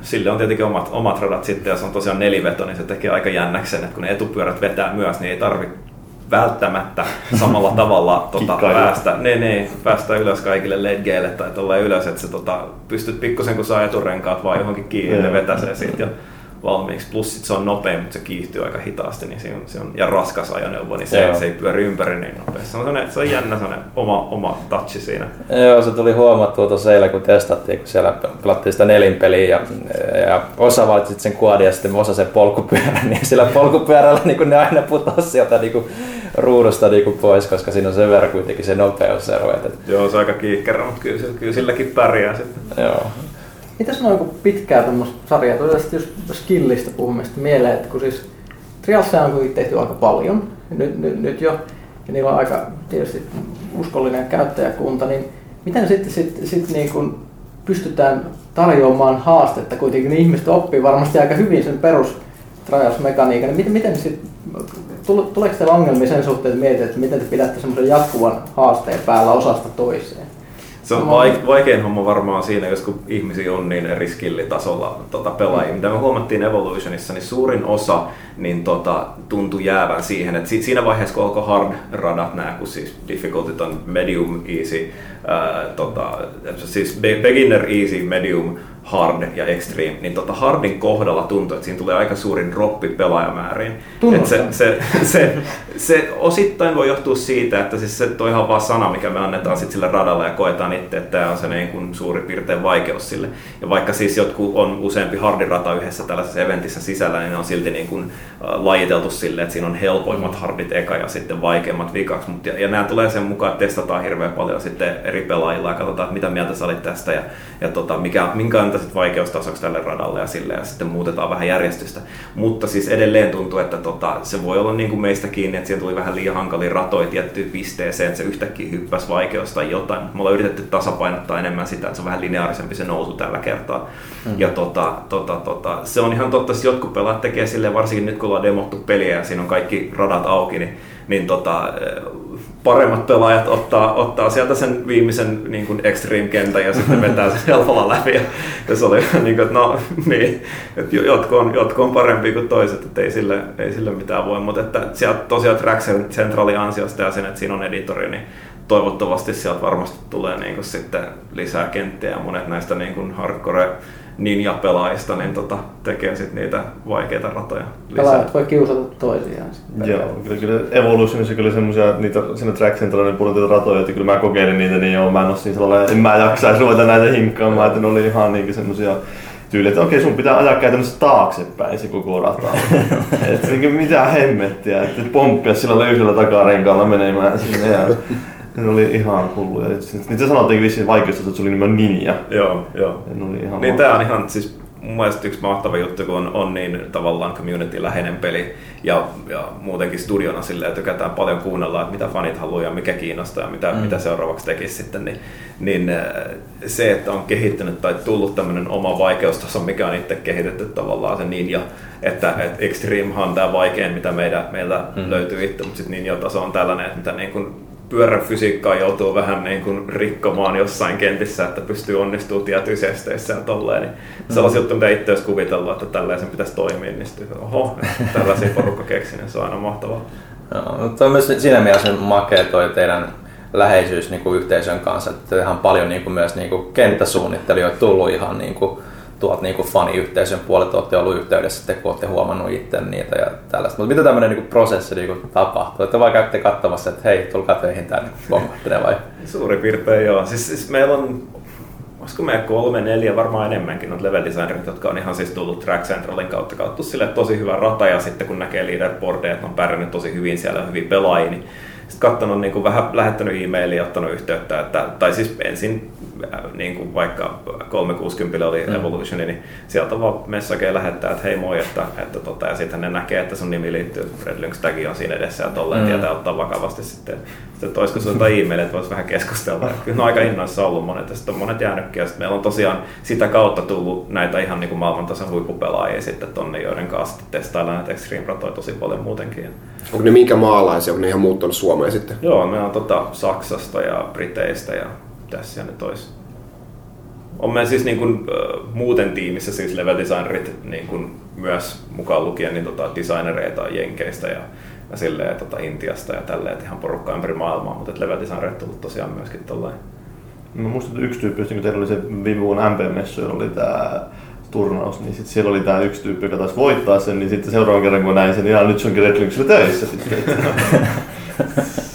S2: sille on tietenkin omat, omat radat sitten, ja se on tosiaan neliveto, niin se tekee aika jännäksen, että kun ne etupyörät vetää myös, niin ei tarvi välttämättä samalla tavalla tota, päästä, ne, ne, päästä ylös kaikille ledgeille tai tuolla ylös, että sä tota, pystyt pikkusen kun saa eturenkaat vaan johonkin kiinni, ne vetäsee siitä jo valmiiksi. Plus sit se on nopea, mutta se kiihtyy aika hitaasti niin se on, se on, ja raskas ajoneuvo, niin se, se ei pyöri ympäri niin nopeasti. Se on, se on jännä sellainen oma, oma touchi siinä.
S4: Joo, se tuli huomattua tuossa eilen, kun testattiin, kun siellä pelattiin sitä nelinpeliä ja, ja osa valitsi sen kuadin ja sitten osa sen polkupyörän, niin sillä polkupyörällä niin ne aina putosi sieltä niin kuin, ruudusta niin pois, koska siinä on sen verran kuitenkin se nopeusero. Että...
S2: Joo, se on aika kiikkerä, mutta kyllä, kyllä silläkin pärjää sitten.
S3: Joo. Mitäs noin kun pitkää tuommoista sarjaa, tuota jos skillistä puhumme mieleen, että kun siis Trialsia on kuitenkin tehty aika paljon nyt, nyt, nyt jo, ja niillä on aika tietysti uskollinen käyttäjäkunta, niin miten sitten sit, sit niin kun pystytään tarjoamaan haastetta? Kuitenkin, niin ihmiset oppii varmasti aika hyvin sen perus Trials-mekaniikan, niin miten, miten sit, tuleeko teillä ongelmia sen suhteen, että mietit, että miten te pidätte semmoisen jatkuvan haasteen päällä osasta toiseen?
S2: Se on vaik- vaikein homma varmaan siinä, jos kun ihmisiä on niin eri skillitasolla tota, pelaajia. Mitä me huomattiin Evolutionissa, niin suurin osa niin tota, tuntui jäävän siihen, että siinä vaiheessa kun alkoi hard-radat nämä, kun siis difficulty on medium, easy, ää, tota, siis beginner, easy, medium, hard ja extreme, niin tota hardin kohdalla tuntuu, että siinä tulee aika suurin droppi pelaajamääriin. Et se, se, se, se, osittain voi johtua siitä, että siis se on ihan vaan sana, mikä me annetaan sit sille radalle ja koetaan itse, että tämä on se niin kuin suuri piirtein vaikeus sille. Ja vaikka siis jotkut on useampi hardin-rata yhdessä tällaisessa eventissä sisällä, niin ne on silti niin kuin lajiteltu sille, että siinä on helpoimmat hardit eka ja sitten vaikeimmat vikaksi. Mut ja, ja nämä tulee sen mukaan, että testataan hirveän paljon sitten eri pelaajilla ja katsotaan, että mitä mieltä sä olit tästä ja, ja tota, mikä, minkä antaisit vaikeustasoksi tälle radalle ja sille ja sitten muutetaan vähän järjestystä. Mutta siis edelleen tuntuu, että tota, se voi olla niin kuin meistä kiinni, että siihen tuli vähän liian hankalia ratoja tiettyyn pisteeseen, että se yhtäkkiä hyppäsi vaikeus tai jotain. Me ollaan yritetty tasapainottaa enemmän sitä, että se on vähän lineaarisempi se nousu tällä kertaa. Mm. Ja tota, tota, tota, se on ihan totta, että jotkut pelaat tekee silleen, varsinkin nyt kun ollaan demottu peliä ja siinä on kaikki radat auki, niin, niin tota, paremmat pelaajat ottaa, ottaa sieltä sen viimeisen niin kuin extreme-kentän ja sitten vetää sen helpolla läpi. Ja, ja se oli niin kuin, että no niin, että jotkut on, jotkut on parempi kuin toiset, että ei sille, ei sille mitään voi. Mutta että sieltä tosiaan Track Centralin ansiosta ja sen, että siinä on editori, niin toivottavasti sieltä varmasti tulee niin kuin sitten lisää kenttiä ja monet näistä niin kuin hardcore ninja-pelaajista niin tota, tekee sit niitä vaikeita ratoja lisää.
S3: Pelaajat voi kiusata toisiaan.
S6: Joo, kyllä, kyllä Evolutionissa kyllä semmoisia, niitä siinä Track Centralin puolella ratoja, että kyllä mä kokeilin niitä, niin joo, mä en ole siinä sellainen, en mä jaksaisi ruveta näitä hinkkaamaan, että ne oli ihan niinkin semmoisia tyyli, että okei, sun pitää ajaa käytännössä taaksepäin se koko rata. että niin mitä hemmettiä, että pomppia sillä löysällä takarenkaalla menemään sinne ja ne oli ihan hulluja. Niitä sanottiin vissiin vaikeutta, että se oli nimenomaan ninja.
S2: Joo, joo. Ne oli ihan niin tää on ihan siis mun mielestä yksi mahtava juttu, kun on, on niin tavallaan community-läheinen peli ja, ja muutenkin studiona silleen, että tykätään paljon kuunnella, että mitä fanit haluaa ja mikä kiinnostaa ja mitä, mm. mitä seuraavaksi tekisi sitten, niin, niin äh, se, että on kehittynyt tai tullut tämmöinen oma vaikeustaso, mikä on itse kehitetty tavallaan se ninja, että, että Extremehan on tämä vaikein, mitä meidän, meiltä mm. löytyy itse, mutta sitten ninja-taso on tällainen, että mitä niin kuin pyöräfysiikkaa joutuu vähän niin kuin rikkomaan jossain kentissä, että pystyy onnistumaan tietyissä esteissä ja tolleen. Niin mm. Sellaisia juttuja, mitä itse olisi kuvitellut, että tällaisen pitäisi toimia, niin sitten oho, tällaisia porukka keksi, niin se on aina mahtavaa.
S4: Joo, mutta on myös siinä mielessä makea toi teidän läheisyys niin kuin yhteisön kanssa, että ihan paljon niin kuin myös niin kuin kenttäsuunnittelijoita tullut ihan niin kuin tuolta niin kuin faniyhteisön puolelta olette ollut yhteydessä, sitten kun olette huomannut itse niitä ja tällaista. Mutta mitä tämmöinen niin kuin prosessi niin kuin tapahtuu? Että vaan käytte katsomassa, että hei, tulkaa töihin tänne pommattele vai?
S2: Suuri piirtein joo. Siis, siis meillä on olisiko meidän kolme, neljä, varmaan enemmänkin on level designerit, jotka on ihan siis tullut Track Centralin kautta kautta sille tosi hyvä rata ja sitten kun näkee leaderboardeja, että on pärjännyt tosi hyvin siellä hyvin pelaajia, niin sitten katsonut niin kuin vähän lähettänyt e-mailia, ottanut yhteyttä, että, tai siis ensin äh, niin kuin vaikka 360 oli mm. Niin sieltä vaan messageen lähettää, että hei moi, että, että tota, ja sitten ne näkee, että sun nimi liittyy, Red Lynx tagi on siinä edessä ja tolleen, mm. tietää ottaa vakavasti sitten. Sitten että olisiko sinulla e-mail, että voisi vähän keskustella. Kyllä ne on aika innoissa ollut monet, ja sitten on monet jäänytkin, ja sitten meillä on tosiaan sitä kautta tullut näitä ihan niin kuin maailmantason huippupelaajia sitten tonne, joiden kanssa testaillaan näitä Extreme Ratoja tosi paljon muutenkin.
S5: Onko ne minkä maalaisia, onko ne ihan muuttanut Suomeen sitten?
S2: Joo, me on tota Saksasta ja Briteistä ja tässä ja nyt olisi. On meidän siis niin kuin, äh, muuten tiimissä siis level designerit niin kuin myös mukaan lukien niin tota, designereita Jenkeistä ja, ja silleen, tota, Intiasta ja tälleen, ihan porukkaa ympäri maailmaa, mutta level designerit tullut tosiaan myöskin tollain.
S6: Mä muistan, että yksi tyyppi, kun teillä oli se viime vuonna MP-messuilla oli tämä turnaus, niin sitten siellä oli tämä yksi tyyppi, joka taisi voittaa sen, niin sitten seuraavan kerran kun näin sen, niin nyt se onkin Red Lynxillä töissä sitten.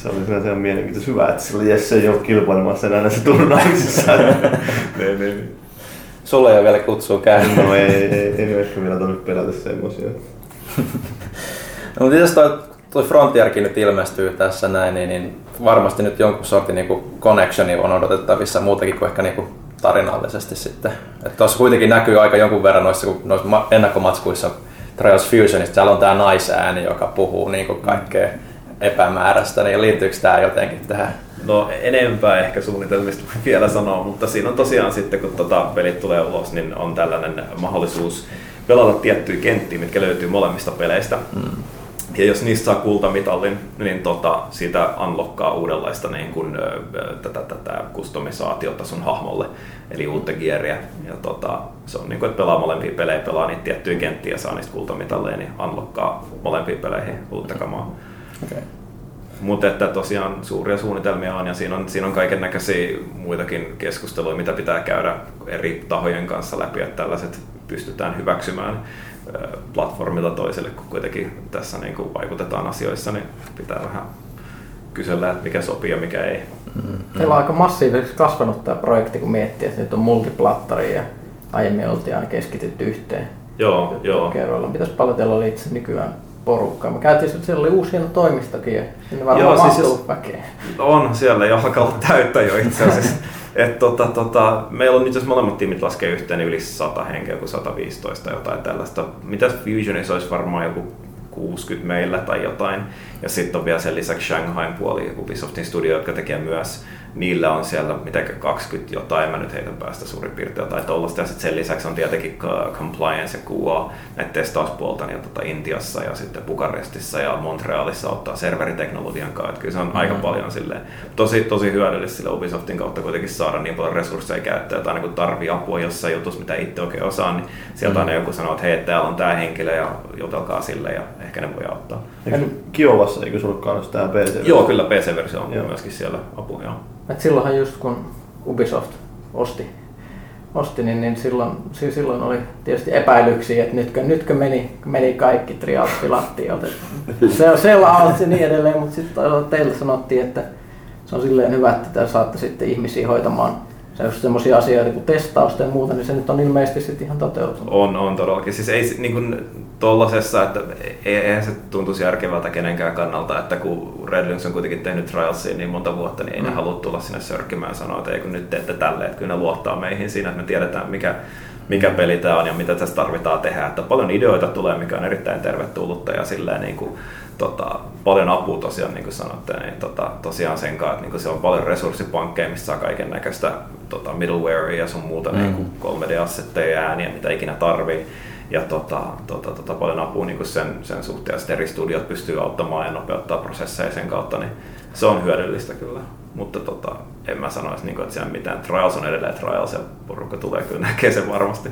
S6: se oli sinänsä ihan mielenkiintoista hyvä, että sillä Jesse ei ole kilpailemassa enää näissä turnauksissa.
S2: niin, niin.
S4: Sulla ei ole vielä kutsua käynyt.
S6: No ei, ei, ei, ei ehkä vielä tarvitse pelätä semmoisia.
S4: no, mutta jos toi, toi Frontierkin nyt ilmestyy tässä näin, niin, niin varmasti nyt jonkun sortin niin connectioni on odotettavissa muutakin kuin ehkä niin tarinallisesti sitten. Että tuossa kuitenkin näkyy aika jonkun verran noissa, kun noissa ennakkomatskuissa Trials Fusionista, siellä on tämä naisääni, joka puhuu niin kuin kaikkea epämääräistä, niin liittyykö tämä jotenkin tähän?
S2: No enempää ehkä suunnitelmista vielä sanoa, mutta siinä on tosiaan sitten kun tota pelit tulee ulos, niin on tällainen mahdollisuus pelata tiettyjä kenttiä, mitkä löytyy molemmista peleistä. Mm. Ja jos niistä saa kultamitalin, niin tota, siitä unlockkaa uudenlaista niin kuin, tätä, tätä kustomisaatiota sun hahmolle, eli uutta gearia. Ja tota, se on niin kuin, että pelaa molempia pelejä, pelaa niitä tiettyjä kenttiä ja saa niistä kultamitalleja, niin unlockkaa molempiin peleihin uutta kamaa. Okay. Mutta että tosiaan suuria suunnitelmia on ja siinä on, siinä on kaiken näköisiä muitakin keskusteluja, mitä pitää käydä eri tahojen kanssa läpi, että tällaiset pystytään hyväksymään platformilta toiselle, kun kuitenkin tässä niin kuin vaikutetaan asioissa, niin pitää vähän kysellä, että mikä sopii ja mikä ei.
S3: Mm-hmm. Teillä on aika massiivisesti kasvanut tämä projekti, kun miettii, että nyt on multiplattari ja aiemmin oltiin aina keskitytty yhteen.
S2: Joo, joo.
S3: Kerroilla. Mitäs paljon teillä oli itse nykyään porukkaa? Me käytiin, siellä oli uusi hieno toimistokin ja sinne varmaan Joo, siis jos, väkeä.
S2: On, siellä jo alkaa täyttä jo itse asiassa. Et tota, tota, meillä on itse asiassa molemmat tiimit laskee yhteen niin yli 100 henkeä, kuin 115 jotain tällaista. Mitäs Fusionissa olisi varmaan joku 60 meillä tai jotain. Ja sitten on vielä sen lisäksi Shanghain puoli, Ubisoftin studio, jotka tekee myös niillä on siellä mitä 20 jotain, mä nyt heitän päästä suurin piirtein jotain tuollaista. Ja sitten sen lisäksi on tietenkin compliance ja QA näitä testauspuolta niin tota Intiassa ja sitten Bukarestissa ja Montrealissa ottaa serveriteknologian kanssa. Kyllä se on mm-hmm. aika paljon silleen, tosi, tosi hyödyllistä sille Ubisoftin kautta kuitenkin saada niin paljon resursseja käyttöön, että aina kun tarvii apua jossain jutussa, mitä itse oikein osaa, niin sieltä mm-hmm. aina joku sanoo, että hei, täällä on tämä henkilö ja jutelkaa sille ja ehkä ne voi auttaa.
S6: Eikö Kiovassa, eikö sulla kanssa tämä PC?
S2: Joo, kyllä PC-versio on joo. myöskin siellä apu, joo.
S3: Et silloinhan just kun Ubisoft osti, osti niin, niin silloin, silloin oli tietysti epäilyksiä, että nytkö, nytkö meni, meni kaikki trialt pilattiin. Se on selauut ja niin edelleen, mutta sitten teille sanottiin, että se on silleen hyvä, että te saatte sitten ihmisiä hoitamaan se on semmoisia asioita kuin testausta ja muuta, niin se nyt on ilmeisesti sitten ihan toteutunut.
S2: On, on todellakin. Siis ei niin kuin tollasessa, että e- eihän se tuntuisi järkevältä kenenkään kannalta, että kun Red Lynx on kuitenkin tehnyt Trialsia niin monta vuotta, niin ei mm. ne halua tulla sinne sörkkimään ja sanoa, että ei kun nyt teette tälleen, että kyllä ne luottaa meihin siinä, että me tiedetään mikä, mikä peli tämä on ja mitä tässä tarvitaan tehdä. Että paljon ideoita tulee, mikä on erittäin tervetullutta ja silleen niin kuin, tota, paljon apua tosiaan, niin kuin sanotte, niin tota, tosiaan sen kanssa, että niin kuin se on paljon resurssipankkeja, missä saa kaiken näköistä tota, middlewarea ja sun muuta mm. niin kuin 3D-assetteja ja ääniä, mitä ikinä tarvii. Ja tota, tota, tota, paljon apua niin kuin sen, sen suhteen, ja eri studiot pystyy auttamaan ja nopeuttaa prosesseja sen kautta, niin se on hyödyllistä kyllä. Mutta tota, en mä sanoisi, niin kuin, että siellä mitään Trials on edelleen Trials ja porukka tulee kyllä näkee sen varmasti.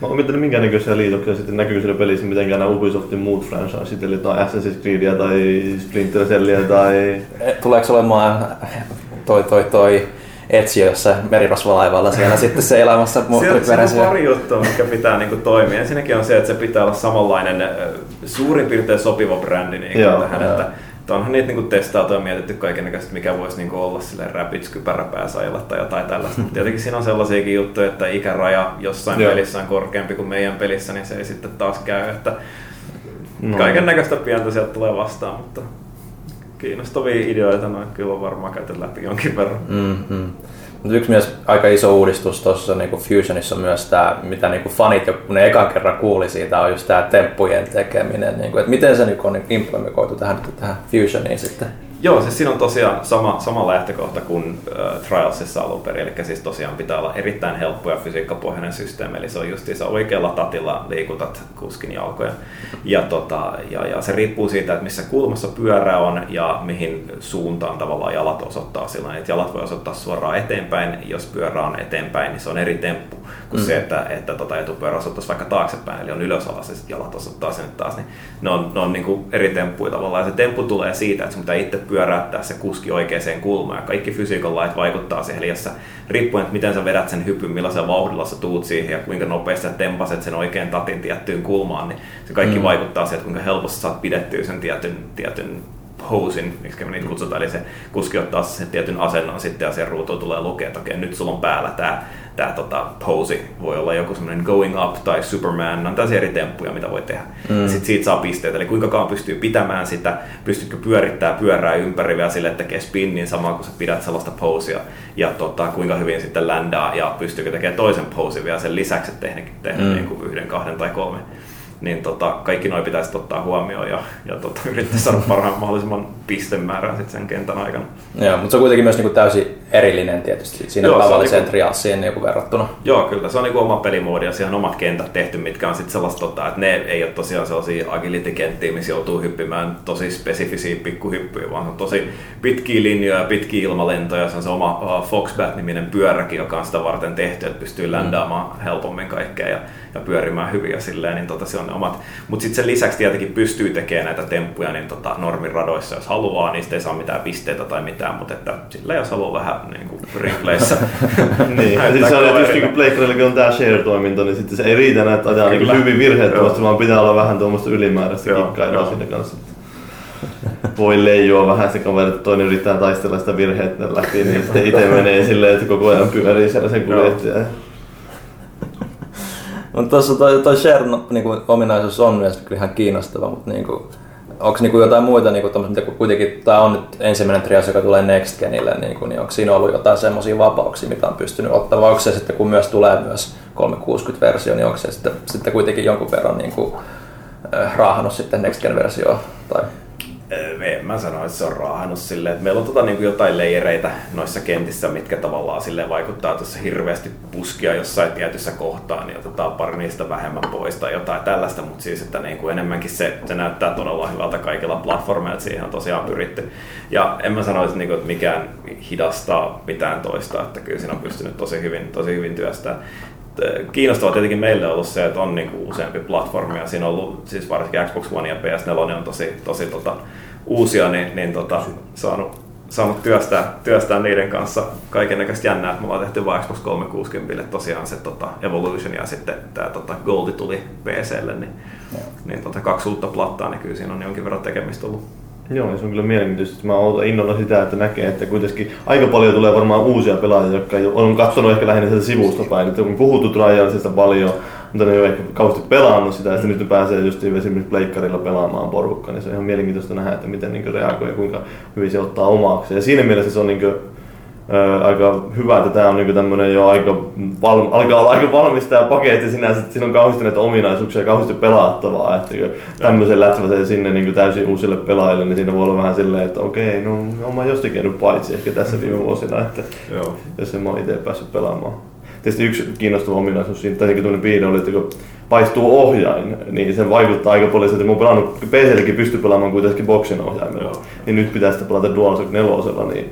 S6: Mä oon miettinyt minkä näköisiä liitoksia sitten näkyy siellä pelissä mitenkään nämä Ubisoftin muut franchiseit, eli jotain Assassin's Creedia tai Splinter Cellia tai...
S4: Tuleeko olemaan toi toi toi Ezio jossain merirosvolaivalla siellä sitten seilaamassa
S2: Siellä, siellä on
S4: moottoriperäisiä.
S2: pari juttua, mikä pitää niinku toimia. Ensinnäkin on se, että se pitää olla samanlainen, suurin piirtein sopiva brändi
S6: Joo,
S2: tähän. Että, että onhan niitä niinku testailtu ja mietitty kaikennäköistä, mikä voisi niinku olla sille Rapids kypäräpääsajalla tai jotain tällaista. Mutta tietenkin siinä on sellaisiakin juttuja, että ikäraja jossain
S6: Joo.
S2: pelissä on korkeampi kuin meidän pelissä, niin se ei sitten taas käy. Että
S6: No.
S2: kaiken näköistä pientä sieltä tulee vastaan, mutta kiinnostavia ideoita noin kyllä on varmaan käyty läpi jonkin verran.
S4: Mm-hmm. Mutta yksi myös aika iso uudistus tuossa niinku Fusionissa on myös tämä, mitä niinku fanit jo kun ne ekan kerran kuuli siitä, on just tämä temppujen tekeminen. Niinku, että miten se niinku on niinku implementoitu tähän, tähän Fusioniin sitten?
S2: Joo, siis siinä on tosiaan sama, sama lähtökohta kuin äh, Trialsissa alun perin, eli siis tosiaan pitää olla erittäin helppo ja fysiikkapohjainen systeemi, eli se on justiinsa oikealla tatilla liikutat kuskin jalkoja. Ja, tota, ja, ja se riippuu siitä, että missä kulmassa pyörä on ja mihin suuntaan tavallaan jalat osoittaa sillä että jalat voi osoittaa suoraan eteenpäin, jos pyörä on eteenpäin, niin se on eri temppu kuin mm. se, että, että tota etupyörä osoittaisi vaikka taaksepäin, eli on ylös alas ja sit jalat osoittaa sinne taas, niin ne on, ne on niin kuin eri temppuja tavallaan. Ja se temppu tulee siitä, että sun pitää itse pyöräyttää se kuski oikeaan kulmaan, ja kaikki fysiikan lait vaikuttaa siihen, eli jos sä, riippuen, että miten sä vedät sen hypyn, millaisella vauhdilla sä tuut siihen ja kuinka nopeasti sä tempaset sen oikein tatin tiettyyn kulmaan, niin se kaikki mm. vaikuttaa siihen, että kuinka helposti saat pidettyä sen tietyn, tietyn hosin, miksi me niitä kutsutaan, eli se kuski ottaa sen tietyn asennon sitten ja sen ruutuun tulee lukea, että okei, nyt sulla on päällä tämä tää, tota, posi, voi olla joku semmoinen going up tai superman, on tällaisia eri temppuja, mitä voi tehdä. Mm. Sitten siitä saa pisteitä, eli kuinka kauan pystyy pitämään sitä, pystytkö pyörittämään pyörää ympäri vielä sille, että tekee spinnin samaan kun sä pidät sellaista posia, ja tota, kuinka hyvin sitten ländaa, ja pystyykö tekemään toisen posin vielä sen lisäksi, että tehdä, tehdä mm. niin kuin yhden, kahden tai kolme niin tota, kaikki noi pitäisi ottaa huomioon ja, ja tota, yrittää saada parhaan mahdollisimman pistemäärän sit sen kentän aikana.
S4: Joo, mutta se on kuitenkin myös niinku täysin erillinen tietysti siinä
S2: Joo,
S4: tavalliseen
S2: niinku-
S4: triassiin niinku verrattuna.
S2: Joo, kyllä. Se on niin oma pelimoodi ja on omat kentät tehty, mitkä on sitten sellaista, tota, että ne ei ole tosiaan sellaisia agility-kenttiä, missä joutuu hyppimään tosi spesifisiä pikkuhyppyjä, vaan se on tosi pitkiä linjoja ja pitkiä ilmalentoja. Se on se oma uh, Foxbat-niminen pyöräkin, joka on sitä varten tehty, että pystyy ländaamaan helpommin kaikkea ja, ja pyörimään hyvin ja silleen, niin tota, se on ne omat. Mutta sitten sen lisäksi tietenkin pystyy tekemään näitä temppuja niin tota, normiradoissa, jos haluaa, niistä ei saa mitään pisteitä tai mitään, mutta että sillä jos haluaa vähän niin kuin replayssä
S6: niin, ja siis se on, että just niin kuin Pleikkarillakin on tää share-toiminto, niin sitten se ei riitä näitä ajaa niin hyvin virheettömästi, vaan pitää olla vähän tuommoista ylimääräistä kikkailua siinä kanssa. Voi leijua vähän se kaveri, että toinen yrittää taistella sitä virheitä läpi, niin sitten itse menee silleen, että koko ajan pyörii siellä sen kuljettaja.
S4: Mutta tuossa toi, toi share niinku, ominaisuus on myös ihan kiinnostava, mutta niinku, onko niinku jotain muita, niinku, tommosia, mitä kuitenkin tämä on nyt ensimmäinen trias, joka tulee Next Genille, niinku, niin onko siinä ollut jotain semmoisia vapauksia, mitä on pystynyt ottamaan, onko se sitten, kun myös tulee myös 360-versio, niin onko se sitten, sitten kuitenkin jonkun verran niinku, äh, raahannut sitten Next Gen-versioon? Tai...
S2: Mä sano, että se on raahannut silleen, että meillä on tota, niin jotain leijereitä noissa kentissä, mitkä tavallaan sille vaikuttaa, se hirveästi puskia jossain tietyssä kohtaa, niin otetaan pari niistä vähemmän pois tai jotain tällaista, mutta siis että niin kuin enemmänkin se, se näyttää todella hyvältä kaikilla platformeilla, että siihen on tosiaan pyritty. Ja en mä sanoisi, niin kuin, että mikään hidastaa mitään toista, että kyllä siinä on pystynyt tosi hyvin, tosi hyvin työstämään. Kiinnostavaa tietenkin meille on ollut se, että on niinku useampi platformi ja siinä on ollut siis varsinkin Xbox One ja PS4 on tosi, tosi tota, uusia, niin, niin tota, saanut, saanut työstää, työstää niiden kanssa kaiken näköistä jännää. Me ollaan tehty vain Xbox 360 tosiaan se tota, Evolution ja sitten tämä tota, Goldi tuli PClle, niin, niin tota, kaksi uutta plattaa, niin kyllä siinä on jonkin verran tekemistä ollut.
S6: Joo, se on kyllä mielenkiintoista. Mä odotan innolla sitä, että näkee, että kuitenkin aika paljon tulee varmaan uusia pelaajia, jotka on katsonut ehkä lähinnä sieltä sivusta päin. Että on puhuttu Trialsista paljon, mutta ne ei ole ehkä kauheasti pelannut sitä, ja sitten nyt ne pääsee just esimerkiksi pleikkarilla pelaamaan porukka, niin se on ihan mielenkiintoista nähdä, että miten niin reagoi ja kuinka hyvin se ottaa omaksi. Ja siinä mielessä se on niin kuin, aika hyvä, että tämä on niinku tämmönen jo aika val, alkaa olla aika valmis tämä paketti sinänsä, että siinä on kauheasti näitä ominaisuuksia ja kauheasti pelattavaa, että kun tämmöisen lätsäväsen sinne niinku täysin uusille pelaajille, niin siinä voi olla vähän silleen, että okei, no on mä jostakin paitsi ehkä tässä viime vuosina, että
S2: Joo.
S6: jos en mä itse päässyt pelaamaan. Tietysti yksi kiinnostava ominaisuus siinä, tai tuollainen piirre oli, että kun paistuu ohjain, niin se vaikuttaa aika paljon, että mä oon pelannut, PClläkin pystyy pelaamaan kuitenkin boksin ohjaimella,
S2: Joo.
S6: niin nyt pitää sitä pelata DualShock 4, niin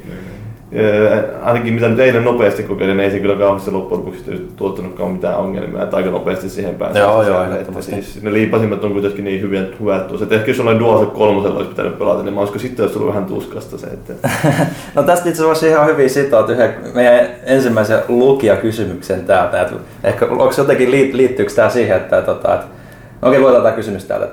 S6: Öö, ainakin mitä nyt eilen nopeasti kokeilin, niin ei se kyllä kauheasti loppujen lopuksi tuottanutkaan mitään ongelmia, että aika nopeasti siihen pääsee.
S4: Joo, joo,
S6: että siis ne liipasimmat on kuitenkin niin hyviä, hyviä tuossa. Että ehkä jos jollain DualShock 3 olisi pitänyt pelata, niin mä olisiko sitten olisi tullut vähän tuskasta se, että
S4: No tästä itse asiassa ihan hyvin sitoa yhden meidän ensimmäisen lukijakysymyksen täältä. Et ehkä onko jotenkin liit, liittyykö tämä siihen, että, tota, että okei luetaan tämä kysymys täältä.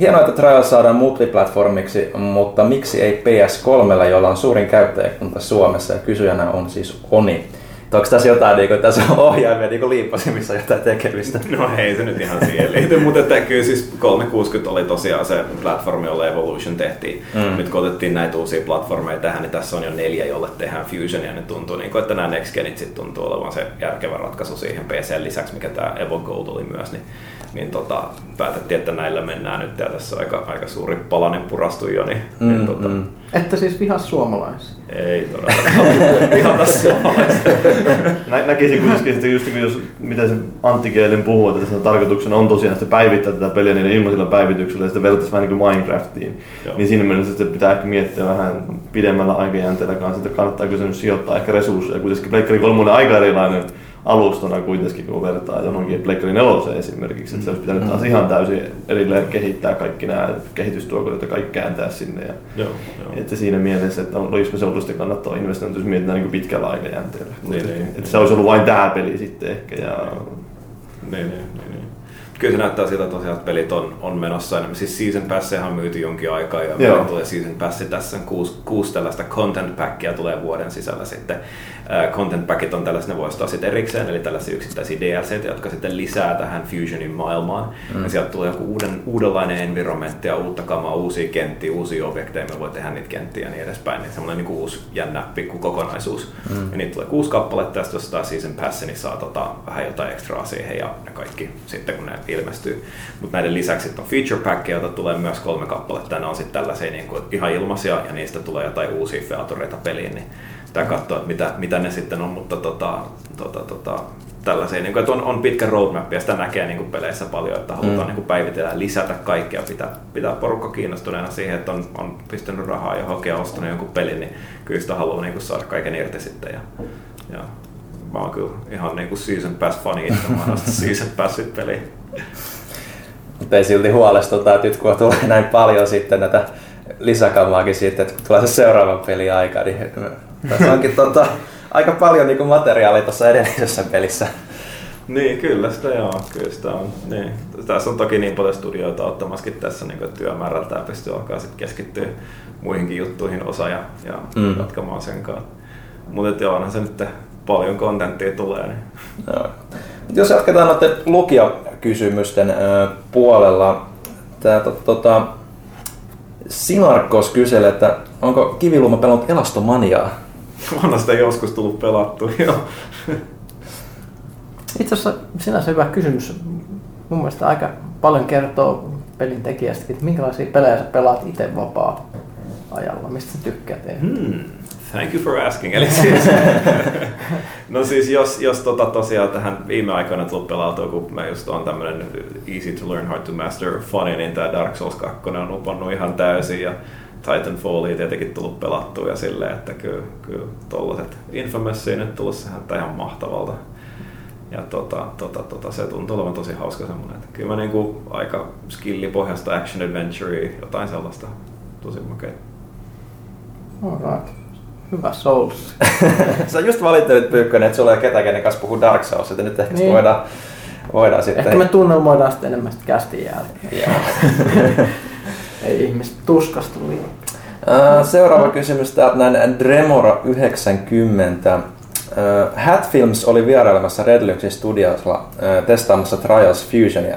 S4: Hienoa, että Trials saadaan multiplatformiksi, mutta miksi ei PS3, jolla on suurin käyttäjäkunta Suomessa ja kysyjänä on siis Oni? Onko tässä jotain, niin kuin, tässä on ohjaimia niin liippasimissa jotain tekemistä?
S2: No ei se nyt ihan siihen liity, mutta että kyllä siis 360 oli tosiaan se platformi, jolle Evolution tehtiin. Mm. Nyt kun otettiin näitä uusia platformeja tähän, niin tässä on jo neljä, jolle tehdään Fusion ja ne tuntuu niin kuin, että nämä Next Genit sit tuntuu olevan se järkevä ratkaisu siihen PC lisäksi, mikä tämä Evo Gold oli myös, niin, niin tota, päätettiin, että näillä mennään nyt ja tässä on aika, aika suuri palanen purastu jo, niin, mm, niin tota, mm.
S3: Että siis vihas suomalaisia.
S2: ei todellakaan vihata suomalaista.
S6: Nä, näkisin kuitenkin, että just niin jos, mitä se Antti Keelin puhuu, että tässä tarkoituksena on tosiaan sitä päivittää tätä peliä niiden ilmaisilla päivityksillä ja sitä vertaisi vähän niin kuin Minecraftiin.
S2: Joo.
S6: Niin siinä mielessä että pitää ehkä miettiä vähän pidemmällä aikajänteellä kanssa, että kannattaako se nyt sijoittaa ehkä resursseja. Kuitenkin Pleikkari 3 on aika erilainen alustana kuitenkin, kun vertaa johonkin Pleikkari 4 esimerkiksi. Että se olisi pitänyt taas ihan täysin erilleen kehittää kaikki nämä kehitystuokot ja kaikki kääntää sinne. Ja
S2: Joo, joo.
S6: että siinä mielessä, että olisiko se ollut sitten kannattaa investoida, jos mietitään niin pitkällä aikajänteellä.
S2: Niin, niin,
S6: että
S2: niin.
S6: se olisi ollut vain tämä peli sitten ehkä. Ja...
S2: Niin, niin, niin, niin. Kyllä se näyttää siltä tosiaan, että pelit on, on menossa enemmän. Siis Season Passehan on myyty jonkin aikaa ja
S6: Joo.
S2: meillä tulee Season Passi tässä on kuusi, kuusi tällaista content packia tulee vuoden sisällä sitten. Content packit on tällaisia, ne voi ostaa sitten erikseen, eli tällaisia yksittäisiä DLC, jotka sitten lisää tähän Fusionin maailmaan. Mm. Ja sieltä tulee joku uuden, uudenlainen environmentti ja uutta kamaa, uusia kenttiä, uusia objekteja, me voi tehdä niitä kenttiä ja niin edespäin. Niin semmoinen niin uusi jännä pikku kokonaisuus. Mm. Ja niitä tulee kuusi kappaletta, ja sitten jos ostaa Season Passi, niin saa tota, vähän jotain ekstraa siihen ja ne kaikki sitten kun ne ilmestyy. Mutta näiden lisäksi on feature packia, joita tulee myös kolme kappaletta, ja ne on sitten tällaisia niin kuin ihan ilmaisia, ja niistä tulee jotain uusia featureita peliin, niin pitää katsoa, että mitä, mitä ne sitten on, mutta tota, tota, tota, tällaisia, niin kuin, että on, on pitkä roadmap ja sitä näkee niin kuin peleissä paljon, että halutaan mm. niin kuin päivitellä ja lisätä kaikkea, pitää, pitää porukka kiinnostuneena siihen, että on, on pistänyt rahaa ja hokea ostanut jonkun pelin, niin kyllä sitä haluaa niin kuin saada kaiken irti sitten. Ja, ja mä oon kyllä ihan niin kuin season pass fani itse, mä oon season passit peliin.
S4: Mutta ei silti huolestuta, että nyt kun tulee näin paljon sitten näitä lisäkamaakin siitä, että kun tulee se seuraava peli aika, niin tässä onkin tota, aika paljon niin kuin materiaalia tuossa edellisessä pelissä.
S2: Niin, kyllä sitä joo, kyllä sitä on. Niin. Tässä on toki niin paljon studioita ottamaskin tässä niin kuin työmäärältään pystyy alkaa sitten keskittyä muihinkin juttuihin osa ja, ja
S4: Mm.
S2: jatkamaan sen kanssa. Mutta joo, onhan se nyt paljon kontenttia tulee. Niin.
S4: Joo. Jos jatketaan noiden lukijakysymysten ö, puolella, tämä to, tota, Sinarkos kyselee, että onko Kiviluoma pelannut Elastomaniaa?
S2: Onhan sitä joskus tullut pelattua, joo.
S3: Itse asiassa sinänsä hyvä kysymys. Mun mielestä aika paljon kertoo pelin tekijästäkin, että minkälaisia pelejä sä pelaat itse vapaa-ajalla, mistä sä tykkäät.
S2: Hmm. Thank you for asking. Eli siis, no siis jos, jos tota tosiaan tähän viime aikoina tullut pelautua, kun mä just on tämmönen easy to learn, hard to master funny, niin tää Dark Souls 2 on upannut ihan täysin ja Titanfallia tietenkin tullut pelattua ja silleen, että kyllä, kyllä tollaset Infamousiin nyt tullut sehän ihan mahtavalta. Ja tota, tota, tota, se tuntuu olevan tosi hauska semmonen, että kyllä mä niinku aika skillipohjasta action adventure, jotain sellaista tosi makea.
S3: Alright. Hyvä Souls.
S4: Sä just valittelit Pyykkönen, että sulla ei ole ketään, kenen kanssa puhuu Dark Souls, että nyt ehkä niin.
S3: Niin.
S4: voidaan, voidaan sitten...
S3: Ehkä me tunnelmoidaan sitten enemmän sitten kästin jälkeen. Ei ihmiset tuskastu liikaa.
S4: Äh, Seuraava kysymys täältä näin Dremora 90. Äh, Hat Films oli vierailemassa Redluxin studiolla äh, testaamassa Trials Fusionia.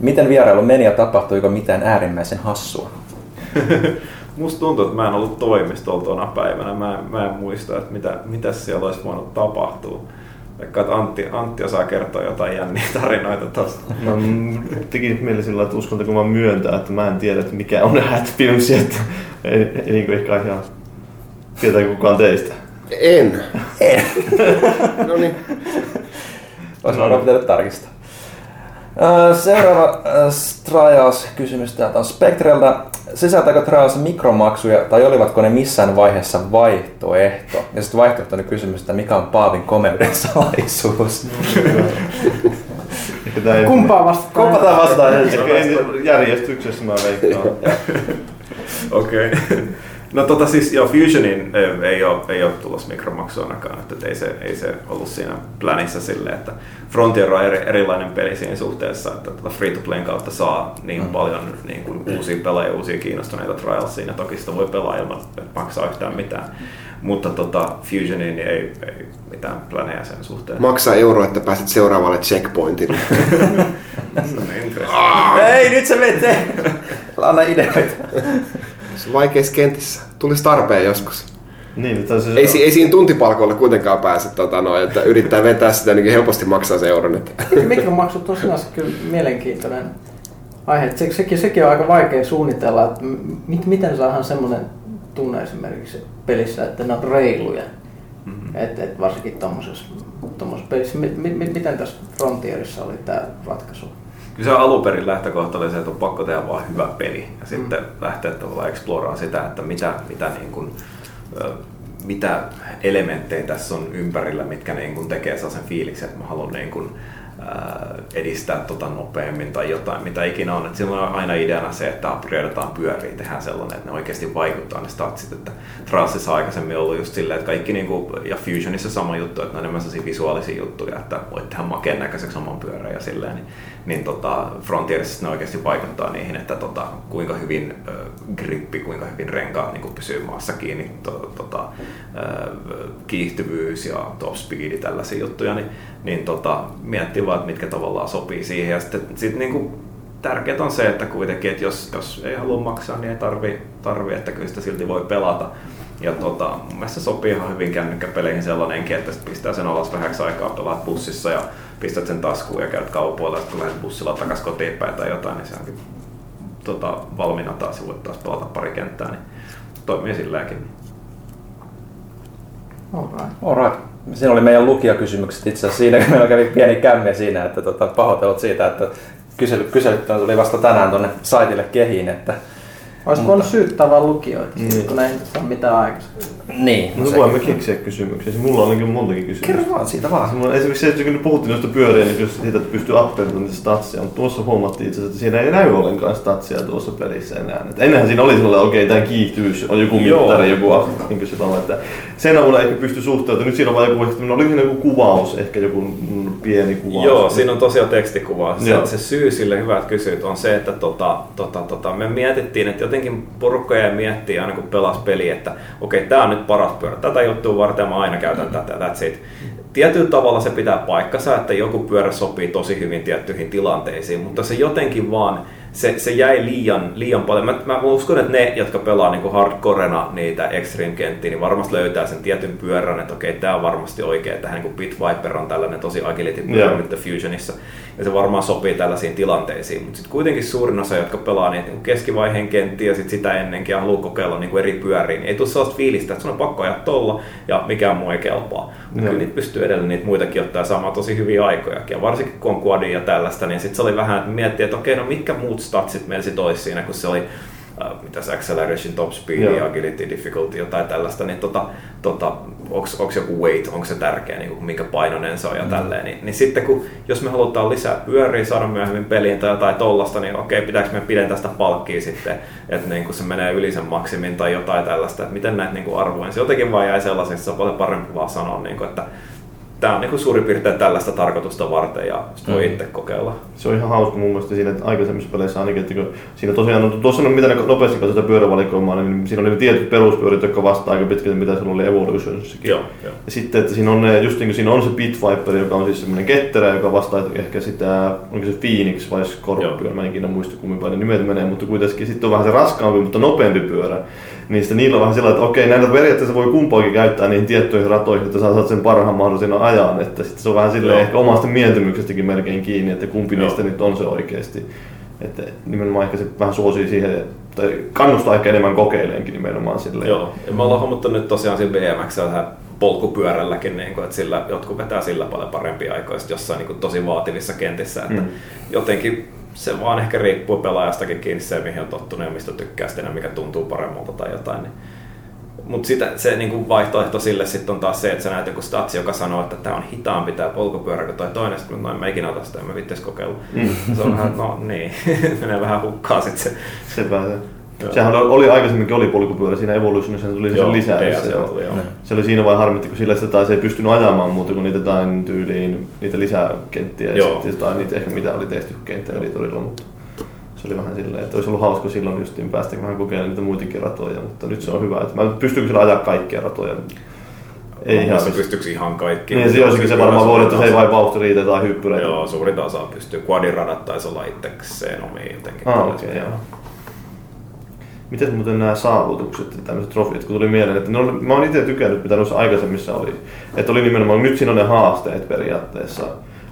S4: Miten vierailu meni ja tapahtuiko mitään äärimmäisen hassua?
S2: musta tuntuu, että mä en ollut toimistolla tuona päivänä. Mä, mä en muista, että mitä, mitä siellä olisi voinut tapahtua. Vaikka että Antti, Antti osaa kertoa jotain jänniä tarinoita tosta.
S6: No, mm, teki mieli sillä, että uskaltako mä myöntää, että mä en tiedä, että mikä on Hat Films, että ei, ei niin kuin ehkä ihan tietää kukaan teistä.
S5: En. En. no niin.
S4: Olisi varmaan pitänyt tarkistaa. Seuraava ö, Trials-kysymys täältä on Spectrelta. Sisältääkö Trials mikromaksuja tai olivatko ne missään vaiheessa vaihtoehto? Ja sitten vaihtoehtoinen kysymys, että mikä on Paavin komeuden salaisuus?
S3: Kumpaa
S4: vastaan
S6: Ehkä ei järjestyksessä mä veikkaan.
S2: Okei. Okay. No tota siis joo, Fusionin ei, ei, ole, ei ole tulossa mikromaksu ainakaan, että ei se, ei se ollut siinä planissa silleen, että Frontier on eri, erilainen peli siinä suhteessa, että tota free to playn kautta saa niin mm. paljon niin kuin uusia pelaajia, uusia kiinnostuneita trialsiin ja toki sitä voi pelaa ilman, että maksaa yhtään mitään. Mutta tota, Fusioniin niin ei, ei mitään planeja sen suhteen.
S5: Maksaa euro, että pääset seuraavalle checkpointille.
S2: Se on interesting.
S4: Ei, nyt se menee! Anna ideoita.
S5: Se on vaikeissa kentissä. Tulisi tarpeen joskus.
S6: Niin, se
S5: Ei, si- ei siinä tuntipalkoilla kuitenkaan pääse, tota, no, että yrittää vetää sitä niin helposti maksaa se euron. Että.
S3: Mikromaksut on sinänsä kyllä mielenkiintoinen aihe. Se, sekin, sekin on aika vaikea suunnitella, että mit, miten saadaan semmoinen tunne esimerkiksi pelissä, että ne on reiluja. Mm-hmm. Et, et varsinkin tuommoisessa pelissä. Mi, mi- miten tässä Frontierissa oli tämä ratkaisu?
S2: Kyllä se alun perin lähtökohta oli se, että on pakko tehdä vaan hyvä peli ja sitten lähteä tavallaan exploraan sitä, että mitä, mitä, niin kuin, mitä elementtejä tässä on ympärillä, mitkä niin kuin tekee sellaisen fiiliksen, että mä haluan niin kuin, ää, edistää tota nopeammin tai jotain, mitä ikinä on. Et silloin on aina ideana se, että upgradeataan pyöriä, tehdään sellainen, että ne oikeasti vaikuttaa ne statsit. Että Trailsissa aikaisemmin ollut just silleen, että kaikki niinku, ja Fusionissa sama juttu, että ne on enemmän sellaisia visuaalisia juttuja, että voit tehdä makeen näköiseksi oman pyörän ja silleen, niin, niin tota, Frontierissa ne oikeasti vaikuttaa niihin, että tota, kuinka hyvin ö, grippi, kuinka hyvin renkaat niin pysyy maassa kiinni, to, tota, ö, kiihtyvyys ja top speedi, tällaisia juttuja, niin, niin tota, miettii vaan, että mitkä tavallaan sopii siihen. Ja sitten sit niinku, tärkeää on se, että kuitenkin, että jos, jos ei halua maksaa, niin ei tarvi, tarvi että kyllä sitä silti voi pelata. Ja tota, mun mielestä sopii ihan hyvin kännykkäpeleihin sellainenkin, että sit pistää sen alas vähäksi aikaa, pelaat bussissa ja pistät sen taskuun ja käyt kaupoilla, ja kun lähdet bussilla takaisin kotiin päin tai jotain, niin se onkin tota, valmiina taas ja voit taas pelata pari kenttää, niin toimii silläkin.
S3: Alright.
S4: Alright. Siinä oli meidän lukijakysymykset itse asiassa siinä, kun meillä kävi pieni kämmi siinä, että tota, pahoitellut siitä, että kysely, kyselyt tuli vasta tänään tuonne saitille kehiin, että
S3: Olisi voinut syyttää vaan lukijoita,
S6: Niin.
S3: kun ei saa mitään aikaisemmin.
S4: Niin.
S6: No, voimme keksiä kysymyksiä. Siis Mulla on ainakin montakin kysymyksiä.
S4: Kerro vaan siitä vaan.
S6: Mulla on esimerkiksi se, että kun puhuttiin noista pyöriä, niin jos siitä että pystyy upgradeamaan niitä statsia, mutta tuossa huomattiin itse asiassa, että siinä ei näy ollenkaan statsia tuossa pelissä enää. Et ennenhän siinä oli sellainen, okei, okay, tämä kiihtyvyys on joku mittari, joku niin se on, että sen avulla ehkä pystyy suhteutumaan. Nyt siinä on vain joku, no, oli siinä joku kuvaus, ehkä joku pieni kuvaus.
S2: Joo, siinä on tosiaan tekstikuva. Se,
S6: Joo.
S2: se syy sille, hyvä, että kysyt, on se, että tota, tota, tota, me mietittiin, että jotenkin porukka jäi miettii aina kun pelas peli, että okei, tämä on nyt paras pyörä, tätä juttua varten mä aina käytän tätä, that's it. Tietyllä tavalla se pitää paikkansa, että joku pyörä sopii tosi hyvin tiettyihin tilanteisiin, mutta se jotenkin vaan, se, se jäi liian, liian paljon. Mä, mä uskon, että ne, jotka pelaa niin hardcorena niitä extreme-kenttiä, niin varmasti löytää sen tietyn pyörän, että okei, tämä on varmasti oikea. Tähän niin Pit Viper on tällainen tosi agility pyörä nyt Fusionissa, ja se varmaan sopii tällaisiin tilanteisiin. Mutta sitten kuitenkin suurin osa, jotka pelaa niitä niin keskivaiheen kenttiä ja sit sitä ennenkin ja haluaa kokeilla niin eri pyöriä, niin ei tule sellaista fiilistä, että sun on pakko ajaa tolla ja mikään muu ei kelpaa.
S6: Joo.
S2: Kyllä niitä pystyy edelleen niitä muitakin ottaa saamaan tosi hyviä aikojakin. Ja varsinkin kun on quadia ja tällaista, niin sitten se oli vähän, että miettii, että okei, no mitkä muut statsit meillä sit olisi siinä, kun se oli äh, mitäs acceleration, top speed,
S6: Joo.
S2: agility, difficulty, jotain tällaista, niin tota, tota, onko joku weight, onko se tärkeä, niin kuin, minkä painoinen se on ja mm. tälleen. Niin, niin, sitten kun, jos me halutaan lisää pyöriä, saada myöhemmin peliin tai jotain tollasta, niin okei, pitääkö me pidentää sitä palkkia sitten, että niin kun se menee yli sen maksimin tai jotain tällaista, että miten näitä niin kuin arvoin. Se jotenkin vaan jäi sellaiseksi, että se on paljon parempi vaan sanoa, niin kuin, että tämä on niin kuin suurin piirtein tällaista tarkoitusta varten ja sitä voi
S6: Mm.
S2: itse kokeilla.
S6: Se on ihan hauska mun mielestä siinä, että aikaisemmissa peleissä ainakin, että kun siinä tosiaan, no, tuossa on mitä ne nopeasti sitä pyörävalikoimaa, niin siinä oli ne tietyt peruspyörät, jotka vastaa aika pitkälti mitä sulla oli Evolutionssakin.
S2: Joo, joo.
S6: Ja sitten, että siinä on, ne, just niin kuin siinä on se Pit Viper, joka on siis semmoinen ketterä, joka vastaa ehkä sitä, onko se Phoenix vai Scorpion, mä en ikinä muista kummin päin ne nimet menee, mutta kuitenkin sitten on vähän se raskaampi, mutta nopeampi pyörä. Niin sitten niillä on vähän sillä että okei, näitä periaatteessa voi kumpaakin käyttää niihin tiettyihin ratoihin, että sä saat sen parhaan mahdollisena ajan. Että sitten se on vähän silleen
S2: Joo.
S6: ehkä omasta mieltymyksestäkin melkein kiinni, että kumpi
S2: Joo.
S6: niistä nyt on se oikeasti. Että nimenomaan ehkä se vähän suosii siihen, tai kannustaa ehkä enemmän kokeileenkin nimenomaan silleen.
S2: Joo, ja me ollaan huomattu nyt tosiaan siinä BMX tähän polkupyörälläkin, niin kuin, että sillä, jotkut vetää sillä paljon parempia aikoja jossain niin kuin, tosi vaativissa kentissä. Että
S6: Mm.
S2: jotenkin se vaan ehkä riippuu pelaajastakin kiinni se, mihin on tottunut ja mistä tykkää sitten mikä tuntuu paremmalta tai jotain. Niin. Mutta se niin kuin vaihtoehto sille sitten on taas se, että sä näet joku statsi, joka sanoo, että tämä on hitaampi tämä polkupyörä kuin toi toinen, sitten no en mä ikinä ota sitä, en mä vittis kokeilla.
S6: Mm.
S2: Se on vähän, no niin, menee vähän hukkaa sitten se.
S6: Sepä se.
S2: Joo.
S6: Sehän oli, oli aikaisemminkin oli polkupyörä siinä Evolutionissa, se tuli
S2: Joo,
S6: sen lisää. Se,
S2: tuli, joo.
S6: se oli siinä vain harmitti, kun sillä sitä taas ei pystynyt ajamaan muuta kuin niitä jotain tyyliin, niitä lisäkenttiä ja
S2: Joo.
S6: sitten jotain niitä ehkä mitä oli tehty kenttää editorilla, mutta se oli vähän silleen, että olisi ollut hauska silloin justiin päästä vähän kokeilemaan niitä muitakin ratoja, mutta nyt se on hyvä, että mä pystyykö sillä ajaa kaikkia ratoja? Ei ihan pysty.
S2: pystyykö ihan kaikki.
S6: Niin, se se varmaan voi, että se ei vain vauhti riitä tai hyppyreitä.
S2: Joo, suurin osa pystyy. Quadiradat taisi olla itsekseen omiin jotenkin.
S6: Ah, okei,
S2: joo.
S6: Miten muuten nämä saavutukset ja tämmöiset trofit, kun tuli mieleen, että ne oli, mä oon itse tykännyt, mitä noissa aikaisemmissa oli. Että oli nimenomaan, nyt siinä on ne haasteet periaatteessa.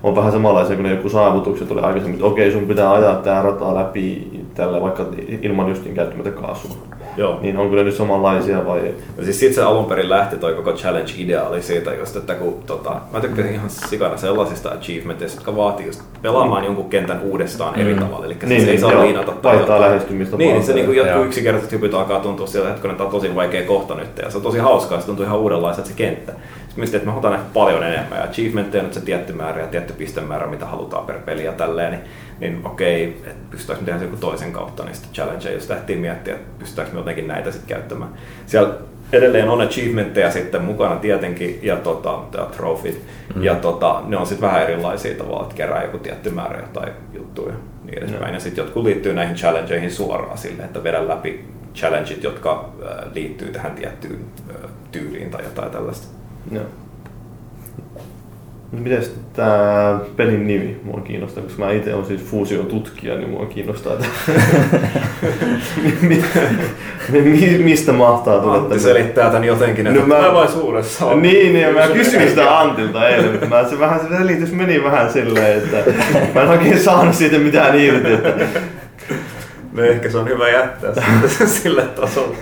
S6: On vähän samanlaisia kuin ne joku saavutukset oli aikaisemmin, että okei sun pitää ajaa tää rata läpi tällä vaikka ilman justiin käyttämättä kaasua.
S2: Joo.
S6: Niin onko ne nyt samanlaisia vai?
S2: Ja siis sit se alun perin lähti toi koko challenge-idea oli siitä just, että kun tota, mä tykkäsin ihan sikana sellaisista achievementeista, jotka vaatii just pelaamaan jonkun kentän uudestaan eri tavalla. Eli
S6: Niin,
S2: se ei saa
S6: joo,
S2: liinata tai jotain.
S6: lähestymistapaa.
S2: Niin, se niinku jotkut yksinkertaiset hypyt alkaa tuntua siltä, että tämä on tosi vaikea kohta nyt ja se on tosi hauskaa, se tuntuu ihan uudenlaiselta se kenttä. Mietin, että mä otan ehkä paljon enemmän ja achievementteja on nyt se tietty määrä ja tietty pistemäärä, mitä halutaan per peli ja tälleen, niin, niin okei, että pystytäänkö me tehdä joku toisen kautta, niin sitten challenge, jos lähtiin miettiä, että pystytäänkö me jotenkin näitä sitten käyttämään. Siellä edelleen on achievementteja sitten mukana tietenkin ja tota, tää trofit, mm. ja tota, ne on sitten vähän erilaisia tavalla, että kerää joku tietty määrä jotain juttuja ja niin edespäin. Ja sitten jotkut liittyy näihin challengeihin suoraan sille, että vedän läpi challengeit, jotka äh, liittyy tähän tiettyyn äh, tyyliin tai jotain tällaista.
S6: Joo. No miten tämä pelin nimi mua kiinnostaa, koska mä itse olen siis fuusiotutkija, niin mua kiinnostaa, että mi- mi- mistä mahtaa tulla
S2: Antti selittää tämän jotenkin, että
S6: No mä-
S2: tulevaisuudessa on.
S6: Niin, niin, mä kysyin sitä Antilta eilen, mutta mä, se, vähän, se selitys meni vähän silleen, että mä en oikein saanut siitä mitään irti, että
S2: No ehkä se on hyvä jättää sille tasolle.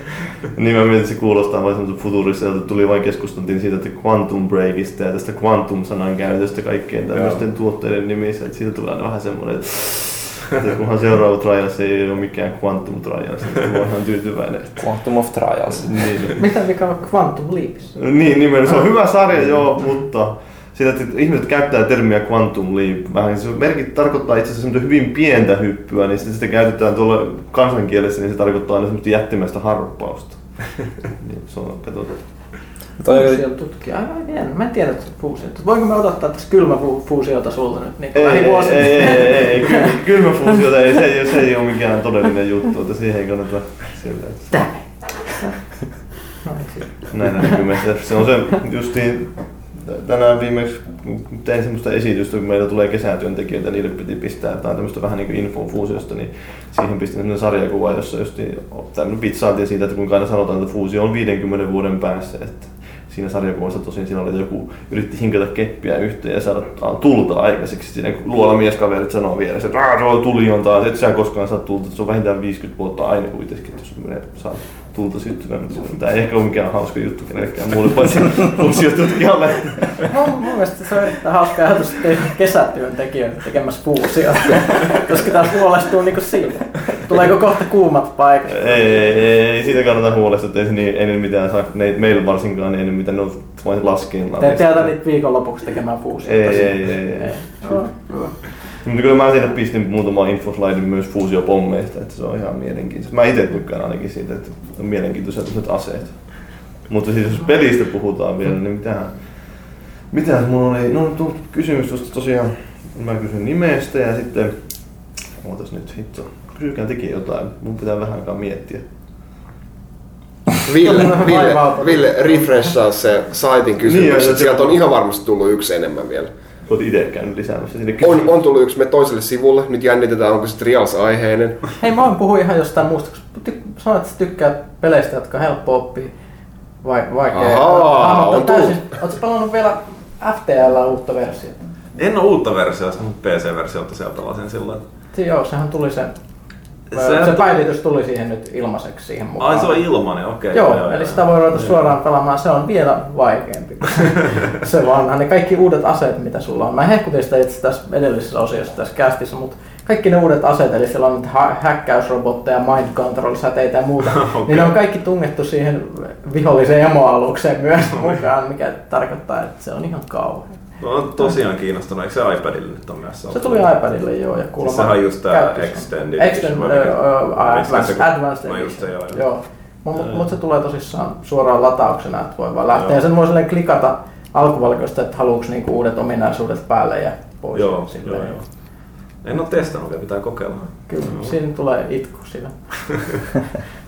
S6: Niin mä mietin, että se kuulostaa vain semmoisen futuristiselta, tuli vain keskusteltiin siitä, että Quantum Breakista ja tästä Quantum-sanan käytöstä kaikkien tämmöisten tuotteiden nimissä, että siitä tulee aina vähän semmoinen, että, että kunhan seuraava Trials ei ole mikään Quantum Trials, niin mä oon ihan tyytyväinen. Että,
S4: Quantum of Trials.
S6: niin,
S3: Mitä mikä on Quantum Leaps?
S6: niin nimenomaan, se on hyvä sarja joo, mutta sitä, että ihmiset käyttää termiä Quantum Leap, vähän se merkit tarkoittaa itse asiassa semmoista hyvin pientä hyppyä, niin sitten sitä käytetään tuolla kansankielessä, niin se tarkoittaa aina semmoista jättimäistä harppausta. niin, se on, katsotaan.
S4: Toi oli.
S3: Aivan jännä. Mä en tiedä, että se on fuusio. Voinko me odottaa tässä kylmä fu- fuusiota sulta nyt niin
S6: Ei, ei, ei, ei, ei, ei, ky- kylmäfuusiota ei, se, ei, se ei ole mikään todellinen juttu, että siihen ei kannata sillä, että
S3: Tää.
S6: Näin näkymässä. Se on se justiin, tänään viimeksi tein semmoista esitystä, kun meillä tulee kesätyöntekijöitä, niille piti pistää jotain tämmöistä vähän niin kuin infoa fuusiosta, niin siihen pistin semmoinen sarjakuva, jossa justiin tämmöinen pitsaanti siitä, että kuinka aina sanotaan, että fuusio on 50 vuoden päässä. Että siinä sarjakuvassa tosin siinä oli joku yritti hinkata keppiä yhteen ja saada tulta aikaiseksi. Siinä luolamieskaverit sanoo vielä, että "Aa, se on tuli on taas, et sä koskaan saa tulta, se on vähintään 50 vuotta aina kuitenkin, jos menee, saa tulta syttymään. Mutta Tämä ei ehkä ole mikään hauska juttu kenellekään muulle, paitsi fuusiotutkijalle.
S3: Mun, mun mielestä se on erittäin hauska ajatus, ei kesätyöntekijöitä tekemässä fuusiota. Koska taas huolestuu niinku siitä. Tuleeko kohta kuumat paikat?
S6: Ei, ei, ei, ei, siitä kannata huolestua, että ei, se niin, ei ne mitään saa, ne, meillä varsinkaan, niin ei ne mitään, ne on vain laskeillaan.
S3: Te ette jätä niitä viikonlopuksi tekemään fuusiota.
S6: Ei, ei, ei, ei.
S3: Joo, hyvä.
S6: Mutta kyllä mä sinne pistin muutama infoslaidin myös fuusiopommeista, että se on ihan mielenkiintoista. Mä itse tykkään ainakin siitä, että on mielenkiintoisia tämmöiset aseet. Mutta siis jos pelistä puhutaan vielä, niin mitähän... Mitäs mulla oli? No tu- kysymys tuosta tosiaan, mä kysyn nimestä ja sitten... Ootas nyt hitto. Kysykää tekin jotain, mun pitää vähän aikaa miettiä.
S5: Ville, Ville. Ville refreshaa se saitin
S6: Niin, ja se-
S5: Sieltä on ihan varmasti tullut yksi enemmän vielä.
S6: Oot itse käynyt lisäämässä sinne
S5: On, on tullut yksi me toiselle sivulle. Nyt jännitetään, onko se Trials-aiheinen.
S3: Hei, mä oon puhua ihan jostain muusta. Sanoit, että sä tykkäät peleistä, jotka on helppo oppia. Vai, vaikea.
S5: Ahaa,
S3: Ah,
S5: on
S3: täysin. Ootko pelannut vielä FTL uutta versiota?
S2: En ole uutta versiota, mutta PC-versiota siellä pelasin silloin.
S3: Joo, sehän tuli se, se, se päivitys tuli siihen nyt ilmaiseksi siihen mukaan.
S2: Ai se on ilmanen, okei.
S3: Joo, eli sitä voi ruveta suoraan pelaamaan. Se on vielä vaikeampi. se vaan ne kaikki uudet aseet, mitä sulla on. Mä hehkutin sitä itse tässä edellisessä osiossa tässä kästissä, mutta kaikki ne uudet aseet, eli siellä on nyt hä- häkkäysrobotteja, mind control, säteitä ja muuta,
S2: Okei.
S3: niin ne on kaikki tungettu siihen viholliseen emoalukseen myös mukaan, mikä tarkoittaa, että se on ihan kauhean.
S2: No, on tosiaan kiinnostunut, eikö se iPadille nyt on myös
S3: Se tuli iPadille joo, ja kuulemma
S2: Siis sehän on just tää. Extended
S3: Extended, uh, uh, advanced, advanced
S2: No just se, joo, joo.
S3: joo. Mutta mut se tulee tosissaan suoraan latauksena, että voi vaan lähteä. Ja sen voi klikata alkuvalikoista, että haluuks niinku uudet ominaisuudet päälle ja pois.
S2: Joo, joo,
S3: silleen.
S2: joo. En ole testannut vielä, pitää kokeilla.
S3: Kyllä, siinä tulee itku siinä.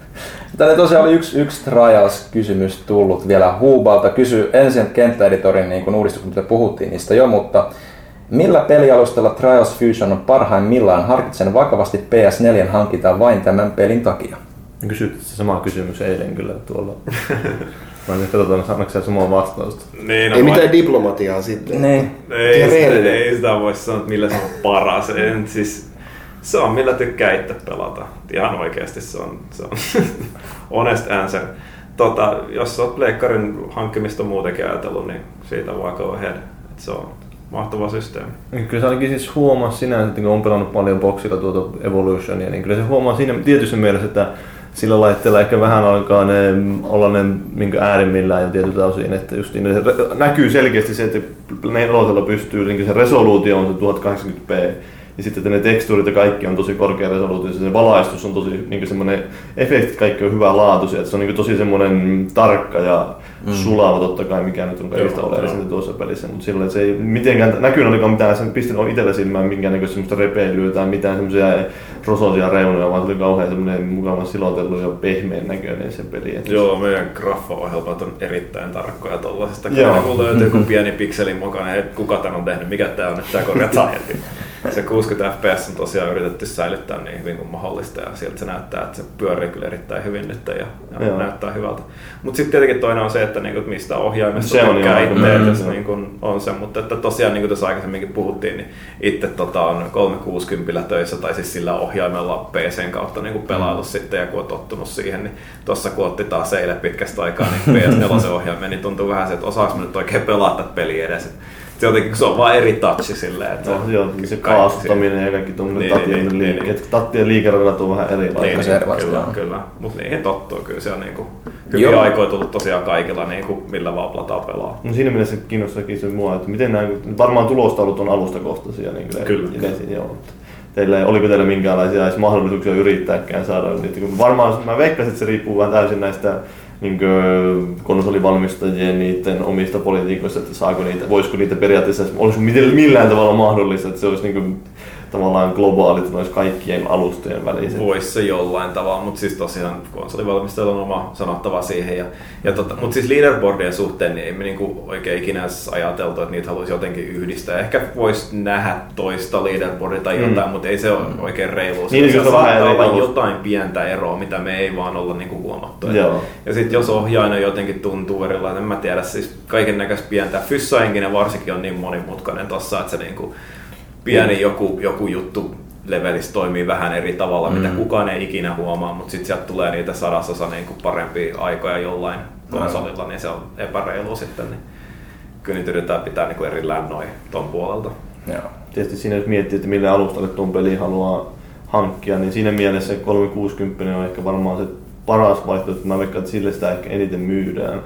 S4: Tänne tosiaan oli yksi, yksi Trials-kysymys tullut vielä Huubalta. Kysy ensin kenttäeditorin niin uudistukset, mitä puhuttiin niistä jo, mutta millä pelialustalla Trials Fusion on parhaimmillaan? Harkitsen vakavasti PS4 hankintaa vain tämän pelin takia.
S6: Kysyt se sama kysymys eilen kyllä tuolla. Mä en katsotaan, saanko sä samaa vastausta.
S2: Niin,
S5: Ei mitään diplomatiaa sitten.
S4: Niin.
S2: Ei, sitä,
S5: Rehellinen.
S2: ei sitä voi sanoa, että millä se on paras. En, siis, se on millä tykkää itse pelata. Ihan oikeasti se on, se on honest answer. Tota, jos olet pleikkarin hankkimista muutenkin ajatellut, niin siitä vaan go ahead. Et se on mahtava systeemi.
S6: Kyllä se ainakin siis huomaa sinänsä, että kun on pelannut paljon boksilla tuota Evolutionia, niin kyllä se huomaa siinä tietyssä mielessä, että sillä laitteella ehkä vähän alkaa ne, olla ne minkä äärimmillään jo tietyltä osin, että just niin, se näkyy selkeästi se, että nelosella pystyy, niin se resoluutio on se 1080p, ja sitten että ne tekstuurit ja kaikki on tosi korkea resoluutio, se valaistus on tosi niin semmoinen, efektit kaikki on hyvää laatuisia, että se on niin tosi semmoinen tarkka ja mm. sulava totta kai, mikä nyt on kaikista oleellisinta tuossa pelissä, mutta silloin se ei mitenkään näkynyt olikaan mitään sen pistänyt itsellä silmään minkäännäköistä semmoista repeilyä tai mitään semmoisia rosoisia reunoja, vaan se oli kauhean semmoinen mukava silotellut ja pehmeän näköinen se peli. Et
S2: Joo, meidän graffa-ohjelmat on erittäin tarkkoja. Kyllä kun löytyy joku pieni pikselin mukaan, että kuka tän on tehnyt, mikä tää on, että tää korjataan heti. Se 60 fps on tosiaan yritetty säilyttää niin hyvin kuin mahdollista ja sieltä se näyttää, että se pyörii kyllä erittäin hyvin nyt ja, ja näyttää hyvältä. Mutta sitten tietenkin toinen on se, että niinku, mistä ohjaimesta
S6: Se on
S2: tykkää itse,
S6: mm,
S2: jos
S6: joo.
S2: niin kun on se. Mutta että tosiaan niin kuin tuossa aikaisemminkin puhuttiin, niin itse tota, on 360 töissä tai siis sillä ohjaimella PCn kautta niin pelaillut sitten ja kun on tottunut siihen, niin tuossa kun otti taas eilen pitkästä aikaa niin PS4 ohjaimen, niin tuntuu vähän se, että osaako mä nyt oikein pelata tätä peliä edes. Jotenkin, se on vaan eri touchi silleen, että
S6: No, joo, se kaasuttaminen ja kaikki tuommoinen
S2: Niin,
S6: tattien
S2: niin, niin,
S6: liikkeet.
S2: niin.
S6: Tattien liikeradat on vähän
S2: Niin,
S6: erilaisia.
S4: se
S2: niin, kyllä,
S4: joo.
S2: kyllä. Mutta niihin tottuu kyllä. Se on niinku hyvin
S4: Joo.
S2: aikoja tullut tosiaan kaikilla, niinku, millä vaan plataa pelaa.
S6: No siinä mielessä kiinnostakin se mua, että miten nämä, varmaan tulostaulut on alustakohtaisia. Niin kyllä,
S2: Kyllä.
S6: Yleensä, joo. Teillä, ei- oliko teillä minkäänlaisia edes mahdollisuuksia yrittääkään saada niitä? Varmaan mä veikkasin, että se riippuu vähän täysin näistä niin konsolivalmistajien niiden omista politiikoista, että saako niitä, voisiko niitä periaatteessa, olisiko millään tavalla mahdollista, että se olisi niin kuin, tavallaan globaalit, olisi kaikkien alustojen väliset.
S2: Voisi se jollain tavalla, mutta siis tosiaan konsolivalmistajalla on oma sanottava siihen. Ja, ja tota, mutta siis leaderboardien suhteen niin ei me niinku oikein ikinä ajateltu, että niitä haluaisi jotenkin yhdistää. Ehkä voisi nähdä toista leaderboardia tai jotain, mm. mutta ei se ole oikein reilu.
S6: Niin, kyllä se on vähän
S2: olla
S6: alus-
S2: jotain pientä eroa, mitä me ei vaan olla niinku huomattu.
S6: Joo.
S2: Ja sitten jos ohjaina jotenkin tuntuu erilainen, en mä tiedä, siis kaiken näköistä pientä. Fyssahenkinen varsinkin on niin monimutkainen tossa, että se niinku pieni joku, joku juttu levelissä toimii vähän eri tavalla, mitä kukaan ei ikinä huomaa, mutta sitten sieltä tulee niitä sadasosa niinku parempia aikoja jollain konsolilla, niin se on epäreilu sitten. Niin kyllä niitä yritetään pitää niinku erillään noin ton puolelta.
S4: Joo.
S6: Tietysti siinä jos miettii, että mille alustalle tuon peli haluaa hankkia, niin siinä mielessä 360 on ehkä varmaan se paras vaihtoehto. Mä veikkaan, että sille sitä ehkä eniten myydään.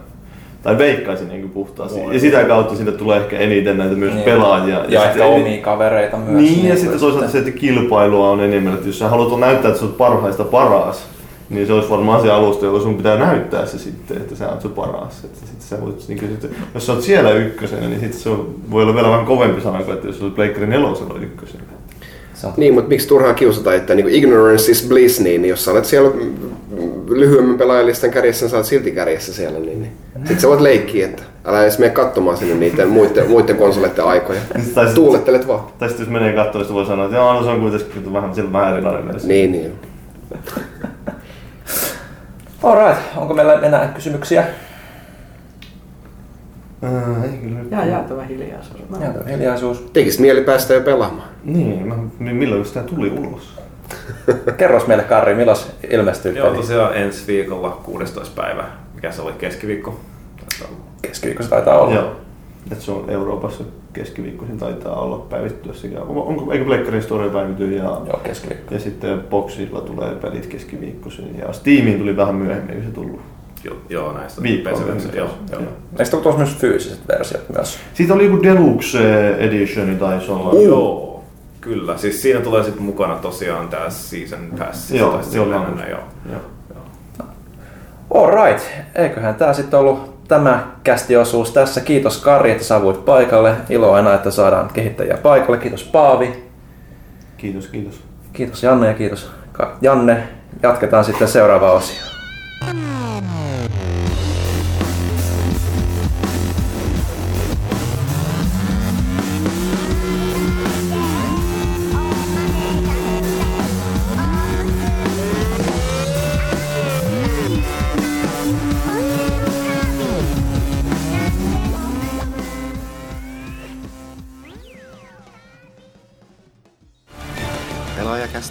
S6: Tai veikkaisin niin puhtaasti. Ja sitä kautta siitä tulee ehkä eniten näitä myös
S4: Niin.
S6: pelaajia.
S4: Ja, ja ehkä omia kavereita myös.
S6: Niin, ja
S4: kuin
S6: sitten toisaalta se, että kilpailua on enemmän. Että jos sä haluat näyttää, että sä oot parhaista paras, Niin se olisi varmaan se alusta, jolla sun pitää näyttää se sitten, että sä oot se paras. Että sit sä voit, niin sitten, jos sä oot siellä ykkösenä, niin sitten se voi olla vielä vähän kovempi sana kuin, että jos olet Pleikkari nelosella ykkösenä.
S5: Niin, mutta miksi turhaa kiusata, että niin ignorance is bliss, niin jos sä olet siellä lyhyemmän pelaajalisten kärjessä, sä oot silti kärjessä siellä, niin, niin. sit sä voit leikkiä, että älä edes mene katsomaan sinne niiden muiden, muiden konsoleiden aikoja.
S6: Tai sit-
S5: Tuulettelet vaan.
S6: Tai sitten jos menee katsomaan, niin voi sanoa, että joo, no se on kuitenkin vähän, sillä vähän erilainen versio.
S5: Niin, niin.
S4: Alright, onko meillä enää kysymyksiä?
S6: Äh, ei kyllä.
S3: Jää jäätävä hiljaisuus. Mä-
S4: Jäätä hiljaisuus.
S5: Tekis mieli päästä jo pelaamaan.
S6: Niin, mä, milloin sitä tuli ulos?
S4: Kerros meille Karri, milloin ilmestyy
S2: Joo,
S4: peli?
S2: tosiaan ensi viikolla 16. päivä, mikä se oli keskiviikko.
S4: Keskiviikko se taitaa olla.
S6: Joo. Et se on Euroopassa keskiviikkoisin taitaa olla päivittyä sekä, onko, eikö Pleikkarin Store päivity ja,
S4: Joo, keskiviikko.
S6: ja sitten Boxilla tulee pelit keskiviikkoisin ja Steamiin tuli vähän myöhemmin, eikö se tullut?
S2: Joo, joo näistä.
S6: Viikkoa.
S2: Joo, joo.
S4: Eikö tuossa myös fyysiset versiot myös?
S6: Siitä oli joku Deluxe Editioni taisi olla.
S2: Uh. Joo, kyllä. Siis siinä tulee sitten mukana tosiaan tää Season Pass.
S6: Joo,
S2: tai
S6: joo, joo.
S2: joo.
S6: Joo.
S4: Alright, eiköhän tää sitten ollut tämä kästiosuus tässä. Kiitos Kari, että saavuit paikalle. Ilo aina, että saadaan kehittäjiä paikalle. Kiitos Paavi.
S6: Kiitos, kiitos.
S4: Kiitos Janne ja kiitos Ka- Janne. Jatketaan sitten seuraava osio.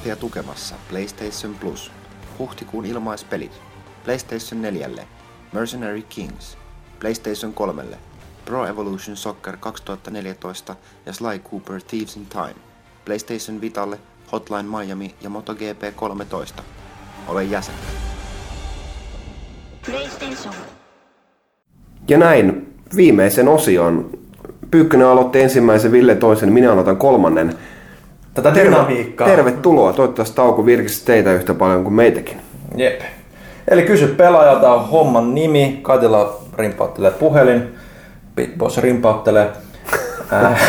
S1: Pelaajakästiä tukemassa PlayStation Plus. Huhtikuun ilmaispelit. PlayStation 4. Mercenary Kings. PlayStation 3. Pro Evolution Soccer 2014 ja Sly Cooper Thieves in Time. PlayStation Vitalle Hotline Miami ja MotoGP 13. Ole jäsen.
S7: PlayStation.
S5: Ja näin viimeisen osion. Pyykkönen aloitti ensimmäisen, Ville toisen, minä aloitan kolmannen.
S4: Tätä dynamiikkaa.
S5: Tervetuloa. Toivottavasti tauko virkisti teitä yhtä paljon kuin meitäkin.
S4: Jep. Eli kysy pelaajalta on homman nimi. Katila rimpauttelee puhelin. Big Boss rimpauttelee. Äh,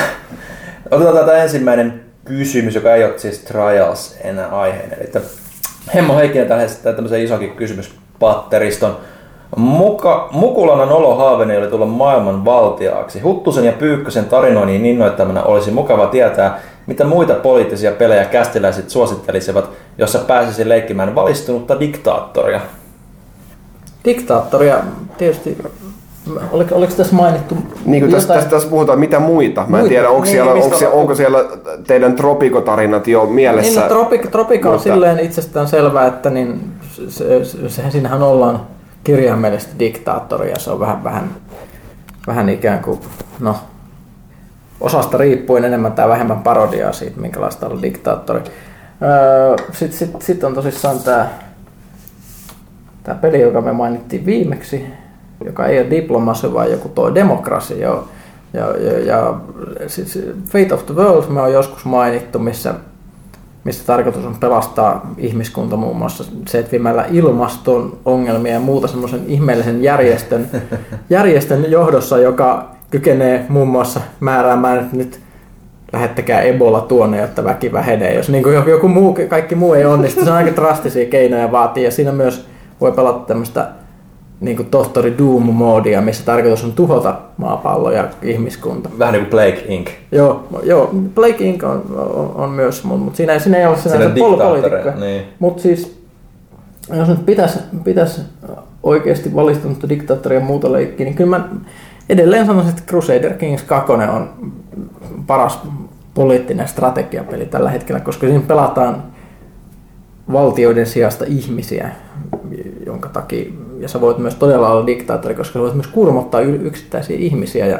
S4: otetaan tätä ensimmäinen kysymys, joka ei ole siis Trials enää aiheena. Eli Hemmo Heikkinen tällä esittää tämmöisen isonkin kysymyspatteriston. Muka, Mukulan olo haaveeni oli tulla maailman valtiaaksi. Huttusen ja Pyykkösen tarinoinnin innoittamana olisi mukava tietää, mitä muita poliittisia pelejä kästiläiset suosittelisivat, jossa pääsisi leikkimään valistunutta diktaattoria.
S3: Diktaattoria tietysti, oliko, oliko tässä mainittu
S5: Niin kuin tässä, tässä, tässä puhutaan, mitä muita. Mä en
S3: Muita?
S5: tiedä, onko,
S3: Niin,
S5: siellä, onko, siellä,
S3: on-
S5: onko siellä teidän tropikotarinat jo mielessä.
S3: Niin, no, Tropic, Tropica on
S5: Mutta-
S3: silleen itsestään selvää, että niin, se, se, sehän siinähän ollaan kirjaimellisesti diktaattori ja se on vähän, vähän, vähän ikään kuin, no, osasta riippuen enemmän tai vähemmän parodiaa siitä, minkälaista on diktaattori. Öö, Sitten sit, sit on tosissaan tämä tää peli, joka me mainittiin viimeksi, joka ei ole diplomasy, vaan joku tuo demokrasi. Jo. Ja, ja, ja siis Fate of the World me on joskus mainittu, missä, missä tarkoitus on pelastaa ihmiskunta muun muassa setvimällä ilmaston ongelmia ja muuta semmoisen ihmeellisen järjestön, järjestön johdossa, joka kykenee muun muassa määräämään, että nyt lähettäkää Ebola tuonne, jotta väki vähenee. Jos niin kuin joku- joku muu, kaikki muu ei onnistu, se on aika drastisia keinoja vaatii. Ja siinä myös voi pelata tämmöistä niin kuin tohtori Doom-moodia, missä tarkoitus on tuhota maapallo ja ihmiskunta.
S4: Vähän niin kuin Blake Inc.
S3: Joo, joo Blake Inc. on, on, on myös, mutta mut siinä, siinä ei ole sinänsä
S4: Siinä
S3: pol-
S4: diktaattoreja,
S3: poliitikkoja.
S4: niin.
S3: Mutta siis, jos nyt pitäisi pitäis oikeasti valistunutta diktaattoria ja muuta leikkiä, niin kyllä mä edelleen sanoisin, että Crusader Kings 2 on paras poliittinen strategiapeli tällä hetkellä, koska siinä pelataan valtioiden sijasta ihmisiä, jonka takia, ja sä voit myös todella olla diktaattori, koska sä voit myös kurmottaa yksittäisiä ihmisiä, ja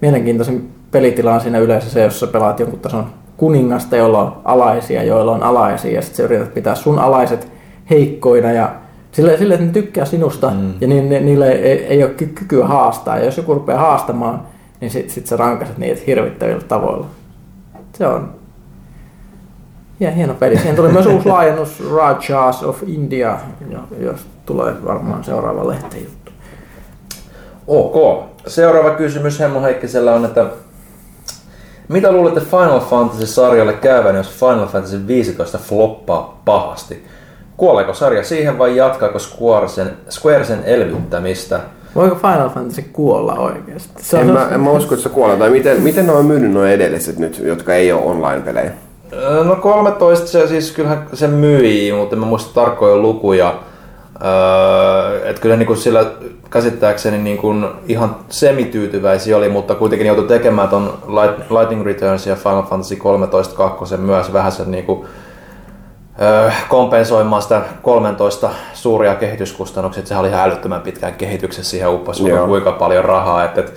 S3: mielenkiintoisin pelitila on siinä yleensä se, jos sä pelaat jonkun tason kuningasta, jolla on alaisia, joilla on alaisia, ja sitten sä yrität pitää sun alaiset heikkoina, ja sille, sille että ne tykkää sinusta, mm. ja ni, ni, niille ei, ei ole ky- kykyä haastaa, ja jos joku rupeaa haastamaan, niin sit, sit sä rankaset niitä hirvittävillä tavoilla. Se on Ja hieno peli. Siihen tuli myös uusi laajennus Rajas of India, jo- jos tulee varmaan seuraava lehteen juttu.
S4: Ok. Seuraava kysymys Hemmo Heikkisellä on, että mitä luulette Final Fantasy-sarjalle käyvän, jos Final Fantasy 15 floppaa pahasti? Kuoleeko sarja siihen vai jatkaako Square sen, Square sen elvyttämistä?
S3: Voiko Final Fantasy kuolla oikeasti? Se
S5: En mä, en mä usko, että se kuolee. Tai miten, miten ne on myynyt nuo edelliset nyt, jotka ei ole online-pelejä?
S4: Öö, No 13 se siis kyllähän se myi, mutta en mä muista tarkkoja lukuja. Öö, että kyllä niin kuin sillä käsittääkseni niin kuin ihan semityytyväisiä oli, mutta kuitenkin joutui tekemään ton Light- Lightning Returns ja Final Fantasy 13 2 myös vähän sen niin kuin, öö, kompensoimaan sitä 13 suuria kehityskustannuksia. että Sehän oli ihan älyttömän pitkään kehityksessä siihen upposi
S5: Joo.
S4: kuinka paljon rahaa. Et, et,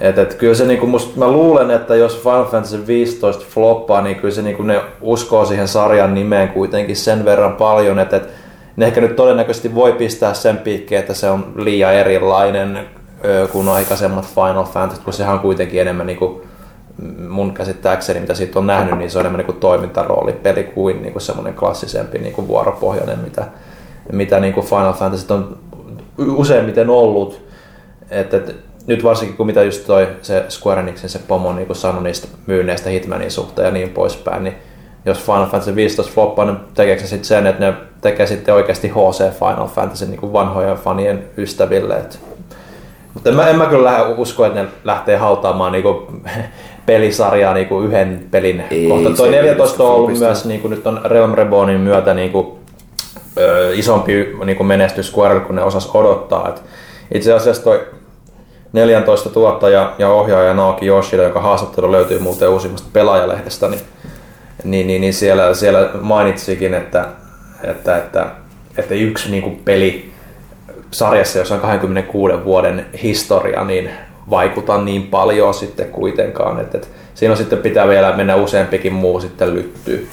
S4: et, et kyllä se niinku musta, mä luulen, että jos Final Fantasy 15 floppaa, niin kyllä se niinku ne uskoo siihen sarjan nimeen kuitenkin sen verran paljon, että et ne ehkä nyt todennäköisesti voi pistää sen piikkiin, että se on liian erilainen ö, kuin aikaisemmat Final Fantasy, kun sehän on kuitenkin enemmän niinku, mun käsittääkseni, mitä siitä on nähnyt, niin se on enemmän niinku toimintaroolipeli kuin niinku semmoinen klassisempi niinku vuoropohjainen, mitä, mitä niinku Final Fantasy on useimmiten ollut. Et, et, nyt varsinkin kun mitä just toi se Square Enixin se pomo niin sanoi niistä myynneistä Hitmanin suhteen ja niin poispäin, niin jos Final Fantasy 15 floppaa, niin tekeekö se sitten sen, että ne tekee sitten oikeasti HC Final Fantasy niin kuin vanhojen fanien ystäville. Et, mutta en mä, en mä kyllä lähde usko, että ne lähtee hautaamaan niinku pelisarjaa niinku yhden pelin
S5: Ei
S4: kohta. Toi
S5: se
S4: 14 on ollut
S5: flopista.
S4: myös niinku, nyt on Realm Rebornin myötä niinku, ö, isompi niinku menestys Square kun ne osas odottaa. Et itse asiassa toi 14 tuottaja ja ohjaaja Naoki Yoshida, joka haastattelu löytyy muuten uusimmasta pelaajalehdestä, niin, niin, niin, niin siellä, siellä mainitsikin, että, että, että, että yksi niin kuin peli sarjassa, jossa on 26 vuoden historia, niin vaikuta niin paljon sitten kuitenkaan, että, että siinä on sitten pitää vielä mennä useampikin muu sitten lyttyy.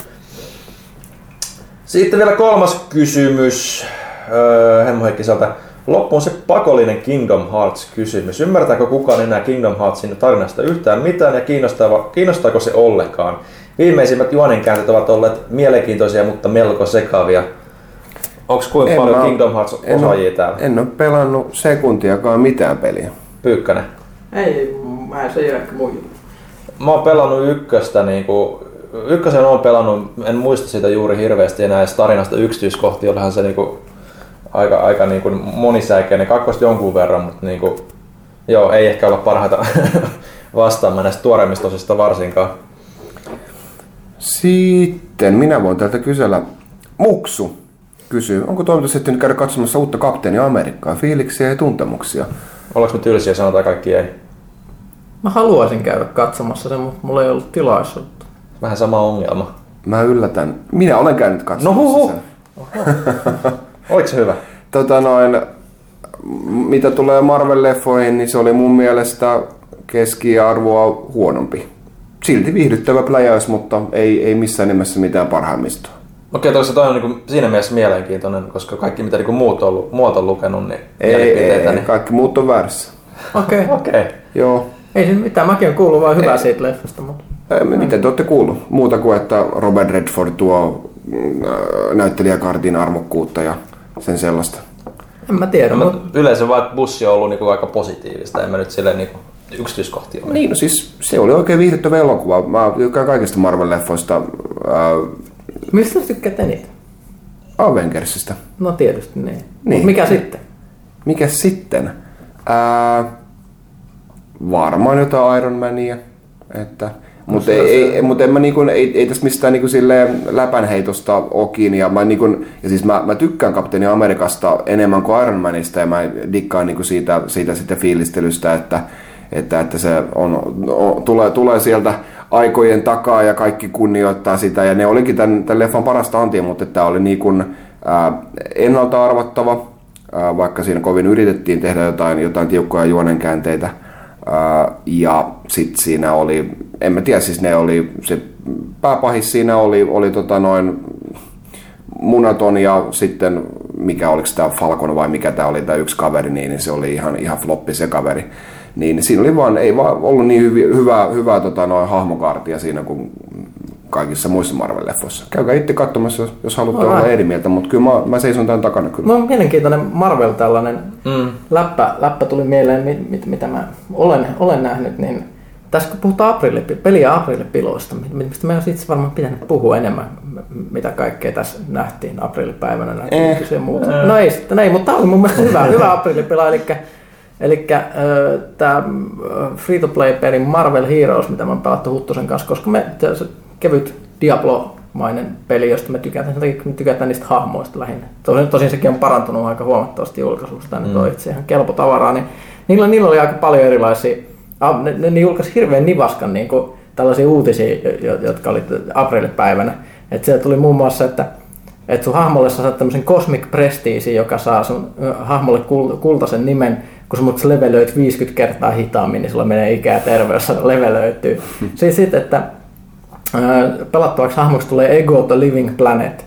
S4: Sitten vielä kolmas kysymys öö, Hemmo Heikkiseltä. Loppuun se pakollinen Kingdom Hearts-kysymys. Ymmärtääkö kukaan enää Kingdom Heartsin tarinasta yhtään mitään ja kiinnostaako, se ollenkaan? Viimeisimmät juonenkääntöt ovat olleet mielenkiintoisia, mutta melko sekavia. Onko kuinka
S5: En
S4: paljon
S5: mä-
S4: Kingdom Hearts
S5: En
S4: osaajia
S5: ole,
S4: täällä?
S5: en ole pelannut sekuntiakaan mitään peliä.
S4: Pyykkänen.
S3: Ei, mä se ei ole ehkä mun juttu.
S4: Mä oon pelannut ykköstä niinku, ykkösen on pelannut, en muista siitä juuri hirveästi enää edes tarinasta yksityiskohtia, olihan se niinku aika, aika niinku monisäikeinen, kakkosta jonkun verran, mutta niinku, joo, ei ehkä olla parhaita vastaamaan näistä tuoreimmista osista varsinkaan.
S5: Sitten minä voin täältä kysellä. Muksu kysyy, onko toimitus sitten käydä katsomassa uutta Kapteeni Amerikkaa, fiiliksiä ja tuntemuksia?
S4: Ollaanko me tylsiä sanotaan kaikki ei?
S3: Mä haluaisin käydä katsomassa sen, mutta mulla ei ollut tilaisuutta.
S4: Vähän sama ongelma.
S5: Mä yllätän. Minä olen käynyt katsomassa
S4: No huhu.
S5: sen.
S4: Oliko se hyvä?
S5: Tota noin, mitä tulee Marvel-leffoihin, niin se oli mun mielestä keskiarvoa huonompi. Silti viihdyttävä pläjäys, mutta ei, ei missään nimessä mitään parhaimmista.
S4: Okei, toisaalta toi on niinku siinä mielessä mielenkiintoinen, koska kaikki mitä niinku muut on, muut on lukenut, niin
S5: Ei, ei, ei,
S4: niin...
S5: kaikki muut on väärässä.
S3: Okei. Okay.
S4: Okei.
S5: Joo.
S3: Ei siinä mitään, mäkin on kuullut vaan hyvää siitä leffasta, mutta...
S5: Ää, Mitä te olette kuullut? Muuta kuin, että Robert Redford tuo mm, ää, näyttelijäkartin armokkuutta ja sen sellaista.
S3: En mä tiedä,
S4: No,
S3: mutta...
S4: yleensä vaan bussi on ollut niinku aika positiivista, en mä nyt silleen niinku yksityiskohtia mene.
S5: Niin, no siis se oli oikein viihdyttävä elokuva. Mä tykkään kaikista Marvel-leffoista ää,
S3: Mistä sä tykkäät eniten?
S5: Avengersista.
S3: No tietysti niin.
S5: Niin.
S3: Mikä sitten?
S5: Mikä sitten? Ää, varmaan jotain Iron Mania. Että, mutta ei, ei, mut en mä niinku, ei, ei tässä mistään niinku silleen läpänheitosta ole kiinni. Ja, mä niinku, ja siis mä, mä tykkään Kapteeni Amerikasta enemmän kuin Iron Manista ja mä dikkaan niinku siitä, siitä sitten fiilistelystä, että, että, että se on, on, tulee, tulee sieltä aikojen takaa ja kaikki kunnioittaa sitä. Ja ne olikin tämän, tämän leffan parasta antia, mutta tämä oli niin kuin, ää, ennalta arvattava, ää, vaikka siinä kovin yritettiin tehdä jotain, jotain tiukkoja juonenkäänteitä. Ää, ja sitten siinä oli, en mä tiedä, siis ne oli, se pääpahis siinä oli, oli tota noin munaton ja sitten mikä oliko tämä Falcon vai mikä tämä oli tämä yksi kaveri, niin, se oli ihan, ihan floppi se kaveri. Niin siinä oli vaan, ei vaan ollut niin hyvi, hyvää, hyvää tota, noin hahmokaartia siinä kuin kaikissa muissa Marvel-leffoissa. Käykää itse katsomassa, jos, jos haluatte
S3: Alright.
S5: olla eri mieltä, mutta kyllä mä, mä seison tämän takana kyllä.
S3: No, mielenkiintoinen Marvel tällainen mm. läppä, läppä tuli mieleen, mit, mit, mitä mä olen, olen nähnyt, niin tässä kun puhutaan aprilli, peli- ja aprillipiloista, mi- mistä me olisi itse varmaan pitänyt puhua enemmän, mitä kaikkea tässä nähtiin aprillipäivänä nähtiin
S5: Eh.
S3: ja muuta. No ei, sitten, ei, mutta tämä oli mun mielestä hyvä, hyvä aprillipila, eli Eli tämä free-to-play-pelin Marvel Heroes, mitä mä oon pelattu Huttusen kanssa, koska me se, kevyt Diablo-mainen peli, josta me tykätään, sen takia kun me tykätään niistä hahmoista lähinnä. Tosin, tosin sekin on parantunut aika huomattavasti julkaisusta, nyt on itse ihan kelpo tavaraa, niin niillä, niillä oli aika paljon erilaisia, ne, ne, ne julkaisi hirveän nivaskan niin kuin, tällaisia uutisia, jo- jotka oli aprillipäivänä. Että siellä tuli muun muassa, että että sun hahmolle sä saat tämmöisen Cosmic Prestige, joka saa sun hahmolle kul- kultaisen nimen, kun sä mut levelöit 50 kertaa hitaammin, niin sulla menee ikä ja terveys se levelöityy. Siis sitten, että ö, pelattavaksi hahmoksi tulee Ego the Living Planet,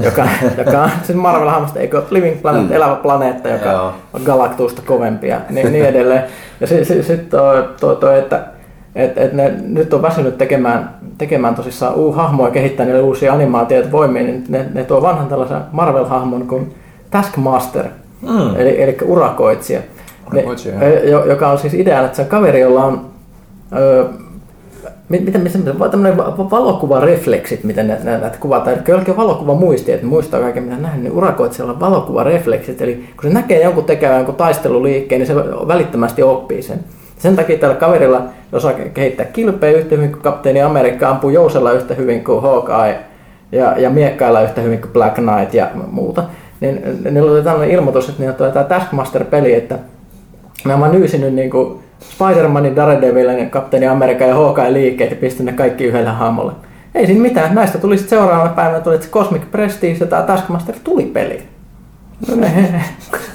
S3: joka, joka on siis Marvel-hahmosta the Living Planet, mm. elävä planeetta, joka
S4: Joo.
S3: on galaktuusta kovempi ja niin, niin edelleen. Ja sitten sit, sit toi, toi, toi, että et, et ne nyt on väsynyt tekemään, tekemään tosissaan uu hahmoa ja kehittää niille uusia animaatioita voimia, niin ne, ne tuo vanhan tällaisen Marvel-hahmon kuin Taskmaster, mm. eli, eli urakoitsija,
S4: Urakoitsija,
S3: ne, jo- joka on siis ideana, että se on kaveri, jolla on ö, mi- miten, miten, miten tämmöinen va- valokuvarefleksit, miten ne, näitä kuvataan. Eli jollakin on valokuva muisti, että muistaa kaiken mitä nähnyt, niin urakoitsijalla on valokuvarefleksit. Eli kun se näkee jonkun tekevän jonkun taisteluliikkeen, niin se välittömästi oppii sen. Sen takia tällä kaverilla osaa kehittää kilpeä yhtä hyvin kuin kapteeni Amerikka, ampuu jousella yhtä hyvin kuin Hawkeye ja, ja miekkailla yhtä hyvin kuin Black Knight ja muuta. Niin niillä oli tällainen ilmoitus, että niillä tulee tämä Taskmaster-peli, että Mä oon nyysinyt niinku Spider-Manin, Daredevilin, Kapteeni Amerikan ja Hawkeye liikkeet ja pistin ne kaikki yhdelle hahmolle. Ei siinä mitään. Näistä tuli sitten seuraavana päivänä tuli, että se Cosmic Prestige ja tämä Taskmaster tuli peli. No ne,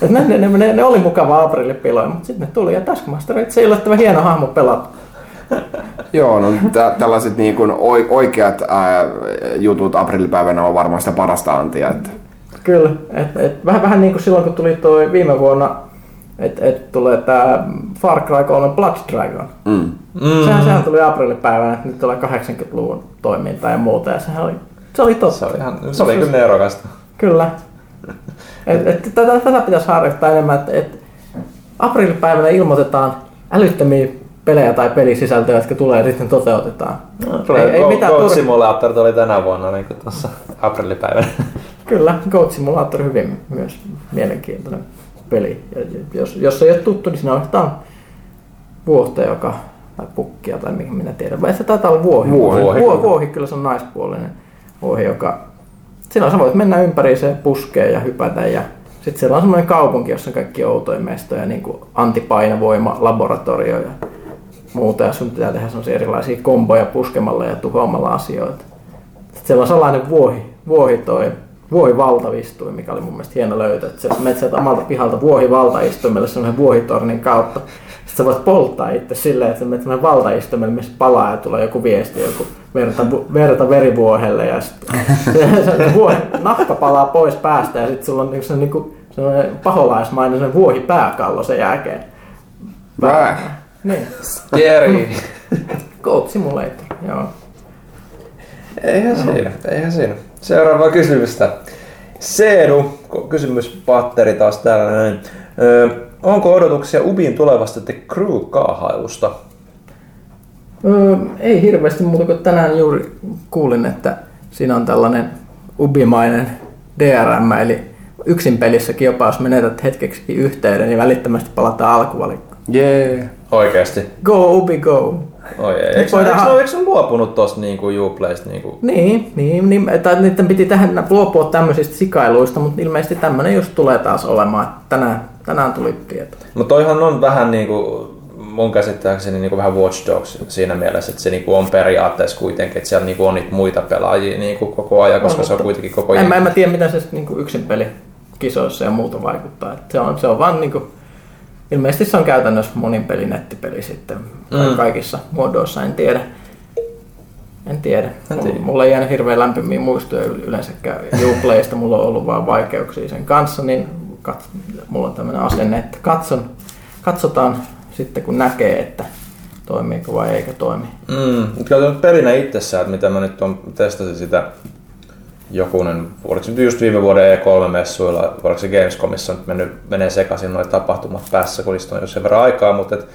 S3: ne, ne, ne, ne, oli mukava aprillipiloja, mutta sitten ne tuli ja Taskmaster se yllättävän hieno hahmo pelata.
S5: Joo, no tä- tällaiset niin kuin oi- oikeat ää, jutut aprillipäivänä on varmaan sitä parasta antia. Että.
S3: Kyllä, et, et, vähän, vähän niin kuin silloin kun tuli tuo viime vuonna, että et tulee tämä Far Cry 3 Blood Dragon.
S5: Mm.
S3: Mm. Sehän, sehän tuli aprillipäivänä, että nyt tulee 80-luvun toimintaa ja muuta, ja sehän oli, se oli totta.
S4: Se oli, ihan, se oli kyllä nerokasta.
S3: Kyllä. Et, et, tätä, tätä pitäisi harjoittaa enemmän, että et, aprillipäivänä ilmoitetaan älyttömiä pelejä tai pelisisältöjä, jotka tulee ja sitten toteutetaan.
S4: Tulee,
S3: ei, ei
S4: Go-
S3: mitään
S4: Goat. Simulator tuli tänä vuonna niin tuossa aprillipäivänä.
S3: Kyllä, Goat Simulator hyvin myös mielenkiintoinen peli. Ja jos, jos ei ole tuttu, niin siinä on jotain vuohta, joka tai pukkia tai mikä minä tiedän. Vai se taitaa olla vuohi.
S5: Vuohi.
S3: Vuohi, vuohi, vuohi kyllä se on naispuolinen vuohi, joka... Siinä sä voit mennä ympäri se puskeen ja hypätä ja sitten siellä on semmoinen kaupunki, jossa on kaikki outoja mestoja, niin kuin antipainovoima, laboratorio ja muuta. Ja sun pitää tehdä semmoisia erilaisia komboja puskemalla ja tuhoamalla asioita. Sitten siellä on sellainen vuohi, vuohi toi, vuohi valtaistuin, mikä oli mun mielestä hieno löytö. Että sä menet sieltä omalta pihalta vuohi valtaistuimelle semmoisen vuohitornin kautta. Sitten sä voit polttaa itse silleen, että sä menet semmoinen valtaistuimelle, missä palaa ja tulee joku viesti, joku verta, verta verivuohelle ja sitten se, se vuohi, nahka palaa pois päästä ja sitten sulla on niinku se niinku, semmoinen paholaismainen se vuohi pääkallo sen jälkeen.
S5: Vää.
S3: Niin,
S4: Scary.
S3: Goat Simulator, joo.
S4: Eihän siinä, eihän siinä. Seuraava kysymystä. Seedu, kysymyspatteri taas täällä näin. Ö, onko odotuksia Ubin tulevasta The Crew-kaahailusta?
S3: Öö, ei hirveästi muuta kuin tänään juuri kuulin, että siinä on tällainen ubimainen DRM, eli yksin pelissäkin jopa jos menetät hetkeksi yhteyden, niin välittömästi palataan alkuvalikkoon.
S5: Jee.
S4: Oikeesti.
S3: Go Ubi go!
S4: Oi ei. Eikö,
S3: voidaan-
S4: eikö, eikö, eikö luopunut tosta niinku Uplaysta niinku?
S3: Niin, niin, niin tai niiden piti tähän luopua tämmöisistä sikailuista, mutta ilmeisesti tämmöinen just tulee taas olemaan. Tänään, tänään tuli tieto.
S4: Mutta toihan on vähän niinku, mun käsittääkseni niinku vähän Watch Dogs siinä mielessä, että se niinku on periaatteessa kuitenkin, että siellä niinku on niitä muita pelaajia niinku koko ajan, koska se on kuitenkin koko
S3: En,
S4: ajan.
S3: mä, en mä tiedä, mitä se niin kuin yksin peli kisoissa ja muuta vaikuttaa. Et se, on, se on vaan niin kuin, ilmeisesti se on käytännössä monin peli nettipeli sitten mm. kaikissa muodoissa, en tiedä. En tiedä.
S4: En
S3: Mulla,
S4: tiedä.
S3: mulla ei jäänyt hirveän lämpimiä muistoja yl- yleensäkään Uplaysta, mulla on ollut vaan vaikeuksia sen kanssa, niin kat, mulla on tämmöinen asenne, että katson, katsotaan sitten kun näkee, että toimiiko vai eikö toimi.
S4: Mm, mutta katsotaan pelinä itsessään, että mitä mä nyt on, testasin sitä jokunen, oliko se nyt just viime vuoden E3-messuilla, oliko se Gamescomissa nyt mennyt, menee sekaisin noin tapahtumat päässä, kun niistä on jo sen verran aikaa, mutta et,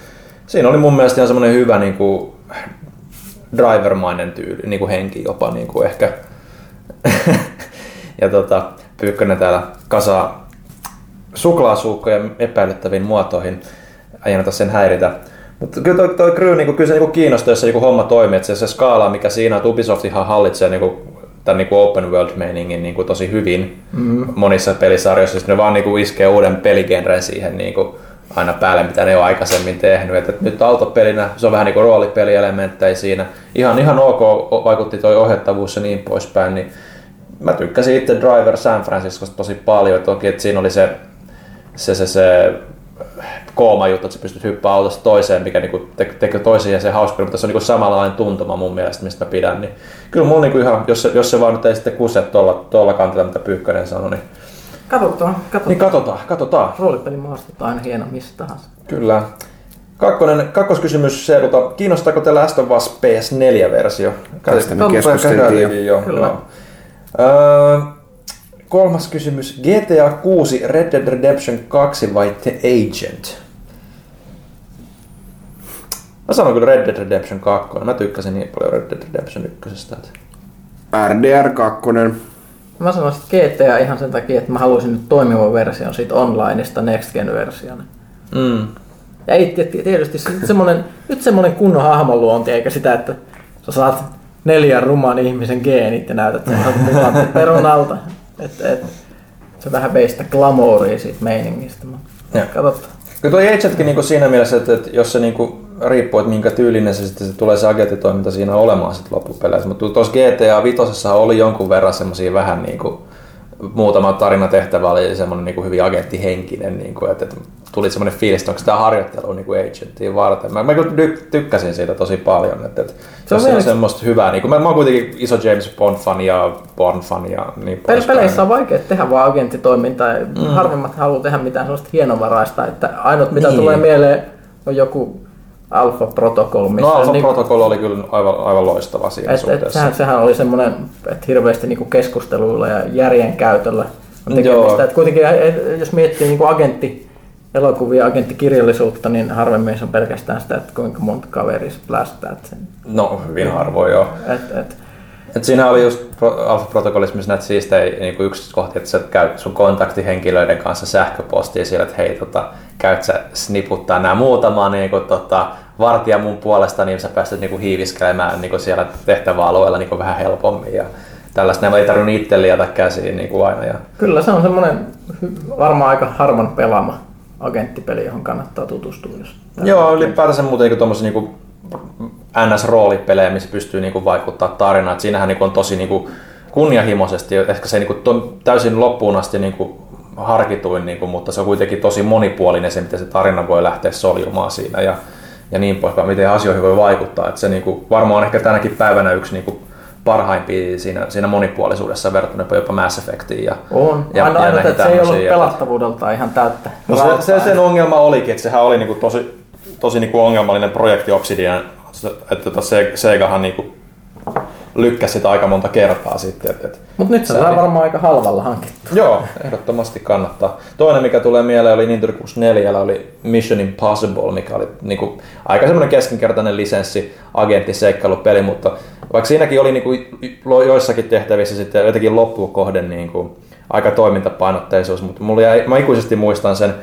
S4: siinä oli mun mielestä ihan semmoinen hyvä niin kuin, drivermainen tyyli, niin kuin henki jopa niin kuin ehkä. ja tota, Pyykkönen täällä kasaa suklaasuukkoja epäilyttäviin muotoihin, anneta sen häiritä. Mutta kyllä toi, toi Crew, niin kyllä se niin kiinnostaa, jos se niin homma toimii, että se, se skaala, mikä siinä että Ubisoft ihan hallitsee niin kuin, tämän niin kuin open world meiningin niin kuin tosi hyvin mm. monissa pelisarjoissa, sitten ne vaan niin kuin iskee uuden peligenren siihen niin kuin aina päälle, mitä ne on aikaisemmin tehnyt. Et, et nyt autopelinä se on vähän niin kuin roolipelielementtejä siinä. Ihan, ihan ok vaikutti toi ohjattavuus ja niin poispäin, niin mä tykkäsin itse Driver San Franciscosta tosi paljon. Toki, että siinä oli se, se, se, se kooma juttu, että sä pystyt hyppäämään autosta toiseen, mikä niinku tekee toiseen ja se hauska, mutta se on niinku samanlainen tuntuma mun mielestä, mistä mä pidän. Niin kyllä mulla niinku ihan, jos se, jos se vaan nyt ei sitten kuse tuolla, tuolla kantilla, mitä Pyykkönen sanoi, niin,
S3: Katsotaan, katsotaan.
S4: niin katsotaan, katsotaan.
S3: Roolipelimaastot on aina hieno missä tahansa.
S4: Kyllä. Kakkonen, kakkoskysymys Seedulta. Kiinnostaako teillä Last of Us PS4-versio?
S5: Tästä me keskusteltiin jo.
S3: Kyllä.
S4: joo. Öö, kolmas kysymys. GTA 6, Red Dead Redemption 2 vai The Agent? Mä sanon kyllä Red Dead Redemption 2. Mä tykkäsin niin paljon Red Dead Redemption 1. Että...
S5: RDR 2.
S3: Mä sanoisin, että GTA ihan sen takia, että mä haluaisin nyt toimivan version siitä onlineista Next Gen versiona.
S4: Mm.
S3: Ja ei, tiet- tietysti sit semmonen, nyt semmonen kunnon hahmonluonti, eikä sitä, että sä saat neljän ruman ihmisen geenit ja näytät sen mukaan perunalta. Et, et, se vähän vei sitä glamouria siitä meiningistä. mutta. Katsotaan.
S4: Kyllä toi Agentkin niinku siinä mielessä, että, että jos se niinku riippuu, että minkä tyylinen se sitten se tulee se agenttitoiminta siinä olemaan sitten loppupeleissä. Mutta tuossa GTA 5 oli jonkun verran semmoisia vähän niinku, muutama tarinatehtävä oli semmoinen niinku hyvin agenttihenkinen, niinku, että, että tuli semmoinen fiilis, että onko tämä harjoittelu niinku agenttiin varten. Mä, mä kyllä tykkäsin siitä tosi paljon, että, että se on, on semmoista hyvää. Niinku, mä, mä oon kuitenkin iso James Bond-fani ja Bond-fani ja niin
S3: Pel-
S4: poispäin.
S3: peleissä on vaikea tehdä vaan agenttitoimintaa. Mm. Harvemmat haluaa tehdä mitään sellaista hienovaraista, että ainut mitä
S4: Niin.
S3: tulee mieleen on joku Alpha Protocol, missä
S4: No Alpha
S3: niin-
S4: Protocol oli kyllä aivan, aivan loistava siinä
S3: Et, et,
S4: suhteessa.
S3: sehän, sehän oli semmoinen, että hirveästi niinku keskusteluilla ja järjen käytöllä on tekemistä. Et kuitenkin, et, jos miettii niinku agentti, elokuvia, agenttikirjallisuutta, niin harvemmin se on pelkästään sitä, että kuinka monta kaveria sä plästäät sen.
S4: No hyvin harvoin joo.
S3: Et, et,
S4: Et siinä oli just Alpha Protocolissa myös näitä siistejä niin yksityiskohtia, että sä käyt sun kontaktihenkilöiden kanssa sähköpostia siellä, että hei, tota, käyt sä sniputtaa nämä muutama niin kuin, tota, vartija mun puolesta, niin sä pääset niin kuin, hiiviskelemään niin kuin siellä tehtäväalueella niin kuin, vähän helpommin. Ja tällaista nämä ei tarvinnut itse liata käsiin niin kuin aina. Ja,
S3: kyllä se on semmoinen varmaan aika harvan pelaama agenttipeli, johon kannattaa tutustua. Jos
S4: Joo, ylipäätänsä muuten niin tuommoisia niin NS-roolipelejä, missä pystyy niin kuin, vaikuttaa tarinaan. Et siinähän niin kuin, on tosi niin kuin, kunnianhimoisesti, ehkä se niin kuin, täysin loppuun asti niin kuin, harkituin, niin kuin, mutta se on kuitenkin tosi monipuolinen se, miten se tarina voi lähteä soljumaan siinä ja, ja niin poispäin, miten asioihin voi vaikuttaa. Et se niin kuin, varmaan on ehkä tänäkin päivänä yksi niin kuin, parhaimpia siinä, siinä monipuolisuudessa verrattuna jopa Mass Effectiin. Ja,
S3: On.
S4: ja,
S3: Aina,
S4: ja
S3: aina että se ei ollut
S4: että-
S3: pelattavuudeltaan ihan täyttä.
S4: No se, se, sen ongelma olikin, että sehän oli niinku tosi, tosi niinku ongelmallinen projekti Obsidian, että tota Se- Segahan niinku lykkäsi sitä aika monta kertaa sitten. Et, et,
S3: Mutta nyt se
S4: oli-
S3: varmaan aika halvalla hankittu.
S4: Joo, ehdottomasti kannattaa. Toinen, mikä tulee mieleen, oli Nintendo 64, oli Mission Impossible, mikä oli niinku aika semmoinen keskinkertainen lisenssi agenttiseikkailupeli, mutta vaikka siinäkin oli niinku joissakin tehtävissä sitten jotenkin loppuun kohden niinku aika toimintapainotteisuus, mutta mulla jäi, mä ikuisesti muistan sen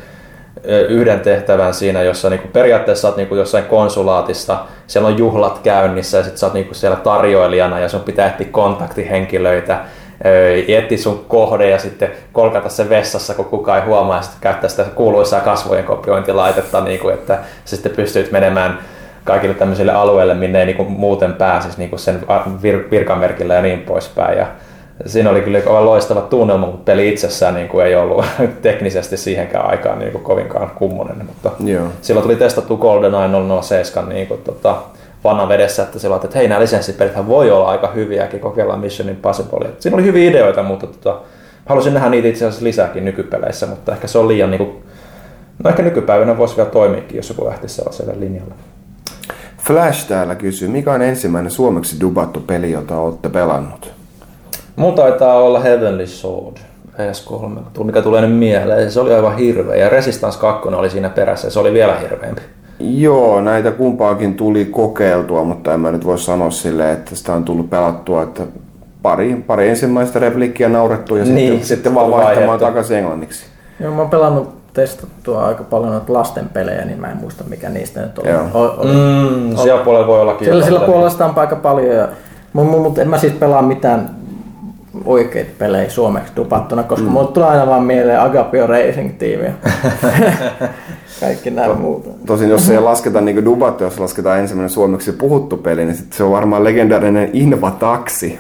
S4: yhden tehtävän siinä, jossa niinku periaatteessa oot niinku jossain konsulaatissa, siellä on juhlat käynnissä ja sit sä oot niinku siellä tarjoilijana ja sun pitää etsiä kontaktihenkilöitä, ö, etsiä sun kohde ja sitten kolkata se vessassa, kun kukaan ei huomaa ja sitten käyttää sitä kuuluisaa kasvojen kopiointilaitetta, niinku, että sitten pystyt menemään kaikille tämmöisille alueille, minne ei niinku muuten pääsisi niinku sen vir- virkamerkillä ja niin poispäin. Ja siinä oli kyllä aivan loistava tunnelma, mutta peli itsessään niin kuin ei ollut teknisesti siihenkään aikaan niin kuin kovinkaan kummonen. Mutta
S5: Joo.
S4: silloin tuli testattu GoldenEye 007 niin kuin, tota, vannan vedessä, että silloin, että hei nämä lisenssipelithän voi olla aika hyviäkin, kokeillaan Mission Impossible. Siinä oli hyviä ideoita, mutta tota, halusin nähdä niitä itse asiassa lisääkin nykypeleissä, mutta ehkä se on liian, niin kuin, no ehkä nykypäivänä voisi vielä toimiakin, jos joku lähtisi sellaiselle linjalle.
S5: Flash täällä kysyy, mikä on ensimmäinen suomeksi dubattu peli, jota olette pelannut?
S4: Mulla taitaa olla Heavenly Sword PS3, mikä tulee nyt mieleen. Se oli aivan hirveä. Ja Resistance 2 oli siinä perässä ja se oli vielä hirveämpi.
S5: Joo, näitä kumpaakin tuli kokeiltua, mutta en mä nyt voi sanoa silleen, että sitä on tullut pelattua, että pari, pari ensimmäistä replikkiä naurettu ja
S4: Niin,
S5: sitten,
S4: sitten
S5: sitten vaan vaihtamaan
S4: vaihdettu.
S5: takaisin englanniksi.
S3: Joo, mä oon pelannut testattua aika paljon noita lasten pelejä, niin mä en muista mikä niistä nyt oli.
S5: Joo.
S3: O- oli.
S4: Mm, siellä puolella voi ollakin.
S3: Sillä, sillä puolella sitä on aika paljon, ja, mutta mut, en mä siis pelaa mitään oikeita pelejä suomeksi dupattuna, koska mm. mulle tulee aina vaan mieleen Agapio Racing Team ja kaikki nämä muut.
S5: Tosin jos ei lasketa niin dubattu, jos lasketaan ensimmäinen suomeksi puhuttu peli, niin sit se on varmaan legendaarinen Invataksi,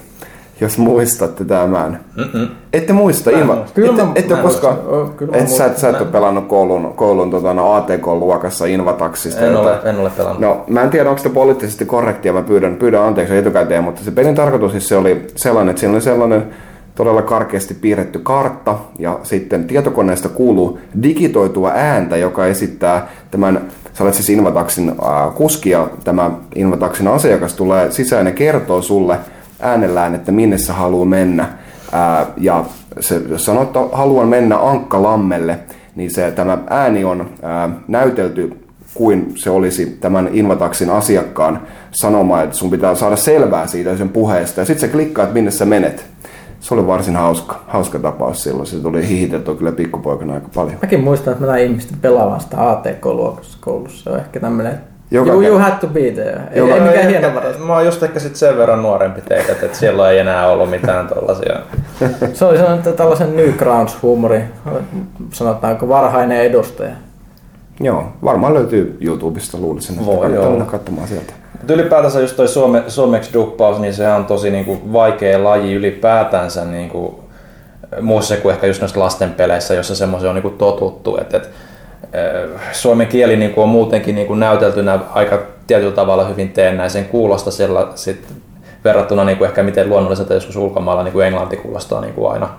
S5: jos muistatte tämän. Mm-mm. Ette muista.
S3: Kyllä
S5: ette,
S3: mä-
S5: ette
S3: mä
S5: koskaan.
S3: Oo, kyllä mä
S5: et, sä, et- sä et ole pelannut koulun, koulun tota, no, ATK-luokassa Invataksista.
S4: En
S5: jota-
S4: ole, en ole pelannut.
S5: No, mä en tiedä, onko se poliittisesti korrektia, mä pyydän, pyydän anteeksi etukäteen, mutta se pelin tarkoitus siis se oli sellainen, että siinä oli sellainen todella karkeasti piirretty kartta, ja sitten tietokoneesta kuuluu digitoitua ääntä, joka esittää tämän, sä olet siis Invataxin äh, kuski, ja tämä Invataxin asiakas tulee sisään ja kertoo sulle äänellään, että minne sä haluaa mennä. Ää, ja se, jos sanoo, että haluan mennä Ankkalammelle, niin se, tämä ääni on ää, näytelty kuin se olisi tämän Invataxin asiakkaan sanoma, että sun pitää saada selvää siitä sen puheesta. Ja sitten sä klikkaat, minne sä menet. Se oli varsin hauska, hauska tapaus silloin. Se tuli hihiteltyä kyllä pikkupoikana aika paljon.
S3: Mäkin muistan, että mä näin ihmisten pelaavan sitä ATK-luokassa koulussa. Se on ehkä tämmönen,
S5: Joka
S3: you, you had to be there. Ei,
S5: Joka-
S3: ei mikään
S4: Ehkä-
S3: hieno varas.
S4: Mä oon just ehkä sit sen verran nuorempi teitä, että siellä ei enää ollut mitään tollasia.
S3: Se oli sellainen tällaisen Newgrounds-huumori, sanotaanko varhainen edustaja.
S5: Joo, varmaan löytyy YouTubesta luulisin, että
S4: Voi
S5: kannattaa mennä katsomaan sieltä.
S4: Mutta ylipäätänsä just toi suome, suomeksi duppaus, niin sehän on tosi niinku vaikea laji ylipäätänsä niinku, muussa kuin ehkä just noissa lastenpeleissä, jossa semmoisen on niinku totuttu. Et, et, suomen kieli niinku on muutenkin niinku näyteltynä aika tietyllä tavalla hyvin teennäisen kuulosta siellä sit verrattuna niinku ehkä miten luonnolliselta joskus ulkomailla niinku englanti kuulostaa niinku aina.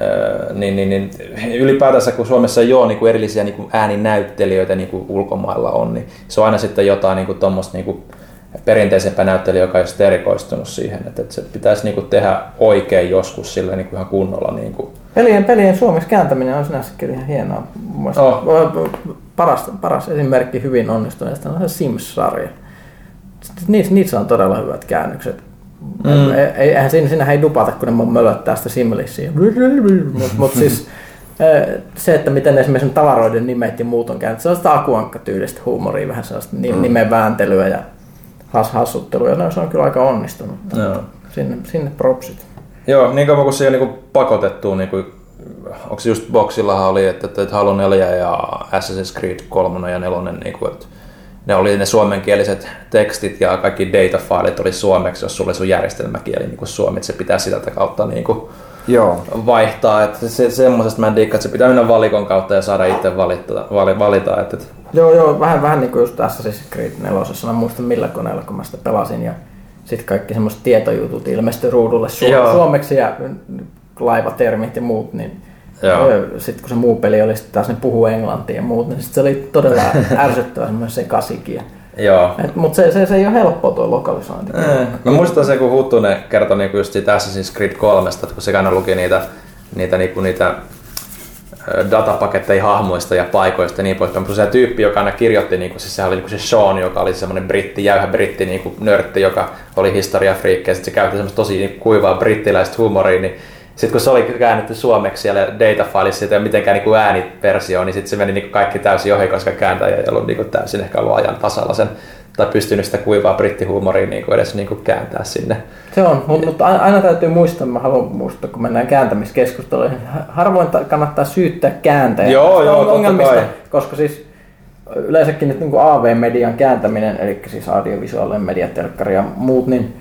S4: Öö, niin, niin, niin, ylipäätänsä kun Suomessa ei ole niin kuin erillisiä niin kuin ääninäyttelijöitä niin kuin ulkomailla on, niin se on aina sitten jotain niin kuin tuommoista niin kuin perinteisempää näyttelijä, joka ei erikoistunut siihen, että, että se pitäisi niin kuin tehdä oikein joskus sillä niin kuin ihan kunnolla. Niin kuin.
S3: Pelien, pelien suomeksi kääntäminen on sinänsä kyllä ihan hienoa.
S4: Oh.
S3: paras, paras esimerkki hyvin onnistuneesta on se Sims-sarja. Niissä, niissä on todella hyvät käännökset. Mm. Ei, eihän siinä, siinähän ei dupata, kun ne mölöttää sitä simlissiä. Mutta mut siis se, että miten esimerkiksi tavaroiden nimet ja muut on käännetty, se on sitä akuankka-tyylistä huumoria, vähän sellaista ni- nimen vääntelyä ja has, hassuttelua, ja no, se on kyllä aika onnistunut. Sinne, sinne propsit.
S4: Joo, niin kauan kuin se ei ole niin pakotettu, niin kuin, onko se just Boxillahan oli, että, että Halo 4 ja Assassin's Creed 3 ja 4, niin kuin, että ne oli ne suomenkieliset tekstit ja kaikki datafailit oli suomeksi, jos sulla oli sun järjestelmäkieli niin suomi, että se pitää sitä kautta niin kuin
S5: Joo,
S4: vaihtaa. Että se, semmoisesta mä en diikkaa, että se pitää mennä valikon kautta ja saada itse valita. Vali, valita että,
S3: Joo, joo, vähän, vähän niin kuin just Assassin's Creed 4. Mä muistan millä koneella, kun mä sitä pelasin. Ja sitten kaikki semmoiset tietojutut ilmestyi ruudulle su-
S4: Joo.
S3: suomeksi ja laivatermit ja muut. Niin sitten kun se muu peli oli sitten taas ne puhuu englantia ja muut, niin sit se oli todella ärsyttävä semmoinen sekasikin.
S4: joo.
S3: Mutta se, se, se ei ole helppoa tuo lokalisointi.
S4: Eh, Mä muistan se, kun Huttunen kertoi niinku just siitä Assassin's Creed 3, että kun se aina luki niitä, niitä, niinku, niitä datapaketteja hahmoista ja paikoista ja niin poispäin. Mutta se tyyppi, joka aina kirjoitti, niinku, siis sehän oli niinku se Sean, joka oli semmoinen britti, jäyhä britti niinku, nörtti, joka oli historiafriikki ja sitten se käytti semmoista tosi niinku, kuivaa brittiläistä huumoria, niin sitten kun se oli käännetty suomeksi siellä datafileissa ja mitenkään niinku ääniversio, niin sitten se meni niinku kaikki täysin ohi, koska kääntäjä ei ollut niinku täysin ehkä ollut ajan tasalla sen tai pystynyt sitä kuivaa brittihuumoria niinku edes niinku kääntää sinne.
S3: Se on, mutta mut aina täytyy muistaa, mä haluan muistaa, kun mennään kääntämiskeskusteluihin, harvoin ta- kannattaa syyttää kääntäjää
S4: Joo, joo, totta
S3: ongelmista,
S4: kai.
S3: koska siis yleensäkin nyt niin kuin AV-median kääntäminen, eli siis audiovisuaalinen media, telkkari ja muut, niin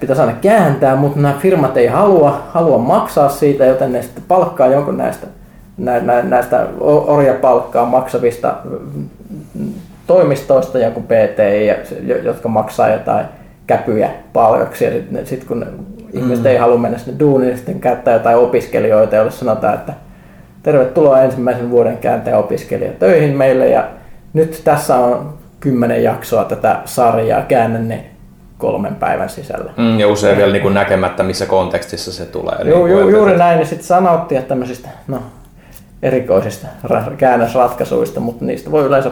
S3: pitäisi aina kääntää, mutta nämä firmat ei halua, halua maksaa siitä, joten ne sitten palkkaa jonkun näistä, nä, nä, näistä orjapalkkaa maksavista toimistoista jonkun PTI, ja se- jo- jotka maksaa jotain käpyjä palkaksi. Ja sitten sit kun ne ihmiset
S4: Mm.
S3: ei halua mennä sinne duuniin, niin sitten käyttää jotain opiskelijoita, joille sanotaan, että tervetuloa ensimmäisen vuoden kääntäjä opiskelija töihin meille. Ja nyt tässä on kymmenen jaksoa tätä sarjaa, käännän ne kolmen päivän sisällä.
S4: Mm, ja usein vielä niin kuin näkemättä, missä kontekstissa se tulee.
S3: Ju,
S4: niin
S3: ju, juuri näin, ja sitten sanottiin, että tämmöisistä no, erikoisista ra- käännösratkaisuista, mutta niistä voi yleensä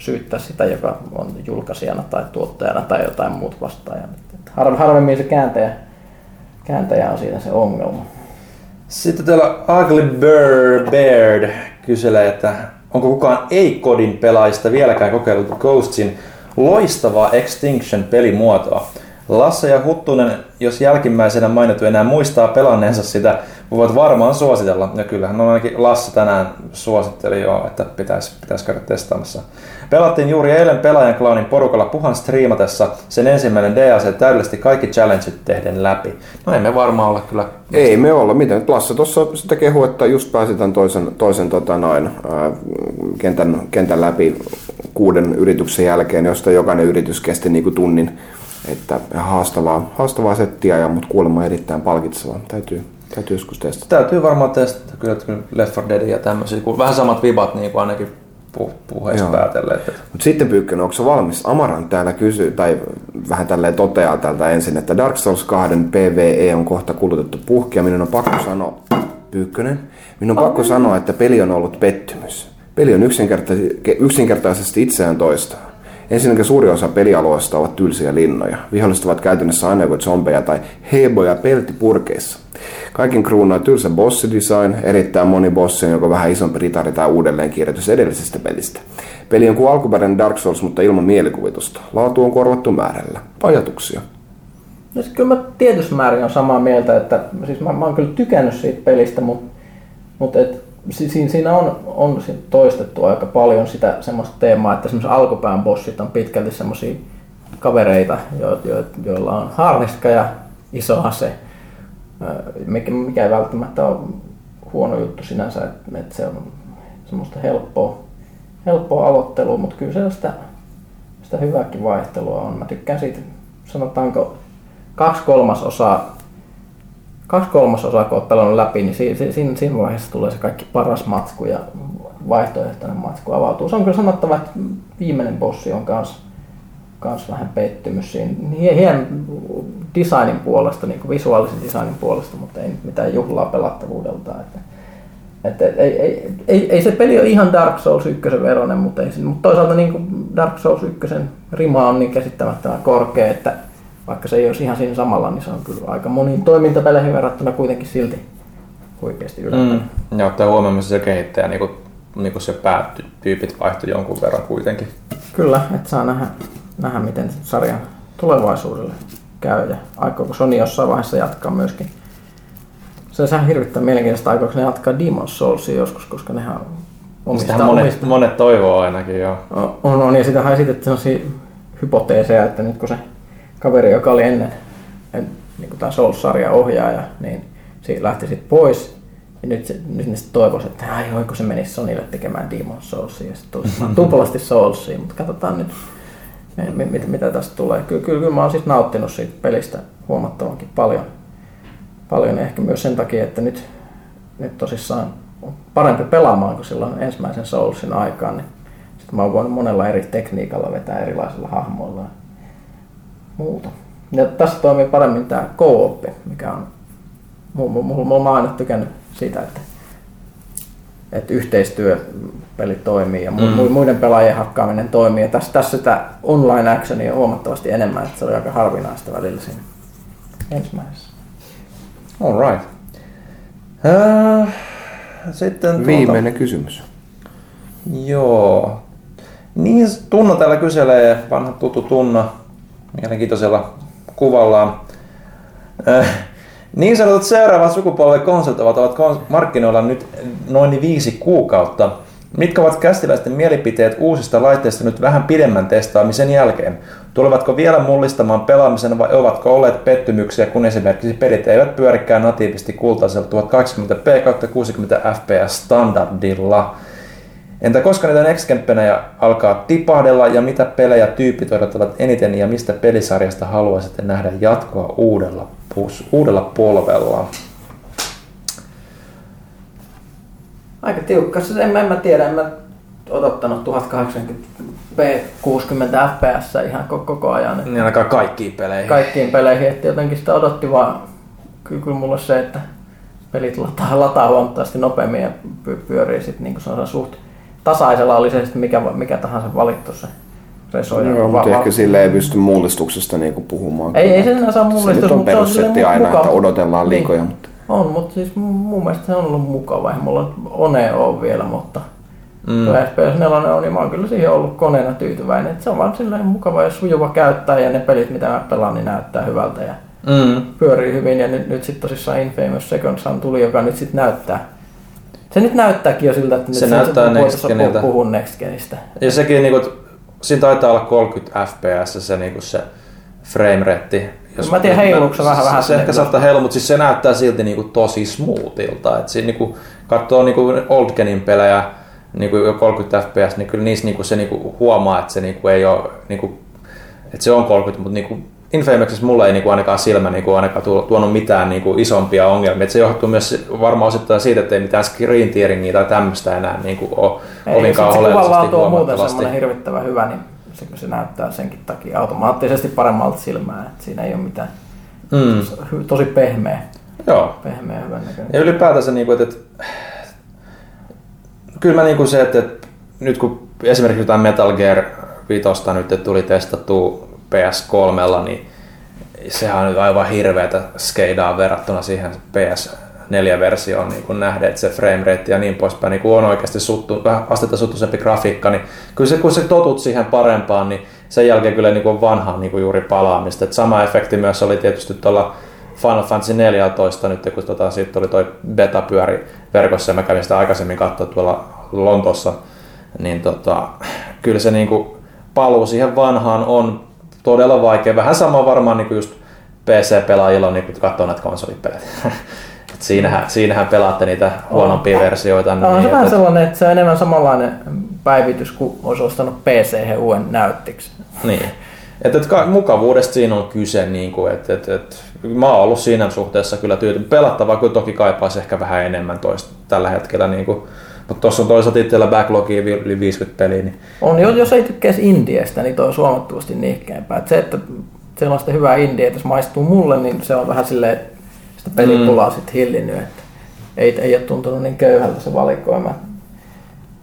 S3: syyttää sitä, joka on julkaisijana tai tuottajana tai jotain. Et Har, harvemmin se kääntäjä, kääntäjä on siinä se ongelma.
S4: Sitten täällä Ugly Bird Beard kyselee, että onko kukaan ei-kodin pelaajista vieläkään kokeillut Ghostsin loistavaa Extinction-pelimuotoa. Lasse ja Huttunen, jos jälkimmäisenä mainittu enää muistaa pelanneensa sitä, voivat varmaan suositella. Ja kyllähän no ainakin Lasse tänään suositteli jo, että pitäisi, pitäisi käydä testaamassa. Pelattiin juuri eilen pelaajan klaanin porukalla puhan striimatessa sen ensimmäinen DAC täydellisesti kaikki challengeit tehden läpi. No emme varmaan olla kyllä
S5: Ei me olla. Miten? Lasse tuossa sitä kehu, että just pääsi tämän toisen, toisen tota noin, kentän, kentän läpi kuuden yrityksen jälkeen, josta jokainen yritys kesti niinku tunnin. Että haastavaa, haastavaa settiä, ja, mutta kuulemma erittäin palkitsevaa. Täytyy, täytyy joskus testata.
S4: Täytyy varmaan testata kyllä, että Left 4 Dead ja tämmöisiä, kun vähän samat vibat niin kuin ainakin pu- päätelleet. Että
S5: Mutta sitten Pyykkönen, onko se valmis? Amaran täällä kysyy, tai vähän tälleen toteaa täältä ensin, että Dark Souls 2 PvE on kohta kulutettu puhki, ja minun on pakko sanoa, Pyykkönen, minun on pakko sanoa, että peli on ollut pettymys. Peli on yksinkertaisesti, yksinkertaisesti itseään toistaa. Ensinnäkin suuri osa pelialueista ovat tylsiä linnoja. Viholliset ovat käytännössä aina joko zombeja tai heboja peltipurkeissa. Kaiken kruunaa tylsä bossidesign, erittäin moni bossi on joko vähän isompi ritari tai uudelleenkirjoitus edellisestä pelistä. Peli on kuin alkuperäinen Dark Souls, mutta ilman mielikuvitusta. Laatu on korvattu määrällä. Ajatuksia.
S3: No, siis kyllä mä tietyssä määrin on samaa mieltä, että siis mä, mä oon kyllä tykännyt siitä pelistä, mutta, mutta et, siinä, on, on toistettu aika paljon sitä semmoista teemaa, että esimerkiksi alkupään bossit on pitkälti semmoisia kavereita, jo, jo, joilla on harniska ja iso ase, mikä, mikä ei välttämättä ole huono juttu sinänsä, että, se on semmoista helppoa, helppoa aloittelua, mutta kyllä se sitä, sitä hyvääkin vaihtelua on. Mä tykkään siitä, sanotaanko kaksi kolmasosaa, kaksi kolmasosaa kun olet pelannut läpi, niin si, si, siinä, siinä vaiheessa tulee se kaikki paras matsku ja vaihtoehtoinen matsku avautuu. Se on kyllä sanottava, että viimeinen bossi on kans, kans vähän pettymys siinä. Hien, designin puolesta, niin kuin visuaalisen designin puolesta, mutta ei mitään juhlaa pelattavuudelta. Että, että ei, ei, ei, ei, se peli ole ihan Dark Souls 1 veronen, mutta, ei, mutta toisaalta niin kuin Dark Souls 1 rima on niin käsittämättömän korkea, että vaikka se ei olisi ihan siinä samalla, niin se on kyllä aika moniin toimintapeleihin verrattuna kuitenkin silti huikeasti yllättävän.
S4: mm, ja ottaa huomioon myös se kehittäjä, niin kuin, niin kuin se päätyypit vaihtui jonkun verran kuitenkin.
S3: Kyllä, että saa nähdä, nähdä miten sarjan tulevaisuudelle käy ja aikooko Sony jossain vaiheessa jatkaa myöskin. Se on ihan hirvittävän mielenkiintoista, aikooko ne jatkaa Demon's Soulsia joskus, koska nehän omistaa,
S4: Sitähän monet,
S3: omistaa.
S4: monet toivoo ainakin jo.
S3: On, on, ja sitähän esitetty sellaisia hypoteeseja, että nyt kun se kaveri, joka oli ennen, en, niin kuin tämä Souls-sarjan ohjaaja, niin se lähti sitten pois. Ja nyt, se, nyt ne sitten toivoisi, että ai voi, kun se menisi Sonylle tekemään Demon's Soulsia ja sitten tulisi tuplasti Soulsia, mutta katsotaan nyt, mi- mi- mitä, mitä tästä tulee. Kyllä, kyllä, kyllä mä oon siis nauttinut siitä pelistä huomattavankin paljon. Paljon ehkä myös sen takia, että nyt, nyt tosissaan on parempi pelaamaan kuin silloin ensimmäisen Soulsin aikaan, niin sitten mä oon voinut monella eri tekniikalla vetää erilaisilla hahmoilla muuta. Ja tässä toimii paremmin tämä co mikä on, mulla mä oon aina tykännyt siitä, että, että yhteistyöpeli toimii ja mu, mm. muiden pelaajien hakkaaminen toimii. Ja tässä, tässä sitä online actionia on huomattavasti enemmän, että se oli aika harvinaista välillä siinä ensimmäisessä.
S4: Alright. Äh, sitten tuota,
S5: Viimeinen kysymys.
S4: Joo. Niin, Tunna täällä kyselee, vanha tuttu Tunna, mielenkiintoisella kuvallaan. Äh, niin sanotut seuraavat sukupolven konsolit ovat, ovat markkinoilla nyt noin viisi kuukautta. Mitkä ovat kästiläisten mielipiteet uusista laitteista nyt vähän pidemmän testaamisen jälkeen? Tulevatko vielä mullistamaan pelaamisen vai ovatko olleet pettymyksiä, kun esimerkiksi pelit eivät pyörikään natiivisti kultaisella 1080p 60 fps standardilla? Entä koska niitä next pelejä alkaa tipahdella ja mitä pelejä tyypit odottavat eniten ja mistä pelisarjasta haluaisitte nähdä jatkoa uudella, pus, uudella polvella?
S3: Aika tiukka, se en, mä- en mä tiedä, en mä, odottanut 1080p 60 fps ihan ko- koko ajan.
S4: Niin ainakaan kaikkiin peleihin.
S3: kaikkiin peleihin, että jotenkin sitä odotti vaan, kyllä, kyllä mulla se, että pelit lataa, lataa huomattavasti nopeammin ja py- pyörii sitten niin se on suht tasaisella oli se sitten mikä, mikä tahansa valittu se resoja.
S5: Joo, mutta
S3: Va-
S5: ehkä sille ei pysty mullistuksesta niinku puhumaan.
S3: Ei, ei se enää saa
S5: Se
S3: mullistus,
S5: on
S3: mutta se on
S5: aina,
S3: mukava.
S5: että odotellaan
S3: Niin.
S5: liikoja, mutta
S3: On, mutta siis mun, mielestä se on ollut mukava. Eihän mulla One ole vielä, mutta
S4: Mm.
S3: mm. FPS 4 on, niin mä oon kyllä siihen ollut koneena tyytyväinen. Et se on vaan silleen mukava ja sujuva käyttää ja ne pelit, mitä mä pelaan, niin näyttää hyvältä ja
S4: Mm.
S3: pyörii hyvin. Ja nyt, nyt sitten tosissaan Infamous Second Son tuli, joka nyt sitten näyttää. Se nyt näyttääkin jo siltä, että
S4: Se
S3: nyt
S4: näyttää
S3: voitaisiin
S4: Next Geniltä.
S3: puhua- Next Genistä.
S4: Ja sekin, niinku, että siinä taitaa olla 30 fps se, niinku se frame rate.
S3: Mä tiedän, heiluuko se vähän- vähän
S4: Se ehkä saattaa heilu, mutta siis se näyttää silti niinku tosi smoothilta. Et siinä niinku, katsoo niinku Old Genin pelejä, niinku jo 30 fps, niin kyllä niissä niinku se niinku huomaa, että se niinku ei ole, niinku, että se on 30, mutta niinku Infamouksessa mulla ei niinku ainakaan silmä niinku ainakaan tuo- tuonut mitään niinku isompia ongelmia. Et se johtuu myös varmaan osittain siitä, että ei mitään screen tearingia tai tämmöistä enää niinku ole
S3: Ei, se
S4: oleellisesti
S3: on muuten semmoinen hirvittävän hyvä, niin se, se näyttää senkin takia automaattisesti paremmalta silmään. Et siinä ei ole mitään.
S4: Mm.
S3: Tosi pehmeä,
S4: Joo.
S3: pehmeä hyvän näköinen.
S4: Ja ylipäätänsä, niin kuin, että, että kyllä mä niin kuin se, että, että nyt kun esimerkiksi jotain Metal Gear 5 nyt tuli testattu PS3, niin sehän on nyt aivan hirveätä skeidaa verrattuna siihen PS4-versioon niin kun nähdä, että se frame rate ja niin poispäin niin kun on oikeasti suttu, vähän astetta suttuisempi grafiikka, niin kyllä se, kun se totut siihen parempaan, niin sen jälkeen kyllä niin kuin vanhaan niin kuin juuri palaamista. Et sama efekti myös oli tietysti tuolla Final Fantasy 14 nyt, kun tota, siitä oli toi beta pyöri verkossa ja mä kävin sitä aikaisemmin katsoa tuolla Lontossa, niin tota, kyllä se niinku paluu siihen vanhaan on todella vaikea. Vähän sama varmaan niinku just PC-pelaajilla on niinku katsoo näitä konsolipelejä. Et siinähän, siinähän pelaatte niitä huonompia versioita.
S3: No, on se
S4: niin,
S3: vähän
S4: että-
S3: sellainen, että se on enemmän samanlainen päivitys kuin olisi ostanut PC uuden näyttiksi.
S4: Niin. Et, et, ka- mukavuudesta siinä on kyse, niin kuin, et, et, et, mä oon ollut siinä suhteessa kyllä tyytyväinen. Pelattavaa kyllä toki kaipaisi ehkä vähän enemmän toista tällä hetkellä. Niin kuin, mutta tuossa on toisaalta itsellä backlogia yli 50 peliä. Niin,
S3: On, jos jos ei tykkäisi Indiestä, niin toi on huomattavasti niihkeämpää. Et se, että sitä hyvää Indiaa, että jos maistuu mulle, niin se on vähän silleen, että sitä pelipulaa mm. sitten hillinnyt. Että ei, ei ole tuntunut niin köyhältä se valikoima.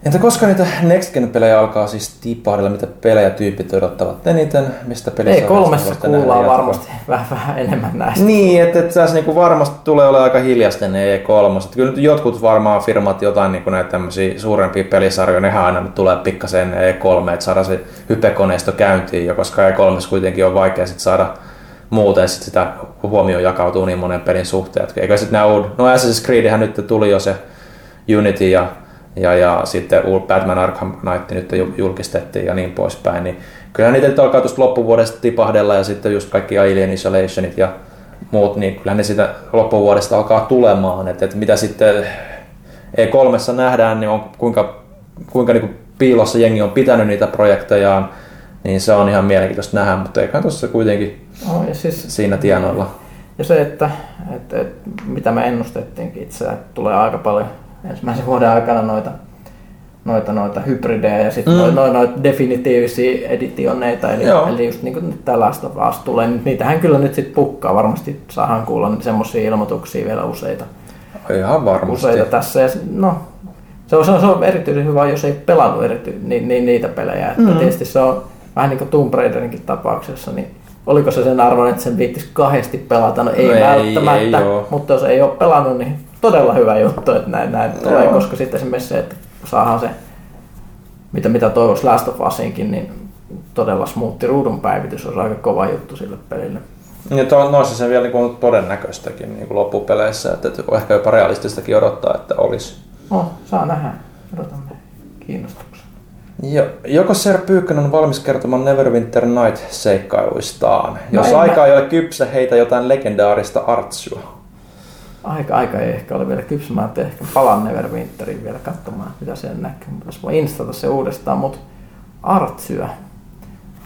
S4: Entä koska niitä Next Gen-pelejä alkaa siis tipahdella, mitä pelejä tyypit odottavat eniten, mistä
S3: Ei
S4: pelissä
S3: kolmessa kuullaan varmasti vähän, vähän enemmän näistä.
S4: Niin, että, että tässä niinku varmasti tulee olemaan aika hiljaista ne E3. Että kyllä nyt jotkut varmaan firmat jotain niinku näitä tämmöisiä suurempia pelisarjoja, nehän aina nyt tulee pikkasen E3, että saada se hypekoneisto käyntiin, ja koska E3 kuitenkin on vaikea sit saada muuten sit sitä huomioon jakautuu niin monen pelin suhteen. Et Eikä sitten nämä uud- no Assassin's Creedhän nyt tuli jo se Unity ja, ja, ja sitten Batman Arkham Knight nyt ju- julkistettiin ja niin poispäin, niin kyllä niitä nyt alkaa tuosta loppuvuodesta tipahdella ja sitten just kaikki Alien Isolationit ja muut, niin kyllä ne sitä loppuvuodesta alkaa tulemaan, että, että mitä sitten E3 nähdään, niin on kuinka, kuinka niin kuin piilossa jengi on pitänyt niitä projektejaan, niin se on ihan mielenkiintoista nähdä, mutta eikä tuossa kuitenkin
S3: No, ja, siis,
S4: siinä tienoilla.
S3: ja se, että, että, että mitä me ennustettiinkin itse, että tulee aika paljon ensimmäisen vuoden aikana noita, noita, noita hybridejä ja sitten
S4: Mm.
S3: noita, noita, noita definitiivisia editioneita, eli,
S4: Joo.
S3: eli just niin kuin nyt of Us tulee, niin niitähän kyllä nyt sitten pukkaa, varmasti saadaan kuulla semmoisia ilmoituksia vielä useita,
S4: Ihan varmasti.
S3: useita tässä. Ja, no, se on, se, on, se on erityisen hyvä, jos ei pelannut erity, niin, niin, niitä pelejä. Että
S4: Mm.
S3: Tietysti se on vähän niin kuin Tomb Raiderinkin tapauksessa, niin oliko se sen arvon, että sen viittisi kahdesti pelata? No ei,
S4: No ei,
S3: välttämättä,
S4: ei oo.
S3: mutta jos ei ole pelannut, niin todella hyvä juttu, että näin, näin tulee,
S4: Joo.
S3: koska sitten esimerkiksi se, että saadaan se, mitä, mitä toivoisi Last of Usinkin, niin todella smoothi ruudun päivitys olisi aika kova juttu sille pelille.
S4: Ja to, noissa se vielä niin on todennäköistäkin niin kuin loppupeleissä, että, että ehkä jopa realististakin odottaa, että olisi.
S3: No, saa nähdä. Odotamme kiinnostuksen.
S4: Jo, joko Ser Pyykkönen on valmis kertomaan Neverwinter Night-seikkailuistaan? Jos
S3: en
S4: aika ei ole kypsä, heitä jotain legendaarista artsua.
S3: Aika, aika ei ehkä ole vielä kypsä. Mä ajattelin, ehkä palan Neverwinteriin vielä katsomaan, mitä siellä näkyy. Mutta jos voi instata se uudestaan, mutta Artsyä.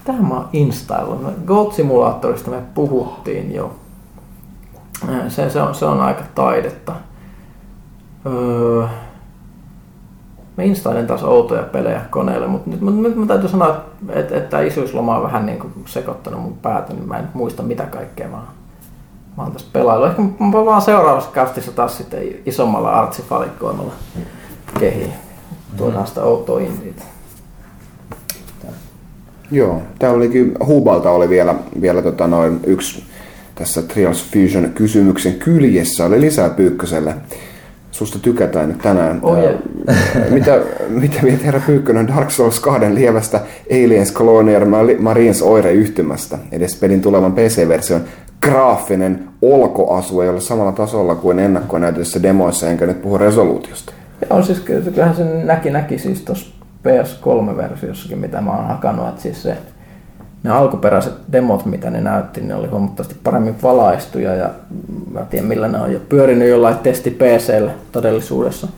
S3: Tähän mä oon instaillut. Me Goat Simulaattorista me puhuttiin jo. Se, se, on, se on aika taidetta. Öö, mä instailin taas outoja pelejä koneelle, mutta nyt, mut, nyt mä täytyy sanoa, että, että, että isyysloma on vähän niin kuin sekoittanut mun päätä, niin mä en muista mitä kaikkea mä, oon- mä oon tässä pelailu. Ehkä mä vaan seuraavassa kastissa taas sitten isommalla artsivalikoimalla kehiin. Tuodaan sitä outoa indiitä.
S5: Joo, täällä oli kyllä, Hubalta oli vielä, vielä tota noin yksi tässä Trials Fusion kysymyksen kyljessä, oli lisää Pyykköselle. Susta tykätään nyt tänään.
S3: Oh, yeah.
S5: mitä, mitä mieltä herra Pyykkönen Dark Souls 2 lievästä Aliens Colonial Marines oireyhtymästä, edes pelin tulevan PC-version graafinen olkoasu ei ole samalla tasolla kuin ennakkonäytössä demoissa, enkä nyt puhu resoluutiosta.
S3: Joo, siis ky- kyllähän se näki, näki siis tuossa PS3-versiossakin, mitä mä oon hakannut, että siis se, ne alkuperäiset demot, mitä ne näytti, ne oli huomattavasti paremmin valaistuja ja mä en tiedä millä ne on jo pyörinyt jollain testi PCllä todellisuudessa.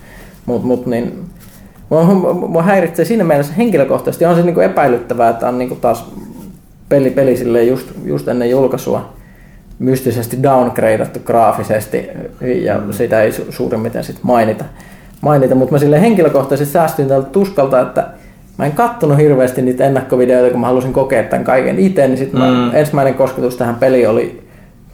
S3: Mutta mut, niin, mua, mua häiritsee siinä mielessä henkilökohtaisesti, on se niinku epäilyttävää, että on niinku taas peli, peli just, just ennen julkaisua mystisesti downgradeattu graafisesti ja sitä ei su- suurimmiten sit mainita. mainita. Mutta mä sille henkilökohtaisesti säästyin tältä tuskalta, että mä en kattonut hirveästi niitä ennakkovideoita, kun mä halusin kokea tämän kaiken itse, niin sitten mm. ensimmäinen kosketus tähän peliin oli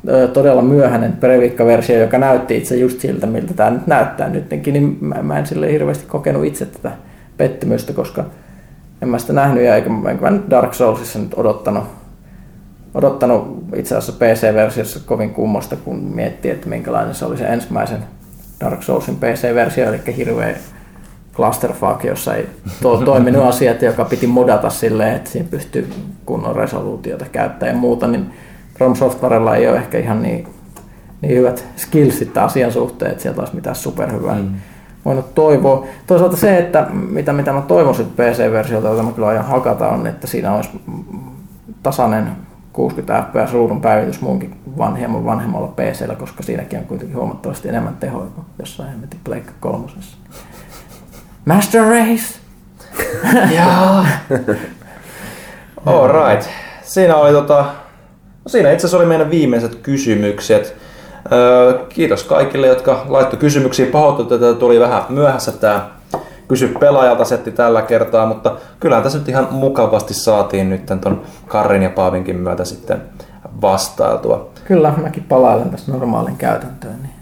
S3: ö, todella myöhäinen previkkaversio, joka näytti itse just siltä, miltä tämä nyt näyttää nytkin, niin mä, mä en sille hirveästi kokenut itse tätä pettymystä, koska en mä sitä nähnyt ja eikä, enkä mä nyt Dark Soulsissa nyt odottanut odottanut itse asiassa PC-versiossa kovin kummosta, kun miettii, että minkälainen se oli se ensimmäisen Dark Soulsin PC-versio, eli hirveä clusterfuck, jossa ei to- toiminut asiat, joka piti modata silleen, että siinä pystyy kunnon resoluutiota käyttää ja muuta, niin From Softwarella ei ole ehkä ihan niin, niin hyvät skillsit asian suhteen, että sieltä olisi mitään superhyvää mm. voinut toivoa. Toisaalta se, että mitä, mitä mä toivoisin PC-versiolta, jota mä kyllä aion hakata, on, että siinä olisi tasainen 60 fps ruudun päivitys muunkin van, hieman vanhemmalla PCllä, koska siinäkin on kuitenkin huomattavasti enemmän tehoa kuin jossain hemmetin Pleikka kolmosessa. Master Race!
S4: Jaa. All right. Siinä oli tota, no siinä itse asiassa oli meidän viimeiset kysymykset. Öö, kiitos kaikille, jotka laittoi kysymyksiä. Pahoittelut, että tuli vähän myöhässä tämä kysy pelaajalta setti tällä kertaa, mutta kyllähän tässä nyt ihan mukavasti saatiin nyt ton Karrin ja Paavinkin myötä sitten vastailtua.
S3: Kyllä, mäkin palailen tässä normaalin käytäntöön, niin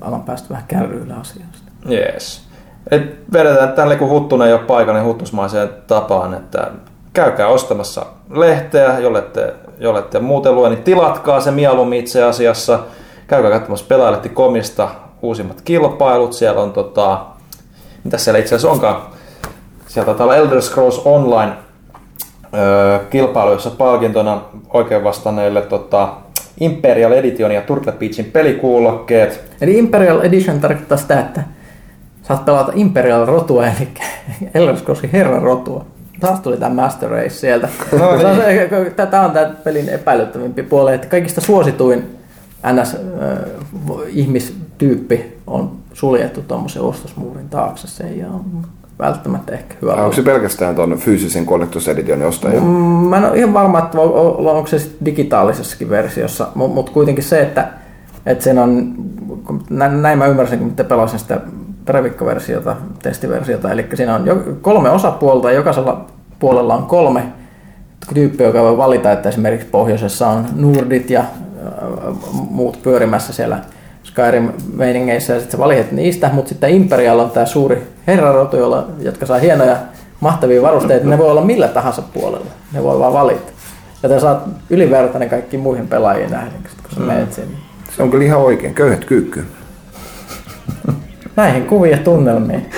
S3: alan päästä vähän kärryillä asiasta.
S4: Yes. Et vedetään tälle, kun Huttunen ei ole paikalla, niin huttusmaiseen tapaan, että käykää ostamassa lehteä, jollette, jollette muuten lue, niin tilatkaa se mieluummin itse asiassa. Käykää katsomassa pelaajalehti.comista uusimmat kilpailut. Siellä on tota, mitä siellä itse asiassa onkaan? Sieltä olla Elder Scrolls Online öö, kilpailu, jossa palkintona oikein vastanneille tota, Imperial Edition ja Turtle Beachin pelikuulokkeet.
S3: Eli Imperial Edition tarkoittaa sitä, että saat pelata Imperial rotua, eli Elder Scrollsin herran rotua. Taas tuli tämä Master Race sieltä.
S4: No niin.
S3: Tämä on tämä pelin epäilyttävimpi puoli, että kaikista suosituin NS-ihmistyyppi on suljettu tuommoisen ostosmuurin taakse. Se ei ole välttämättä ehkä hyvä.
S5: Onko se pelkästään tuon fyysisen Collector's Edition ostaja?
S3: Mm, Mä en ole ihan varma, että on- on- onko se digitaalisessakin versiossa, mutta kuitenkin se, että, että sen on, näin, mä ymmärsin, kun te pelasin sitä previkkoversiota, testiversiota, eli siinä on kolme osapuolta, ja jokaisella puolella on kolme tyyppi, joka voi valita, että esimerkiksi pohjoisessa on Nurdit ja muut pyörimässä siellä Skyrim-meiningeissä, ja sitten sä valitset niistä, mutta sitten Imperial on tämä suuri herrarotu, jolla, jotka saa hienoja mahtavia varusteita, ne voi olla millä tahansa puolella, ne voi vaan valita. Joten sä oot ylivertainen kaikkiin muihin pelaajiin nähden, kun sä menet sinne.
S5: Se on kyllä ihan oikein. Köyhät kyykky.
S3: Näihin kuviin ja tunnelmiin.